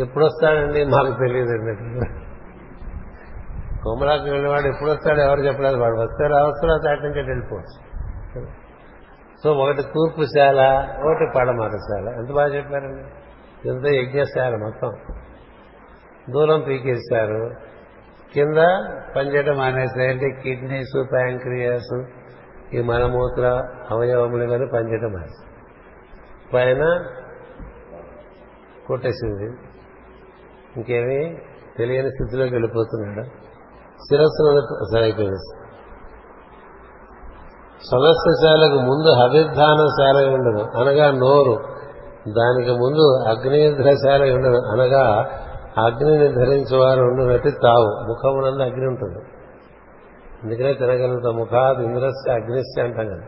ఎప్పుడు వస్తాడండి మాకు తెలియదు కోమలాకి వెళ్ళినవాడు ఎప్పుడు వస్తాడు ఎవరు చెప్పలేదు వాడు వస్తే రావచ్చు అటు నుంచి వెళ్ళిపోవచ్చు. సో ఒకటి తూర్పుశాల ఒకటి పడమరశాల. ఎంత బాగా చెప్పారండి? ఇంత యజ్ఞశాల మొత్తం. దూరం పీకేశారు కింద పనిచేయడం మానేసాయంటే కిడ్నీస్ ప్యాంక్రియాస్ ఈ మలమూత్ర అవయవములు కానీ పనిచేయడం మానేసి పైన కొట్టేసింది. ఇంకేమీ తెలియని స్థితిలోకి వెళ్ళిపోతున్నాడు. శిరస్సు సరైపోయింది. సదస్యశాలకు ముందు హవిర్ధానశాల ఉండదు. అనగా నోరు. దానికి ముందు అగ్నిధ్రశాల ఉండదు. అనగా అగ్నిని ధరించేవారు ఉండునట్టు తావు. ముఖమునందు అగ్ని ఉంటుంది. అందుకనే తినగలుగుతాం. ముఖాది ఇంద్రస్య అగ్నిస్య అంటాం కదా.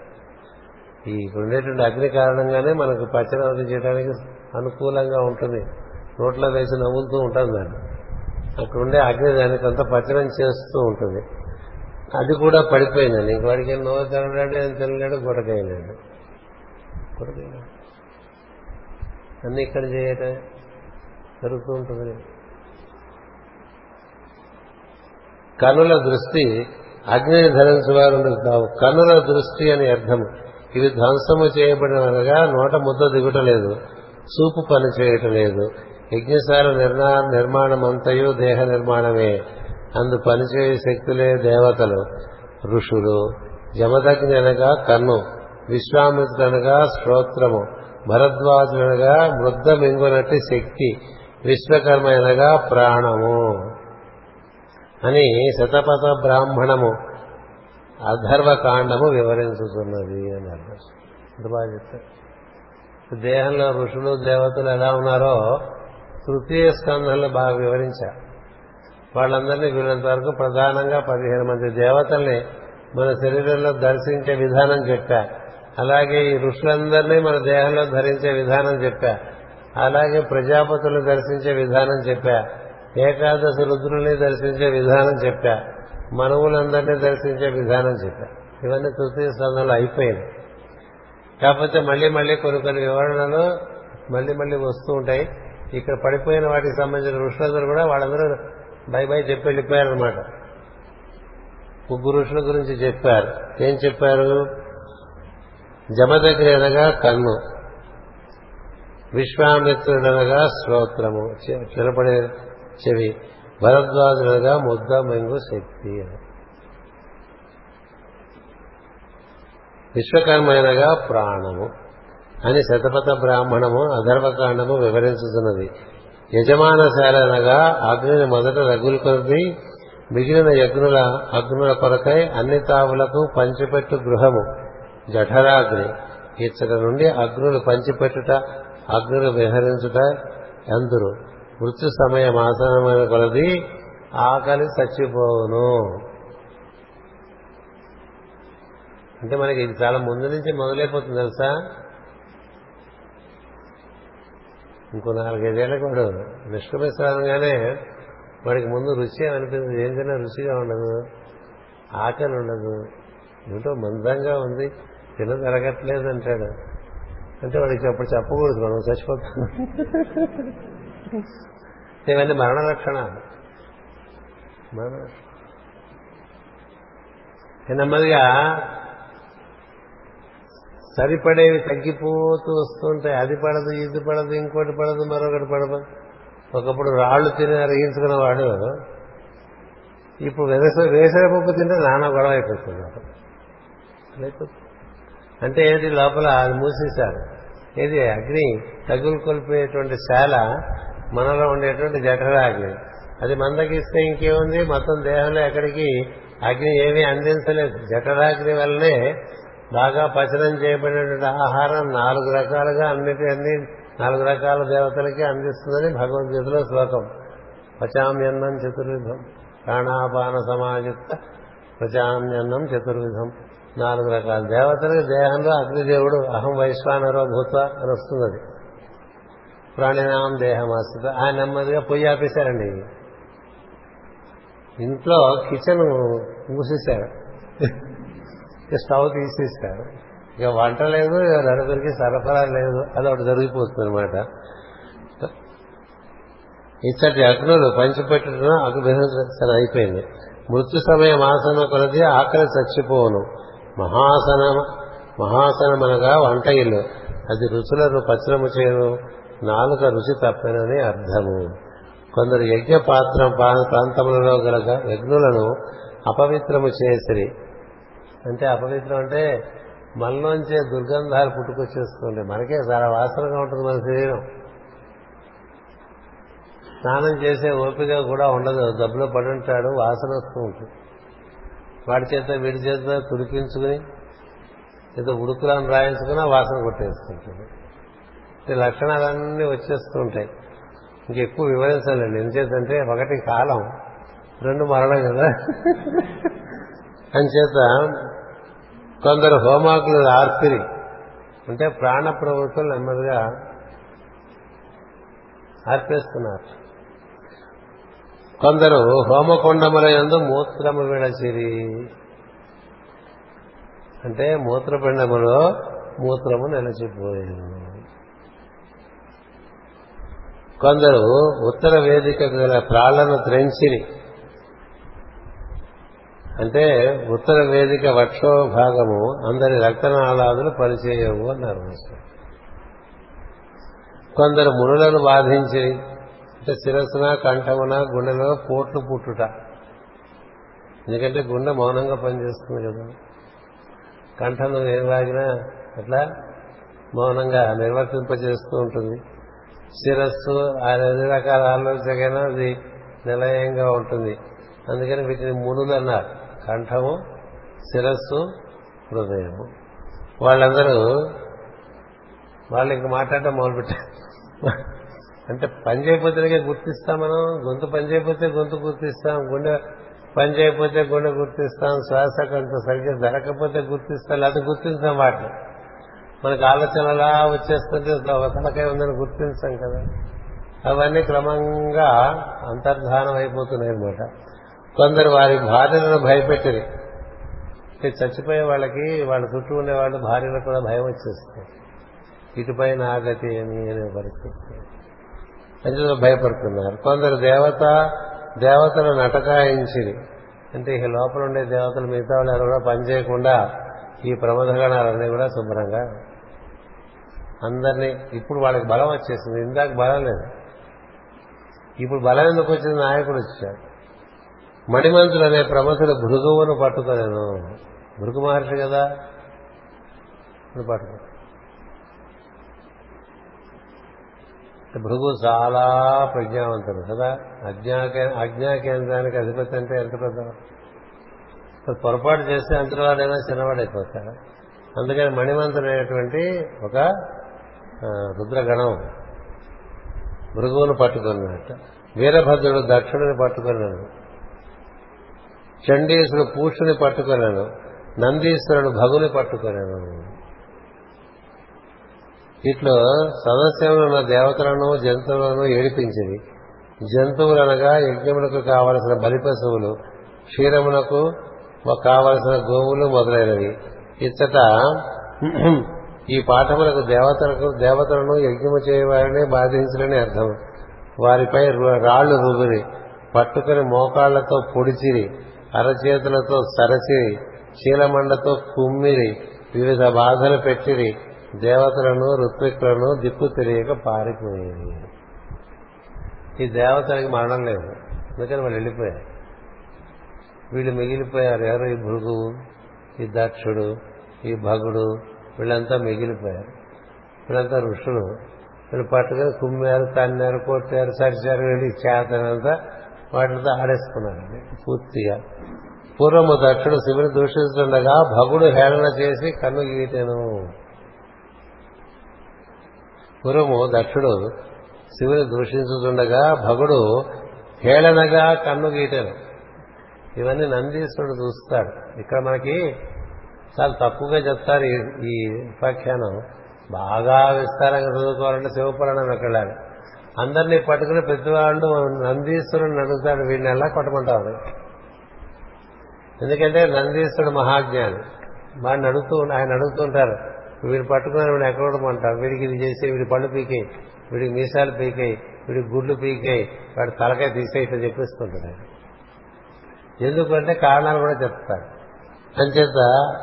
ఈ ఉండేటువంటి అగ్ని కారణంగానే మనకు పచ్చనవతి చేయడానికి అనుకూలంగా ఉంటుంది. నోట్లో వేసి నవ్వులుతూ ఉంటుంది దాన్ని. అక్కడ ఉండే అగ్ని దానికి అంత పచనం చేస్తూ ఉంటుంది. అది కూడా పడిపోయిందండి. ఇంక వాడికి నోరు తినలేడు ఏం తినలేడు గుడకైనాడు గుడకాయలేడు అన్ని ఇక్కడ చేయటం జరుగుతూ ఉంటుంది. కనుల దృష్టి అగ్నిని ధరించేవారు కావు. కనుల దృష్టి అని అర్థము ఇవి ధ్వంసము చేయబడినగా నోట ముద్ద దిగుటలేదు చూపు పని చేయటం లేదు యజ్ఞశాల నిర్మాణమంతయు దేహ నిర్మాణమే. అందు పనిచేయ శక్తులే దేవతలు ఋషులు. జమదగ్ని అనగా కన్ను విశ్వామిత్రుడనగా శ్రోత్రము. భరద్వాజుడనగా మృద్ద మింగునట్టి శక్తి. విశ్వకర్మ అనగా ప్రాణము. అని శతపథ బ్రాహ్మణము అధర్వకాండము వివరించుతున్నది అని అర్థం. ఎంత బాగా చెప్తారు దేహంలో ఋషులు దేవతలు ఎలా ఉన్నారో తృతీయ స్కంధంలో బాగా వివరించారు వాళ్ళందరినీ వీళ్ళంత వరకు ప్రధానంగా పదిహేను మంది దేవతల్ని మన శరీరంలో దర్శించే విధానం చెప్పా. అలాగే ఈ ఋషులందరినీ మన దేహంలో ధరించే విధానం చెప్పా. అలాగే ప్రజాపతులు దర్శించే విధానం చెప్పా. ఏకాదశి రుద్రుల్ని దర్శించే విధానం చెప్పా. మనవులందరినీ దర్శించే విధానం చెప్పా. ఇవన్నీ తృతీయ స్థానంలో అయిపోయింది. కాకపోతే మళ్ళీ మళ్ళీ కొన్ని కొన్ని వివరణలు మళ్ళీ మళ్ళీ వస్తూ ఉంటాయి. ఇక్కడ పడిపోయిన వాటికి సంబంధించిన ఋషులందరూ కూడా వాళ్ళందరూ బై బై చెప్పి వెళ్ళిపోయారనమాట ముగ్గురు ఋషుల గురించి చెప్పారు. ఏం చెప్పారు? జమదగ్ని అనగా కన్ను. విశ్వామిత్రుడనగా శ్రోత్రము చిరపడే చెవి. భరద్వాజులుగా ముద్ద మెంగు శక్తి విశ్వకర్మైనగా ప్రాణము అని శతపథ బ్రాహ్మణము అధర్వకాండము వివరించుతున్నది. యజమానశాల అనగా అగ్నిని మొదట రగులు కొద్ది మిగిలిన యజ్ఞుల అగ్నుల కొరకై అన్ని తావులకు పంచిపెట్టు గృహము జఠరాగ్ని. ఇచ్చట నుండి అగ్నులు పంచిపెట్టుట అగ్నులు విహరించుట అందురు మృత్యు సమయం ఆసనమైన కొలది ఆకలి చచ్చిపోవును. అంటే మనకి ఇది చాలా ముందు నుంచి మొదలైపోతుంది తెలుసా? ఇంకో నాలుగైదేళ్ళకు వాడు నిష్క్రమిస్తానగానే వాడికి ముందు రుచి అనిపిస్తుంది ఏం తిన్నా రుచిగా ఉండదు. ఆకలి ఉండదు. ఏమిటో మందంగా ఉంది. తిన జరగట్లేదు అంటాడు. అంటే వాడికి అప్పుడు చెప్పకూడదు మనం చచ్చిపోతాం. <laughs> ఇవన్నీ మరణ లక్షణాలు మరణ నెమ్మదిగా సరిపడేవి తగ్గిపోతూ వస్తుంటే అది పడదు ఇది పడదు ఇంకోటి పడదు మరొకటి పడదు. ఒకప్పుడు రాళ్ళు తిని అరిగించుకున్నవాడు ఇప్పుడు వేసవి పప్పు తింటే నానా గొడవ అయిపోతున్నారు అంటే ఏంటి? లోపల అది మూసేశారు. ఏది అగ్ని తగులు కొలిపేటువంటి శాల మనలో ఉండేటువంటి జఠరాగ్ని అది మందకిస్తే ఇంకేముంది? మొత్తం దేహంలో ఎక్కడికి అగ్ని ఏమీ అందించలేదు. జఠరాగ్ని వల్లనే బాగా పచనం చేయబడినటువంటి ఆహారం నాలుగు రకాలుగా అన్నిటి అన్ని నాలుగు రకాల దేవతలకి అందిస్తుందని భగవద్గీతలో శ్లోకం. పచామ్యన్నం చతుర్విధం. ప్రాణాపాన సమాయుక్త ప్రజాన్యన్నం చతుర్విధం. నాలుగు రకాల దేవతలకు దేహంలో అగ్నిదేవుడు అహం వైశ్వానరో భూత అని వస్తుంది ప్రాణినాం దేహమాశ్రిత ఆయన నెమ్మదిగా పొయ్యి ఆపేశారండి. ఇంట్లో కిచెన్ మూసేశారు. ఇక స్టవ్ తీసేశారు ఇక వంట లేదు ఇక నలుగురికి సరఫరా లేదు అది ఒకటి జరిగిపోతుంది అనమాట ఇచ్చటి అగ్నులు పంచిపెట్టడం అగ్నిసర అయిపోయింది. మృత్యు సమయం ఆసన కొలది ఆకలి చచ్చిపోవును. మహాసన మహాసనమనగా వంట ఇల్లు. అది రుచులను పచ్చనము చేయను నాలుక రుచి తప్పనని అర్థము. కొందరు యజ్ఞ పాత్ర ప్రాంతములలో గల యజ్ఞులను అపవిత్రము చేసిరి. అంటే అపవిత్రం అంటే మనలోంచే దుర్గంధాలు పుట్టుకొచ్చేస్తుంటాయి. మనకే చాలా వాసనగా ఉంటుంది మన శరీరం. స్నానం చేసే ఓపిక కూడా ఉండదు. దబ్బులో పడుంటాడు వాసన వస్తూ ఉంటుంది. వాడి చేత వీడి చేత తుడిపించుకుని ఏదో ఉడుకులను రాయించుకున్నా వాసన కొట్టేస్తుంటుంది. లక్షణాలన్నీ వచ్చేస్తూ ఉంటాయి ఇంకెక్కువ వివరించాలండి ఎందుచేతంటే ఒకటి కాలం రెండు మరణం కదా. అంచేత కొందరు హోమాకులు ఆర్పిరి అంటే ప్రాణ ప్రవృత్తులు నెమ్మదిగా ఆర్పేస్తున్నారు. కొందరు హోమకొండముల ఎందు మూత్రము విడచిరి. అంటే మూత్రపిండములో మూత్రము నిలిచిపోయింది. కొందరు ఉత్తర వేదిక గల ప్రాళ్ళను త్రెంచిరి. అంటే ఉత్తర వేదిక వక్షో భాగము అందరి రక్తనాళాదులు పనిచేయవు అన్నారు కొందరు మునులను బాధించి అంటే శిరస్సున కంఠమున గుండెలో పోట్లు పుట్టుట. ఎందుకంటే గుండె మౌనంగా పనిచేస్తుంది కదా. కంఠం ఏం వాగినా అట్లా మౌనంగా నిర్వర్తింపజేస్తూ ఉంటుంది. శిరస్సు అన్ని రకాల ఆలోచనకైనా అది నిలయంగా ఉంటుంది. అందుకని వీటిని మునులు అన్నారు. కంఠము శిరస్సు హృదయము. వాళ్ళందరూ వాళ్ళు ఇంక మాట్లాడటం మొదలుపెట్టారు. అంటే పని చేయకపోతే గుర్తిస్తాం మనం. గొంతు పని చేయకపోతే గొంతు గుర్తిస్తాం. గుండె పని చేయకపోతే గుండె గుర్తిస్తాం. శ్వాస కొంత సరిగ్గా జరగకపోతే గుర్తిస్తాం. లేకపోతే గుర్తిస్తాం వాటిని మనకు ఆలోచన అలా వచ్చేస్తుంటే తలకాయ ఉందని గుర్తించాం కదా. అవన్నీ క్రమంగా అంతర్ధానం అయిపోతున్నాయి అనమాట కొందరు వారి భార్యలను భయపెట్టిరి. చచ్చిపోయే వాళ్ళకి వాళ్ళ చుట్టూ ఉండే వాళ్ళు భార్యలకు కూడా భయం వచ్చేస్తుంది. ఇటుపై నాగతి అని అనే పరిస్థితి. అందులో భయపడుతున్నారు. కొందరు దేవత దేవతలు నటకాయించిరి అంటే ఇక లోపల ఉండే దేవతలు మిగతా వాళ్ళు ఎవరు కూడా పనిచేయకుండా ఈ ప్రమదగణాలన్నీ కూడా శుభ్రంగా అందరినీ ఇప్పుడు వాళ్ళకి బలం వచ్చేసింది. ఇందాక బలం లేదు. ఇప్పుడు బలం ఎందుకు వచ్చింది? నాయకుడు వచ్చాడు. మణిమంతుడు అనే ప్రమతుడు భృగువును పట్టుకోలేను భృగు మహర్షి కదా? పట్టుకో. భృగు చాలా ప్రజ్ఞావంతుడు కదా? అజ్ఞా అజ్ఞా కేంద్రానికి అధిపతి అంటే ఎంత పెద్ద పొరపాటు చేస్తే అంతటివాడైనా చిన్నవాడైపోతాడు అందుకని మణిమంతుడు అనేటువంటి ఒక రుద్రగణం మృగువును పట్టుకున్నట్ట వీరభద్రుడు దక్షుడిని పట్టుకున్నాడు. చండీసుడు పూషుని పట్టుకున్నాను నందీశ్వరుడు భగుని పట్టుకున్నాను ఇట్లో సదస్యంలో ఉన్న దేవతలను జంతువులను ఏడిపించింది. జంతువులనగా యజ్ఞములకు కావలసిన బలి పశువులు క్షీరమునకు కావలసిన గోవులు మొదలైనవి. ఇచ్చట ఈ పాఠములకు దేవతలకు దేవతలను యజ్ఞము చేయవారిని బాధించరని అర్థం. వారిపై రాళ్ళు రుబిరి పట్టుకుని మోకాళ్ళతో పొడిచిరి అరచేతులతో సరచిరి చీలమండతో కుమ్మిరి వివిధ బాధలు పెట్టిరి దేవతలను ఋత్వికులను దిక్కు తెలియక పారిపోయేది. ఈ దేవతలకి మరణం లేదు. అందుకని వాళ్ళు వెళ్ళిపోయారు. వీళ్ళు మిగిలిపోయారు. ఎవరు? ఈ భృగువు ఈ దక్షుడు ఈ భగుడు వీళ్ళంతా మిగిలిపోయారు. వీళ్ళంతా ఋషులు. వీళ్ళు పట్టుకొని కుమ్మారు తన్నారు కొట్టారు సరిచారు వెళ్ళి చేతనంతా వాటితో ఆడేసుకున్నారు పూర్తిగా. పూర్వము దక్షుడు శివుని దూషిస్తుండగా భగుడు హేళన చేసి కన్ను గీటెను పూర్వము దక్షుడు శివుని దూషించుతుండగా భగుడు హేళనగా కన్ను గీటాను ఇవన్నీ నందీశ్వరుడు చూస్తాడు. ఇక్కడ మనకి చాలా తక్కువగా చెప్తారు ఈ- ఉపాఖ్యానం. బాగా విస్తారంగా చదువుకోవాలంటే శివపురాణం వెళ్ళాలి అందరినీ పట్టుకుని ప్రతివాళ్ళు నందీశ్వరుని అడుగుతాడు వీడిని ఎలా కొట్టమంటారు? ఎందుకంటే నందీశ్వరుడు మహాజ్ఞాని. వాడిని అడుగుతూ ఆయన అడుగుతుంటారు వీడు పట్టుకుని వీడిని ఎక్కడమంటారు వీడికి ఇది చేసి వీడి పళ్ళు పీకాయి వీడికి మీసాలు పీకాయి వీడికి గుడ్లు పీకాయి వాడి తలకాయ తీసేయి ఇట్లా చెప్పిస్తుంటాడు ఎందుకంటే కారణాలు కూడా చెప్తారు. అంచేత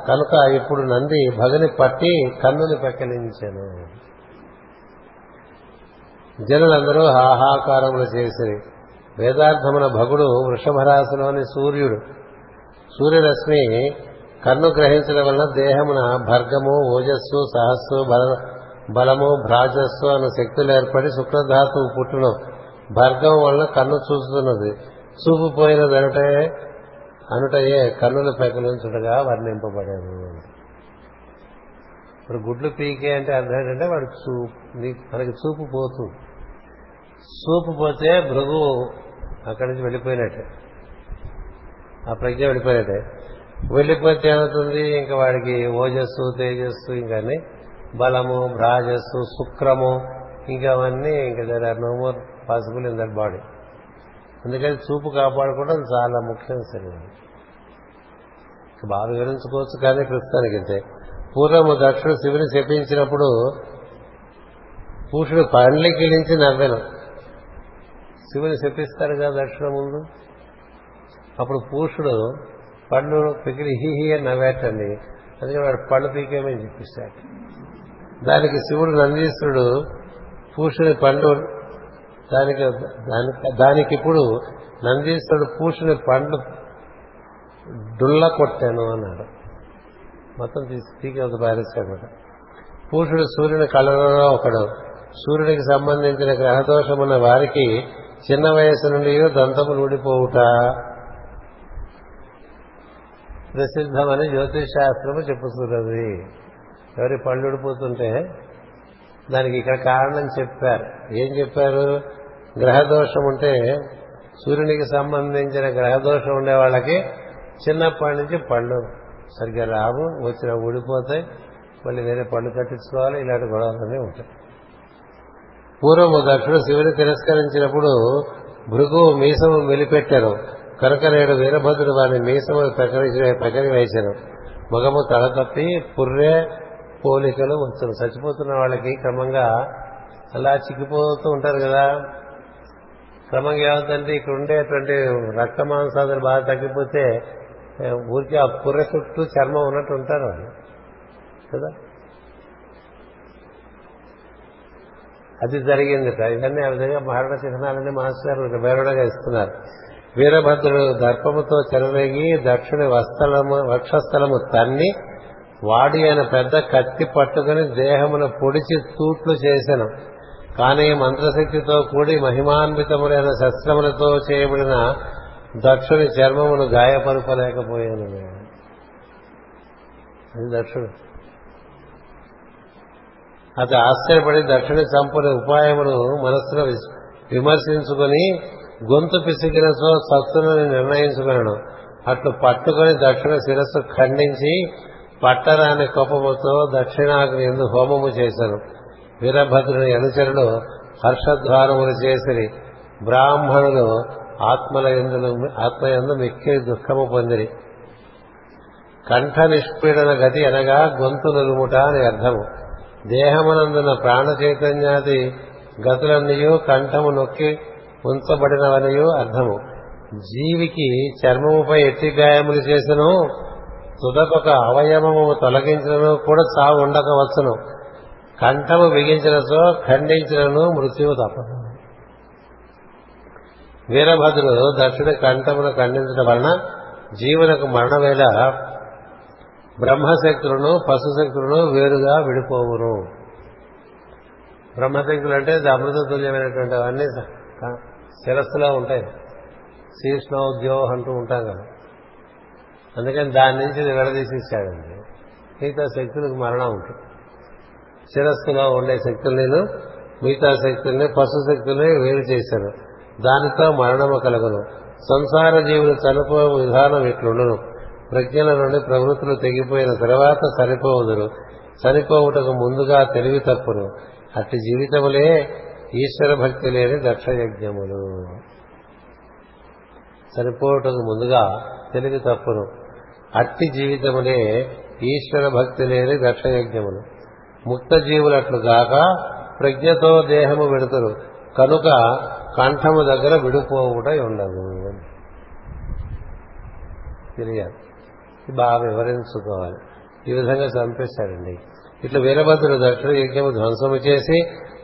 కనుక ఇప్పుడు నంది భగని పట్టి కన్నుని పెక్కలించాను జనులందరూ హాహాకారములు చేసిరి. వేదార్థమున భగుడు వృషభరాశిలోని సూర్యుడు. సూర్యరశ్మి కన్ను గ్రహించడం వలన దేహమున భర్గము ఓజస్సు సహస్సు బల బలము భ్రాజస్సు అన్న శక్తులు ఏర్పడి శుక్రధాతువు పుట్టును. భర్గం వలన కన్ను చూస్తున్నది. చూపు పోయినదనటే అనుటయే కన్నుల పెకలించుటగా వర్ణింపబడేది ఇప్పుడు గుడ్లు పీకే అంటే అర్థం ఏంటంటే వాడు చూపు మనకి చూపు పోతుంది చూపు పోతే భృగు అక్కడి నుంచి వెళ్ళిపోయినట్టే. ఆ ప్రజ్ఞ వెళ్ళిపోయినట్టే. వెళ్ళిపోతే ఏమవుతుంది? ఇంకా వాడికి ఓజస్సు తేజస్సు ఇంకా అన్ని బలము భ్రాజస్సు శుక్రము ఇంకా అవన్నీ ఇంకా there are no more possible in that body అందుకని చూపు కాపాడుకోవడం చాలా ముఖ్యం సరే. బాగా వివరించుకోవచ్చు కానీ ప్రస్తుతానికి అంతే. పూర్వము దక్షుడు శివుని శపించినప్పుడు పూషుడు పండ్లు కిలించి నవ్వెను. శివుని శపిస్తారు కదా దక్షిణ ముందు? అప్పుడు పూషుడు పళ్ళు పికిలి హి అని నవ్వేటండి. అందుకే వాడు పళ్ళు పీకేమని చెప్పిస్తాడు. దానికి శివుడు నందీశ్వరుడు పూషుని పండు దానికి దానికి దానికి ఇప్పుడు నందీశ్వరుడు పూసిన పండ్లు డుల్ల కొట్టాను అన్నాడు. మొత్తం తీసి పీకి ఒక పారేశాడు పూషుడు సూర్యుని కళ్ళలో ఒకడు సూర్యుడికి సంబంధించిన గ్రహదోషమున్న వారికి చిన్న వయసు నుండి దంతములు ఊడిపోవుట. ప్రసిద్ధమని జ్యోతిష్ శాస్త్రము చెప్పుతున్నది ఎవరి పళ్ళు ఊడిపోతుంటే దానికి ఇక్కడ కారణం చెప్పారు. ఏం చెప్పారు? గ్రహదోషం ఉంటే సూర్యునికి సంబంధించిన గ్రహదోషం ఉండే వాళ్ళకి చిన్నప్పటి నుంచి పళ్ళు సరిగ్గా రావు వచ్చిన ఊడిపోతాయి. మళ్ళీ వేరే పళ్ళు కట్టించుకోవాలి ఇలాంటి గొడవలన్నీ ఉంటాయి. పూర్వము దక్షుడు శివుని తిరస్కరించినప్పుడు భృగు మీసము మెలిపెట్టారు. కనుక నేడు వీరభద్రుడు వారిని మీసము పెకరి పెకరి వేశారు మగము తల తప్పి పుర్రే పోలికలు వచ్చారు. చచ్చిపోతున్న వాళ్ళకి క్రమంగా అలా చిక్కిపోతూ ఉంటారు కదా. క్రమంగా ఏమవుతుందంటే ఇక్కడ ఉండేటువంటి రక్త మాంసాదులు బాగా తగ్గిపోతే ఊరికి ఊరికే ఆ పుర్ర చుట్టూ చర్మం ఉన్నట్టు ఉంటారు వాళ్ళు. కదా? అది జరిగింది ఇవన్నీ ఆ విధంగా మరణ చిహ్నాలని మాస్టర్ వేరుడగా ఇస్తున్నారు. వీరభద్రుడు దర్పముతో చెలరేగి దక్షిణ వస్తలము వక్షస్థలము తన్ని వాడి అయిన పెద్ద కత్తి పట్టుకుని దేహమును పొడిచి తూట్లు చేశాను. కానీ మంత్రశక్తితో కూడి మహిమాన్వితములైన శస్త్రములతో చేయబడిన దక్షుని చర్మమును గాయపరుపలేకపోయాను అది దక్షుడు. అది ఆశ్చర్యపడి దక్షిణ చంపని ఉపాయమును మనస్సులో విమర్శించుకుని గొంతు పిసికినతో సత్తునని నిర్ణయించుకున్నాడు అట్లు పట్టుకుని దక్షిణ శిరస్సు ఖండించి పట్టరాని కోపముతో దక్షిణాగ్ని ఎందు హోమము చేశాను వీరభద్రుని అనుచరులు హర్షధ్వానములు చేసిరి. బ్రాహ్మణులు ఆత్మల ఎందులు ఆత్మయందు మిక్కిలి దుఃఖము పొందిరి. కంఠ నిష్పీడన గతి అనగా గొంతు నులుముట అని అర్థము. దేహమునందున ప్రాణ చైతన్యాది గతులన్నయూ కంఠము నొక్కి ఉంచబడినవనియు అర్థము. జీవికి చర్మముపై ఎట్టి గాయములు చేసను తుదకొక అవయవము తొలగించినను కూడా చావు ఉండకవచ్చును కంఠము బిగించినతో ఖండించినను మృత్యువు తప్పదు. వీరభద్రుడు దక్షిణ కంఠమును ఖండించడం వలన జీవులకు మరణవేళ బ్రహ్మశక్తులను పశుశక్తులను వేరుగా విడిపోవును. బ్రహ్మశక్తులు అంటే అమృత తుల్యమైనటువంటి అవన్నీ శిరస్సులో ఉంటాయి. శీర్ష్ణోద్యో అంటూ ఉంటాం కదా. అందుకని దాని నుంచి విడదీసేసాడండి మిగతా శక్తులకు మరణం ఉంటుంది. శిరస్సులో ఉండే శక్తులను మిగతా శక్తుల్ని పశు శక్తుల్ని వేరు చేశాను దానితో మరణము కలుగును. సంసార జీవులు చనిపో విధానం ఇట్లుండును. ప్రజ్ఞల నుండి ప్రవృత్తులు తెగిపోయిన తర్వాత సరిపోవుదురు. చనిపోవుటకు ముందుగా తెలివి తప్పును. అట్టి జీవితములే ఈశ్వర భక్తి లేని దక్షయజ్ఞములు. చనిపోవటకు ముందుగా తెలివి తప్పును. అట్టి జీవితములే ఈశ్వర భక్తి లేని దక్షయజ్ఞములు. ముక్త జీవులట్లు గాక ప్రజ్ఞతో దేహము విడతరు. కనుక కంఠము దగ్గర విడిపోవుట ఉండదు. తెలియాలి బాగా వివరించుకోవాలి. ఈ విధంగా చంపేశాడండి ఇట్లా వీరభద్రుడు దక్షిణ యజ్ఞము ధ్వంసము చేసి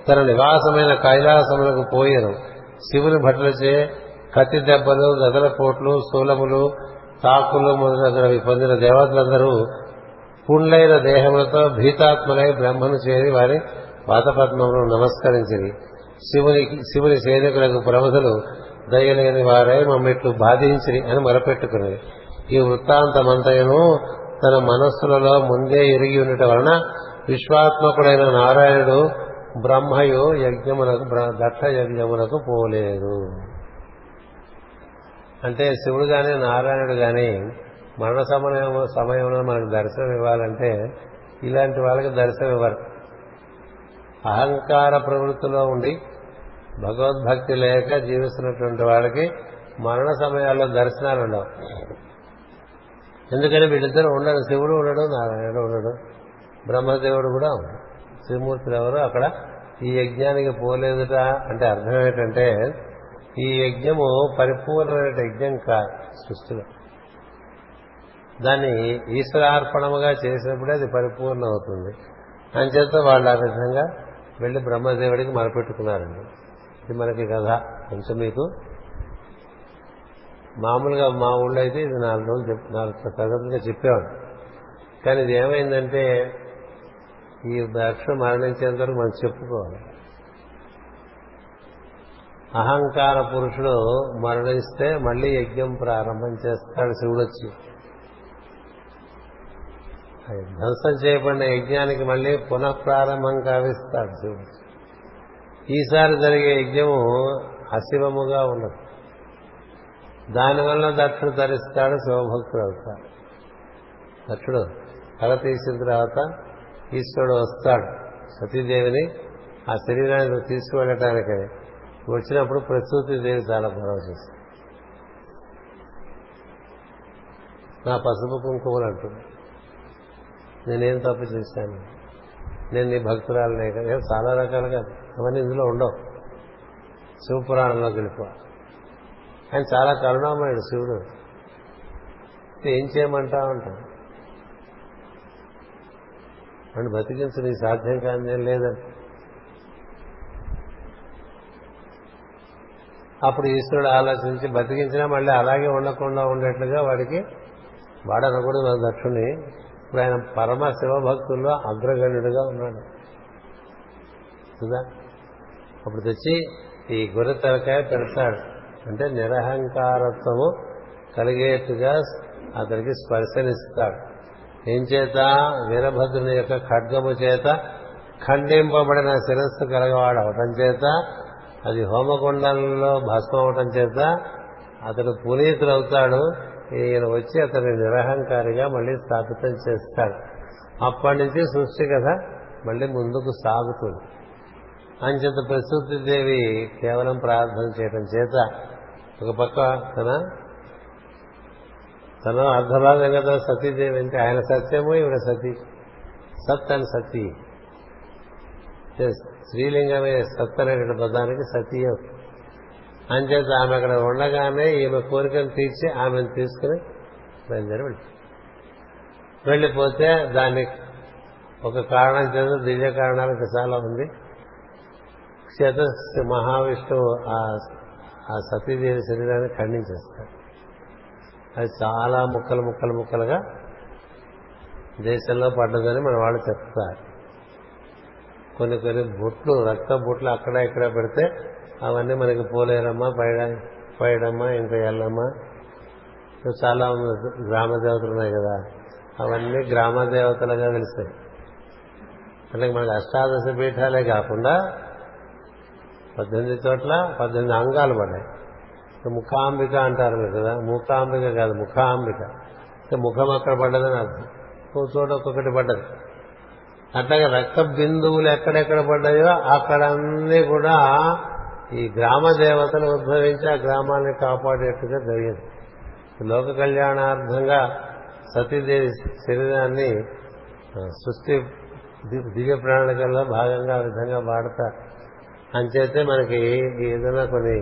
తన నివాసమైన కైలాసములకు పోయాను శివుని భటులచే కత్తి దెబ్బలు గదల పోట్లు స్థూలములు తాకులు మొదలగునవి పొందిన దేవతలందరూ పుండ్లైన దేహములతో భీతాత్మలై బ్రహ్మను చేరి వారి పాతపద్మమును నమస్కరించిరి. శివుని శివుని సేనికులకు ప్రముఖులు దయలేని వారై మమ్మిట్లు బాధించిరి అని మొరపెట్టుకునేది ఈ వృత్తాంతమంతయును తన మనస్సులలో ముందే ఎరిగి ఉండట వలన విశ్వాత్మకుడైన నారాయణుడు బ్రహ్మయు యజ్ఞములకు దక్ష యజ్ఞమునకు పోలేదు. అంటే శివుడు గాని నారాయణుడు గాని మరణ సమయం సమయంలో మనకు దర్శనం ఇవ్వాలంటే ఇలాంటి వాళ్ళకి దర్శనం ఇవ్వరు. అహంకార ప్రవృత్తిలో ఉండి భగవద్భక్తి లేక జీవిస్తున్నటువంటి వాళ్ళకి మరణ సమయాల్లో దర్శనాలు ఉండవు. ఎందుకని వీళ్ళిద్దరు ఉండరు. శివుడు ఉండడు నారాయణుడు ఉండడు బ్రహ్మదేవుడు కూడా ఉండడు. శ్రీమూర్తులు ఎవరు అక్కడ ఈ యజ్ఞానికి పోలేదుట అంటే అర్థం ఏంటంటే ఈ యజ్ఞము పరిపూర్ణమైన యజ్ఞం కాదు సృష్టిలో. దాన్ని ఈశ్వరార్పణముగా చేసినప్పుడే అది పరిపూర్ణ అవుతుంది అంచేత వాళ్ళు ఆ విధంగా వెళ్ళి బ్రహ్మదేవుడికి మరపెట్టుకున్నారండి. ఇది మనకి కథ. కొంచెం మీకు. మామూలుగా మా ఊళ్ళో అయితే ఇది నాలుగు రోజులు చెప్ నాలుగు తరగతులుగా చెప్పేవాడు కానీ ఇది ఏమైందంటే ఈ దక్ష మరణించేంత వరకు మనం చెప్పుకోవాలి. అహంకార పురుషుడు మరణిస్తే మళ్ళీ యజ్ఞం ప్రారంభం చేస్తాడు శివుడు వచ్చి ధ్వంసం చేయబడిన యజ్ఞానికి మళ్ళీ పునఃప్రారంభం కావిస్తాడు శివుడు. ఈసారి జరిగే యజ్ఞము అశివముగా ఉన్నది. దానివల్ల దక్షుడు ధరిస్తాడు శివభక్తుడు అవుతాడు. దక్షుడు తల తీసిన తర్వాత ఈశ్వరుడు వస్తాడు. సతీదేవిని ఆ శరీరాన్ని తీసుకువెళ్ళటానికి. వచ్చినప్పుడు ప్రసూతి దేవి చాలా పరవశిస్తుంది నా పసుపు కుంకుమలు అంటుంది. నేనేం తప్పు చేశాను? నేను నీ భక్తురాలనే కదా? చాలా రకాలుగా అవన్నీ ఇందులో ఉండవు. శివపురాణంలో గెలుపు ఆయన చాలా కరుణామయుడు శివుడు. ఏం చేయమంటా ఉంటాను అని బతికించు నీ సాధ్యం కానీ లేదంట అప్పుడు ఈశ్వరుడు ఆలోచించి బతికించినా మళ్ళీ అలాగే ఉండకుండా ఉండేట్లుగా వాడికి వాడనకూడదు మన దక్షుని ఇప్పుడు ఆయన పరమ శివభక్తుల్లో అగ్రగణ్యుడిగా ఉన్నాడు. కదా? అప్పుడు తెచ్చి ఈ గొర్రె తలకాయ పెడతాడు. అంటే నిరహంకారత్వము కలిగేట్టుగా అతనికి స్పర్శనిస్తాడు. ఏం చేత? వీరభద్రుని యొక్క ఖడ్గము చేత ఖండింపబడిన శిరస్సు కలగవాడు అవటం చేత అది హోమగుండంలో భస్మం అవటం చేత అతడు పునీతుడవుతాడు. ఈయన వచ్చి అతని నిరహంకారిగా మళ్ళీ స్థాపితం చేస్తాడు. అప్పటి నుంచి సృష్టి కథ మళ్ళీ ముందుకు సాగుతుంది. అంచేత ప్రసూతి దేవి కేవలం ప్రార్థన చేయడం చేత ఒక పక్క తన తన అర్ధభాగం కదా సతీదేవి అంటే ఆయన సత్యము ఇవిడ సతీ. సత్ అని సతీ. శ్రీలింగమే సత్ అనేటువంటి పదానికి సతీ అంచేత ఆమె అక్కడ ఉండగానే ఈమె కోరికను తీర్చి ఆమెను తీసుకుని బయలుదేరి వెళ్ళి వెళ్ళిపోతే దాన్ని ఒక కారణం చేత దివ్య కారణాలకు చాలా ఉంది. చేత మహావిష్ణువు ఆ సతీదేవి శరీరాన్ని ఖండించేస్తాడు. అది చాలా ముక్కలు ముక్కలు ముక్కలుగా దేశంలో పడ్డదని మన వాళ్ళు చెప్తారు. కొన్ని కొన్ని బుట్లు రక్త బుట్లు అక్కడ ఇక్కడ పెడితే అవన్నీ మనకి పోలేరమ్మ పైడ పైడమ్మ ఇంకా ఎల్లమ్మ. చాలా గ్రామ దేవతలు ఉన్నాయి కదా. అవన్నీ గ్రామ దేవతలుగా తెలుస్తాయి అంటే మనకి అష్టాదశ పీఠాలే కాకుండా పద్దెనిమిది చోట్ల పద్దెనిమిది అంగాలు పడ్డాయి. ముఖాంబిక అంటారు మీరు కదా. ముఖాంబిక కాదు ముఖాంబిక. అంటే ముఖం అక్కడ పడ్డదని అర్థం. ఒక చోట ఒక్కొక్కటి పడ్డది. అట్లాగే రక్త బిందువులు ఎక్కడెక్కడ పడ్డాయో అక్కడన్నీ కూడా ఈ గ్రామ దేవతలు ఉద్భవించి ఆ గ్రామాన్ని కాపాడేట్టుగా జరిగింది. లోక కళ్యాణార్థంగా సతీదేవి శరీరాన్ని సృష్టి దివ్య ప్రణాళికల్లో భాగంగా ఆ విధంగా వాడతారు. అంచేతే మనకి ఏదైనా కొన్ని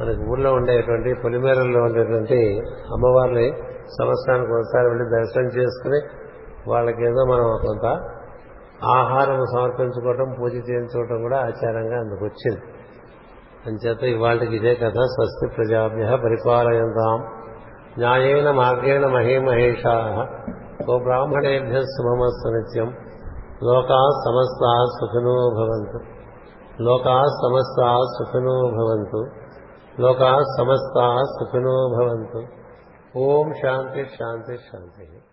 మనకి ఊళ్ళో ఉండేటువంటి పొలిమేరల్లో ఉండేటువంటి అమ్మవారిని సంవత్సరానికి ఒకసారి వెళ్ళి దర్శనం చేసుకుని వాళ్ళకి ఏదో మనం కొంత ఆహారం సమర్పించుకోవటం పూజ చేయించుకోవటం కూడా ఆచారంగా అందుకు వచ్చింది. అంచేత ఇవాళకి ఇదే కథ స్వస్తి ప్రజాభ్య పరిపాలయంతాం. న్యాయేన మార్గేణ మహేమహేషా. ఓ బ్రాహ్మణేభ్య శుభమస్తు నిత్యం. లోకా సమస్తా సుఖినో భవంతు. లోకా సమస్తా సుఖినో భవంతు. లోకా సమస్తా సుఖినో భవంతు. ఓం శాంతి శాంతి శాంతి.